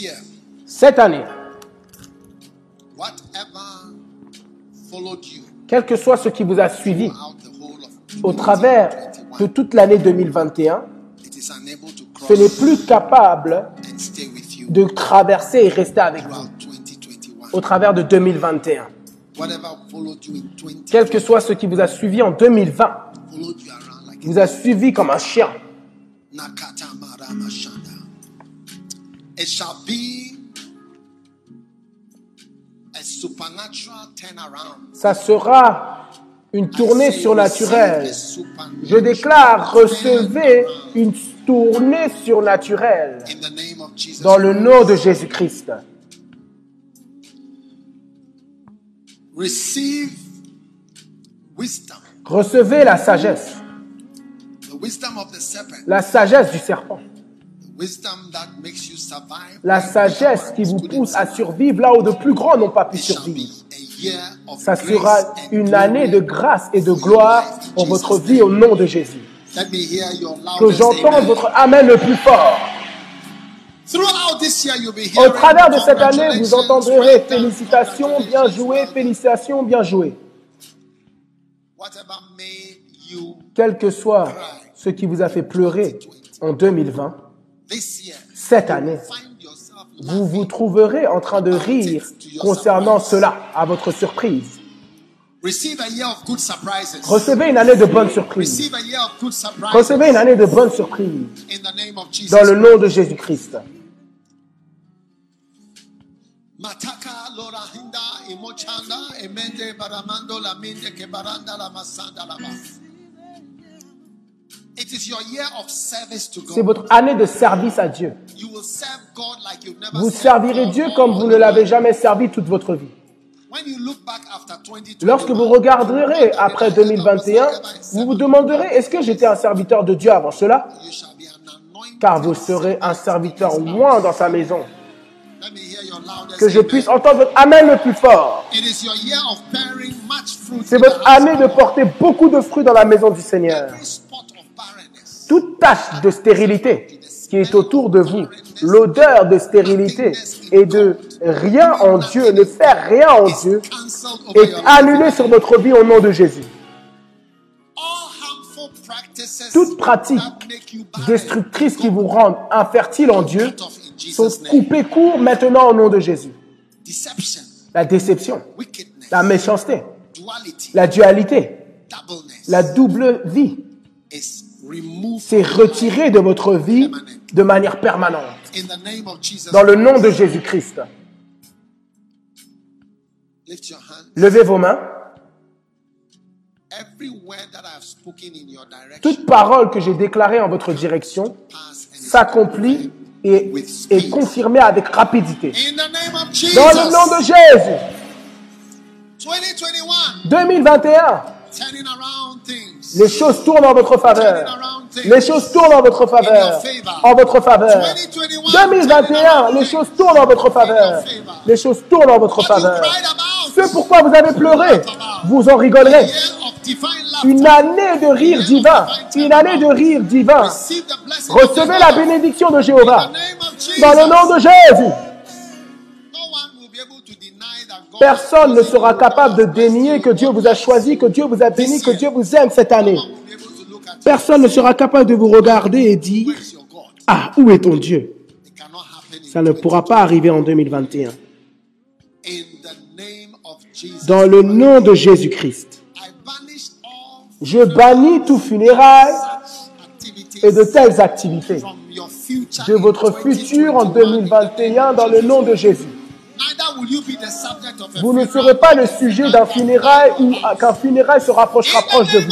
Year, Cette année, whatever followed you quel que soit ce qui vous a suivi au travers de 2021, toute l'année 2021, it is unable to ce n'est plus capable de traverser et rester avec vous throughout 2021. au travers de 2021. Whatever followed you in 20, Quel que soit ce qui vous a suivi en 2020, followed you around like vous a suivi comme un chien. It shall be a supernatural turnaround. Ça sera une tournée surnaturelle. Je déclare, recevez une tournée surnaturelle. Dans le nom de Jésus-Christ. Receive wisdom, Recevez la sagesse, the wisdom of the serpent, la sagesse du serpent, la sagesse qui vous pousse à survivre là où de plus grands n'ont pas pu survivre. Ça sera une année de grâce et de gloire pour votre vie au nom de Jésus. Que j'entende votre Amen le plus fort. Au travers de cette année, vous entendrez félicitations, bien joué, félicitations, bien joué. Quel que soit ce qui vous a fait pleurer en 2020, this year, cette année, vous vous trouverez en train de rire concernant cela, à votre surprise. Recevez une année de bonnes surprises. Recevez une année de bonnes surprises. Dans le nom de Jésus-Christ. C'est votre année de service à Dieu. Vous servirez Dieu comme vous ne l'avez jamais servi toute votre vie. When you look back after 2021, Lorsque vous regarderez après 2021, vous vous demanderez, est-ce que j'étais un serviteur de Dieu avant cela? Car vous serez un serviteur loin dans sa maison. Que je puisse entendre votre Amen le plus fort. C'est votre année de porter beaucoup de fruits dans la maison du Seigneur. Toute tache de stérilité qui est autour de vous, l'odeur de stérilité et de rien en Dieu, ne faire rien en Dieu, est your life. annulé sur votre vie au nom de Jésus. Toute pratique destructrice qui vous rendent infertile en Dieu sont coupées court maintenant au nom de Jésus. La déception, la méchanceté, la dualité, la double vie, c'est retiré de votre vie de manière permanente. Dans le nom de Jésus-Christ. Levez vos mains. Toute parole que j'ai déclarée en votre direction s'accomplit et est confirmée avec rapidité. Dans le nom de Jésus. 2021, 2021, turning around things. les choses tournent en votre faveur. Les choses tournent en votre faveur. En votre faveur. 2021, les choses tournent en votre faveur. Les choses tournent en votre faveur. Ce pourquoi vous avez pleuré, vous en rigolerez. Une année de rire divin. Une année de rire divin. Recevez la bénédiction de Jéhovah. Dans le nom de Jésus. Personne ne sera capable de dénier que Dieu vous a choisi, que Dieu vous a béni, que Dieu vous aime cette année. Personne ne sera capable de vous regarder et dire, ah, où est ton Dieu? Ça ne pourra pas arriver en 2021. In the name of Jesus. Dans le nom de Jésus-Christ, je bannis tout funérail et de telles activités de votre futur en 2021 dans le nom de Jésus. Vous ne serez pas le sujet d'un funérail ou qu'un funérail se rapprochera proche de vous.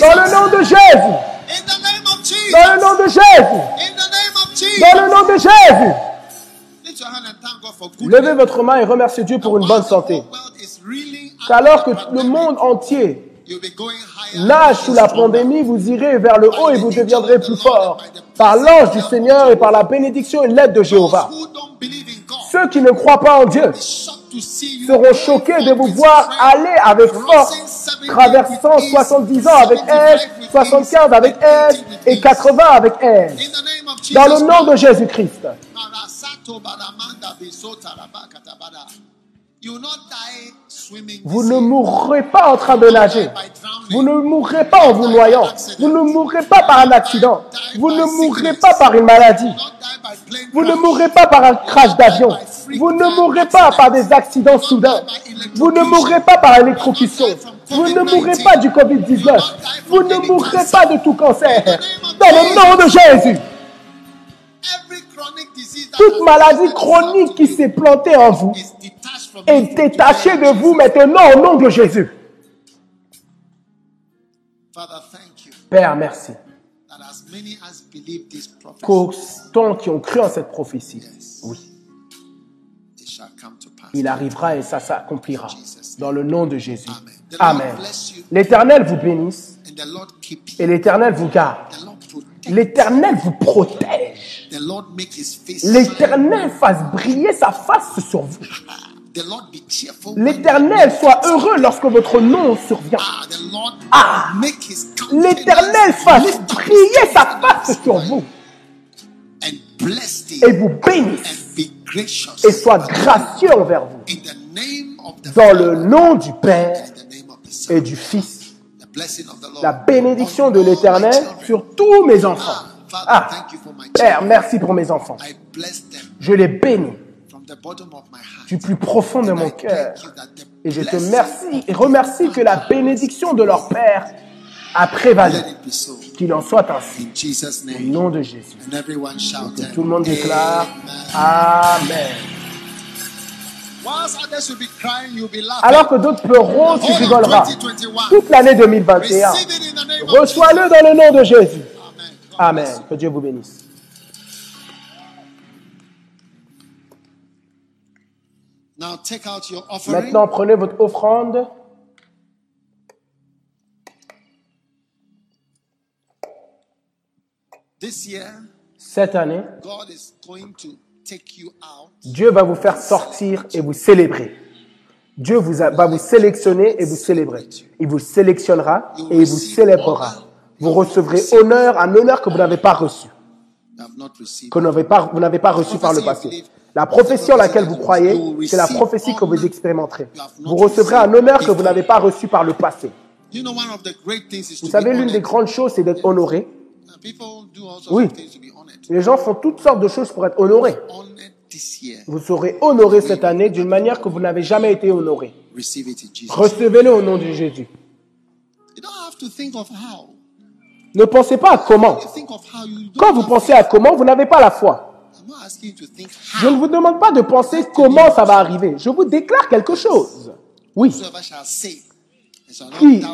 Dans le nom de Jésus, dans le nom de Jésus, dans le nom de Jésus. Levez votre main et remerciez Dieu pour une bonne santé. Qu'alors que le monde entier nage sous la pandémie, vous irez vers le haut et vous deviendrez plus fort. Par l'ange du Seigneur et par la bénédiction et l'aide de Jéhovah. Ceux qui ne croient pas en Dieu seront choqués de vous voir aller avec force, traversant 70 ans avec aide, 75 avec aide et 80 avec aide. Dans le nom de Jésus-Christ. Vous ne mourrez pas en train de nager. Vous ne mourrez pas en vous noyant. Vous ne mourrez pas par un accident. Vous ne mourrez pas par une maladie. Vous ne mourrez pas par un crash d'avion. Vous ne mourrez pas par des accidents soudains. Vous ne mourrez pas par électrocution. Vous ne mourrez pas du Covid-19. Vous ne mourrez pas de tout cancer. Dans le nom de Jésus. Toute maladie chronique qui s'est plantée en vous est détachée de vous maintenant au nom de Jésus. Père, merci. Qu'autant qui ont cru en cette prophétie, oui, il arrivera et ça s'accomplira. Dans le nom de Jésus. Amen. L'Éternel vous bénisse et l'Éternel vous garde. L'Éternel vous protège. L'Éternel fasse briller sa face sur vous. L'Éternel soit heureux lorsque votre nom survient. Ah, l'Éternel fasse briller sa face sur vous. et vous bénisse. et soit gracieux envers vous. Dans le nom du Père et du Fils, la bénédiction de l'Éternel sur tous mes enfants. Ah, Père, merci pour mes enfants. Je les bénis du plus profond de mon cœur. Et je te remercie et remercie que la bénédiction de leur Père a prévalu. Qu'il en soit ainsi. In Jesus' Au nom de Jésus. And everyone Que tout le monde déclare Amen. Amen. Whilst others will be crying, you'll be laughing. Alors que d'autres pleureront, tu rigoleras. 2021. Toute l'année 2021. Receive it in the name of Reçois-le dans le nom de Jésus. Amen. Que Dieu vous bénisse. Now take out your offering. Maintenant, prenez votre offrande. This year, Cette année, God is going to take you out Dieu va vous faire sortir et vous célébrer. Dieu vous a- va vous sélectionner et vous célébrer. Il vous sélectionnera et il vous célébrera. Vous recevrez honneur, un honneur que vous n'avez pas reçu, que vous n'avez pas, vous n'avez pas reçu par le passé. La prophétie en laquelle vous croyez, c'est la prophétie que vous expérimenterez. Vous recevrez un honneur que vous n'avez pas reçu par le passé. Vous savez, l'une des grandes choses, c'est d'être honoré. Oui. Les gens font toutes sortes de choses pour être honorés. Vous serez honoré cette année d'une manière que vous n'avez jamais été honoré. Recevez-le au nom de Jésus. Ne pensez pas à comment. Quand vous pensez à comment, vous n'avez pas la foi. Je ne vous demande pas de penser comment ça va arriver. Je vous déclare quelque chose. Oui. Qui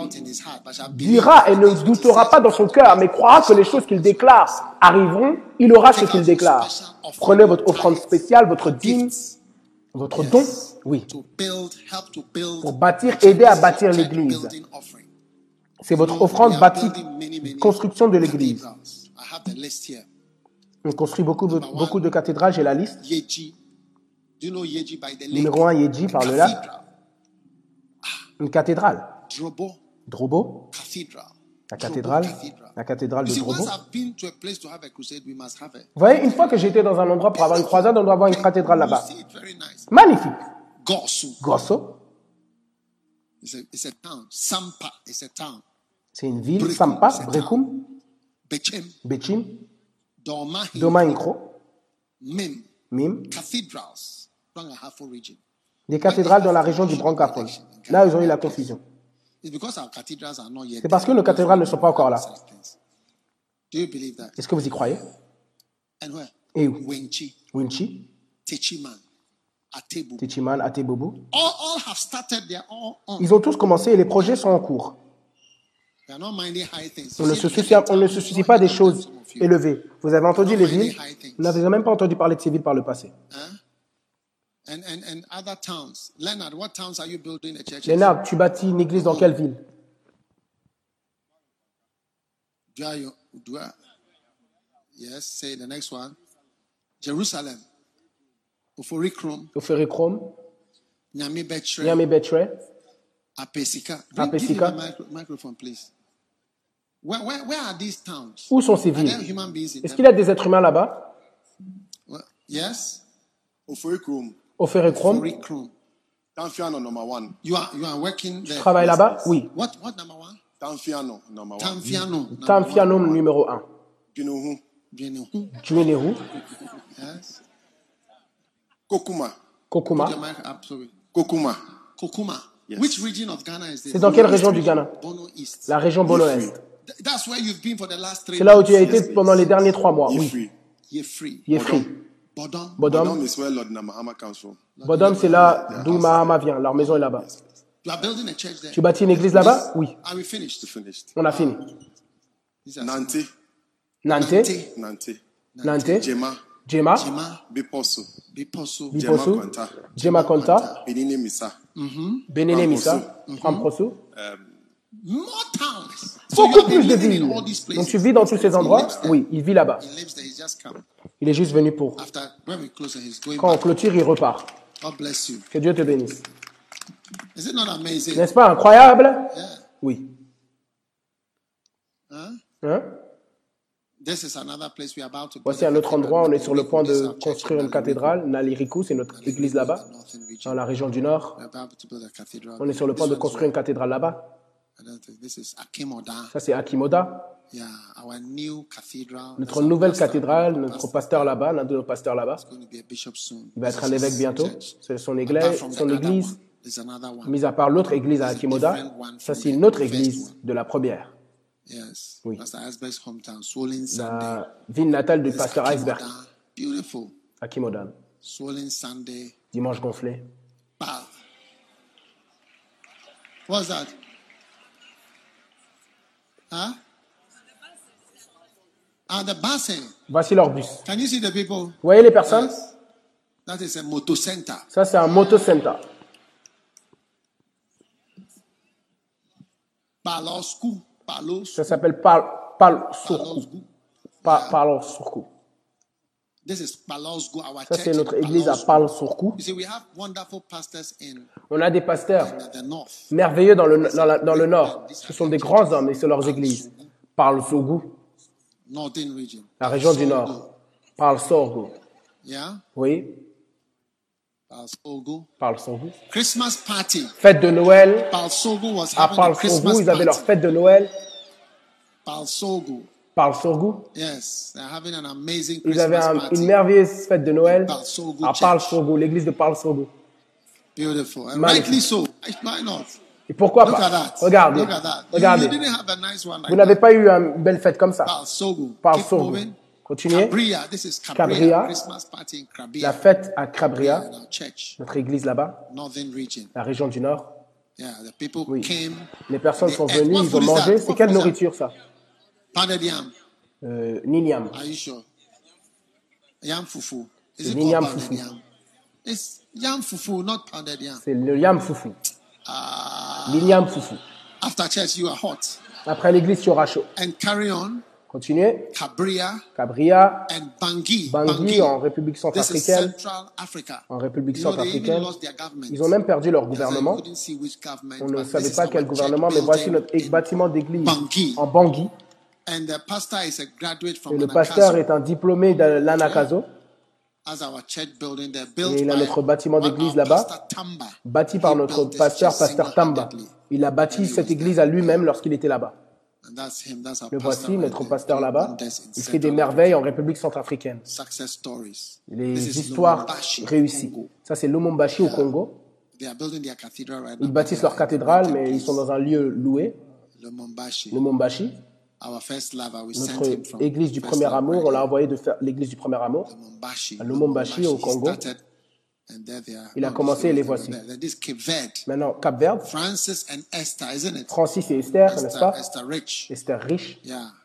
Dira et ne doutera pas dans son cœur, mais croira que les choses qu'il déclare arriveront, il aura ce qu'il déclare. Prenez votre offrande spéciale, votre dîme, votre don, oui, pour bâtir, aider à bâtir l'église. C'est votre offrande bâtie, construction de l'église. On construit beaucoup, de- beaucoup de cathédrales, j'ai la liste. Numéro 1, Yeji, par le lac. Une cathédrale. Drobo la cathédrale, la cathédrale de Drobo. Vous voyez, une fois que j'étais dans un endroit pour avoir une croisade, on doit avoir une cathédrale là-bas. Magnifique. Town. c'est une ville. Sampa, Brekum, Bechem. Doma Incro, Mim. Des cathédrales dans la région du Grand Capone. Là, ils ont eu la confusion. C'est parce que nos cathédrales ne sont pas encore là. Do you believe that? Est-ce que vous y croyez? And where? Et où? Wenchi, Winchi, Techiman, Atebobo. Ils ont tous commencé et les projets sont en cours. They're not minding high things. On ne se soucie, on ne se soucie pas des choses élevées. Vous avez entendu les villes Vous n'avez même pas entendu parler de ces villes par le passé. Huh? And, and, and other towns. Leonard, what towns are you building a church in? Lénard, tu bâtis une église dans quelle ville? Yes, say the next one. Jerusalem. Oforikrom, Nyame Betre, Betre, Apesika. Bring- give me Apesika. the micro- microphone, please? Where, where, where are these towns? Où sont ces villes? human beings in Est-ce qu'il y a des êtres humains là-bas? Well, yes? Ofoekrom, Au Ferrichrome Oforikrom. Tanfiano number one. You are, you are working there? Tu travailles là-bas? Oui. What, what number one? Tanfiano number one. Tamfiano. number Tamfianum numéro 1. Ginuhu, Bien, Juineru, Yes. Kokuma, Kokuma. Kokuma, Kokuma. Yes. Which region of Ghana is this? C'est dans quelle région du Ghana? Bono East. La région Bono-Est. Th- That's where you've been for the last three C'est là où tu as été pendant les derniers trois mois. Oui. Yefri. Bodom. Bodom? Bodom. Is where Lord Namahama comes from. Bodom, c'est là d'où Mahama vient. Leur maison est là-bas. You are building a church there. Tu bâtis une église là-bas? Oui. On a fini. Nantes, Nante, Nantes, Jema, Jema, Biposo, Biposo, Jema Konta, Benine Misa, Benene Misa, Pramproso. Beaucoup plus de villes. Donc tu vis dans tous ces endroits? Oui, il vit là-bas. Il est juste venu pour. Quand on clôture, il repart. Que Dieu te bénisse. N'est-ce pas incroyable? Oui. Hein? Voici un autre endroit, on est sur le point de construire une cathédrale. Naliriku, c'est notre église là-bas, dans la région du Nord. On est sur le point de construire une cathédrale là-bas. Ça, c'est Akimoda. Yeah, our new cathedral. Notre nouvelle cathédrale, notre pasteur là-bas, l'un de nos pasteurs là-bas, He's going to be a bishop soon. il va être un évêque bientôt. C'est son église, son église, mis à part l'autre église à Akimoda, ça c'est une autre église de la première. Oui. La ville natale du pasteur Iceberg, Akimoda. Dimanche gonflé. Bath. What's that? Huh? Ah, the basin. Voici leur bus. Can you see the people? Vous voyez les personnes? Yes. That is a moto center. Ça c'est un motocenter. Palosku. Palos. Ça s'appelle Pal, Pal Surku. Palosku. Pa- Surku. This is Palosgu, our Ça c'est notre église à Palosgu. Pal Surku. You see, we have wonderful pastors in On a des pasteurs the north. merveilleux dans le, dans, la- dans le nord. Ce sont des grands hommes et c'est leurs églises. Region. la région du nord. Yeah? Oui, party. Fête de Noël. À Sorgo, ils avaient leur fête de Noël. Palsogo. Parle Sorgo. Yes, they're having an amazing Ils avaient un- une merveilleuse fête de Noël à Parle Church. Sorgo, l'église de Parle Sorgo. Beautiful. And Magnifique. rightly so. Why not? Et pourquoi pas? Regardez, regardez. Vous n'avez pas eu une belle fête comme ça. Parle Keep Sorgo. moving. Continuez. Cabria. Cabria. Cabria. Cabria. La fête à church, notre église là-bas, la région du nord. Yeah, the people Oui. came. Les personnes sont venues, ils ont mangé. C'est quelle nourriture ça? Pounded yam. Ninyam. Are you sure? Yam fufu. Is C'est it called pounded fufu. yam? It's yam fufu, not pounded yam. C'est le yam foufou. Ah, foufou. after church, you are hot. Après l'église, tu auras chaud. And carry on. Continuez. Cabria Cabria, and Bangui. Bangui en République centrafricaine. En République centrafricaine. Ils ont même perdu leur gouvernement. On ne savait pas quel gouvernement, mais voici notre bâtiment d'église en Bangui. And the pastor is a graduate from Et le pasteur est un diplômé de l'Anakazo, Et il a notre bâtiment d'église là-bas, bâti par notre pasteur, pasteur Tamba. Il a bâti cette église à lui-même lorsqu'il était là-bas. Le voici, notre pasteur là-bas. Il fait des merveilles en République centrafricaine. Les histoires réussies. Ça, c'est Lumumbashi au Congo. Ils bâtissent leur cathédrale, mais ils sont dans un lieu loué. Lumumbashi. Our first lover, we sent Notre église du premier amour, on l'a envoyé de faire l'église du premier amour. À Lumumbashi, au Congo. Il a commencé, this les voici. Maintenant, Cap Verde, Francis et Esther, n'est-ce Esther, pas? Esther Rich. Esther riche.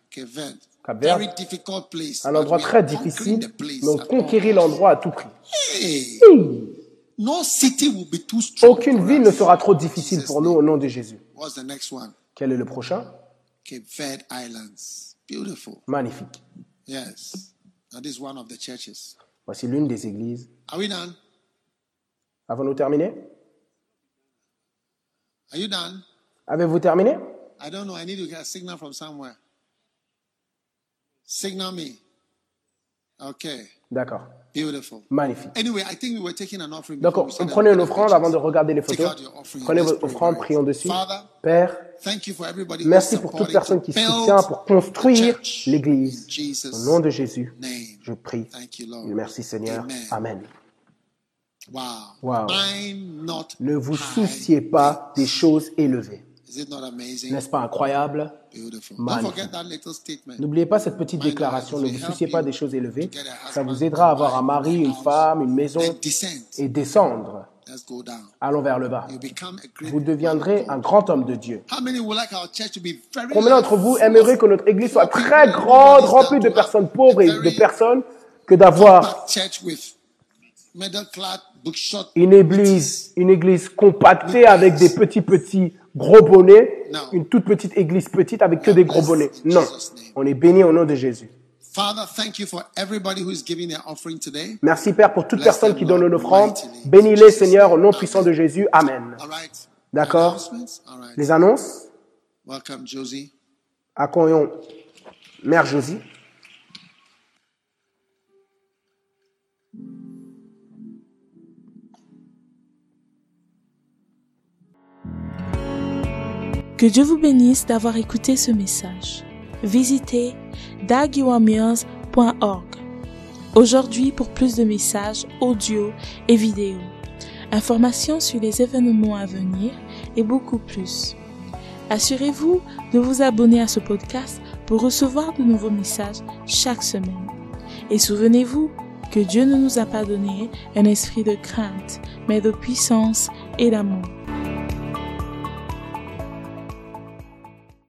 Cap Verde. Very difficult place. un endroit très difficile, mais on conquérit l'endroit à tout prix. Hey, no city will be too strong. Aucune ville ne sera trop difficile pour nous au nom de Jésus. What's the next one? Quel est le prochain? Cape Verde Islands. Beautiful. Magnifique. Yes. That is one of the churches. Voici l'une des églises. Are we done? Avons-nous terminé? Are you done? Avez-vous terminé? I don't know. I need to get a signal from somewhere. Signal me. Okay. D'accord. Beautiful. Magnifique. Anyway, I think we were taking an offering. Donc, before on, we on started prenait une the offrande pictures. avant de regarder les photos. Prenez votre offrande, prions dessus. Father, Père, thank you for everybody who merci pour toute personne qui soutient pour construire l'église. Au nom de Jésus, je prie. Merci Seigneur. Amen. Wow. Ne vous souciez pas des choses élevées. N'est-ce pas incroyable? N'oubliez pas cette petite déclaration. Ne vous souciez pas des choses élevées. Ça vous aidera à avoir un mari, une femme, une maison et descendre. Allons vers le bas. Vous deviendrez un grand homme de Dieu. How many would like our church to be very Combien d'entre vous aimeraient que notre église soit très grande, remplie de personnes pauvres et de personnes que d'avoir une église, une église compactée avec des petits petits gros bonnets, une toute petite église petite avec que des gros bonnets. Non, on est béni au nom de Jésus. Father, thank you for everybody who is giving their offering today. Merci Père pour toute personne qui donne une offrande. Bénis-les Seigneur au nom puissant de Jésus. Amen. All right. D'accord? Les annonces, Welcome, Josie. accueillons Mère Josie. Que Dieu vous bénisse d'avoir écouté ce message. visitez daguiwamirs.org. Aujourd'hui, pour plus de messages audio et vidéo, informations sur les événements à venir et beaucoup plus. Assurez-vous de vous abonner à ce podcast pour recevoir de nouveaux messages chaque semaine. Et souvenez-vous que Dieu ne nous a pas donné un esprit de crainte, mais de puissance et d'amour.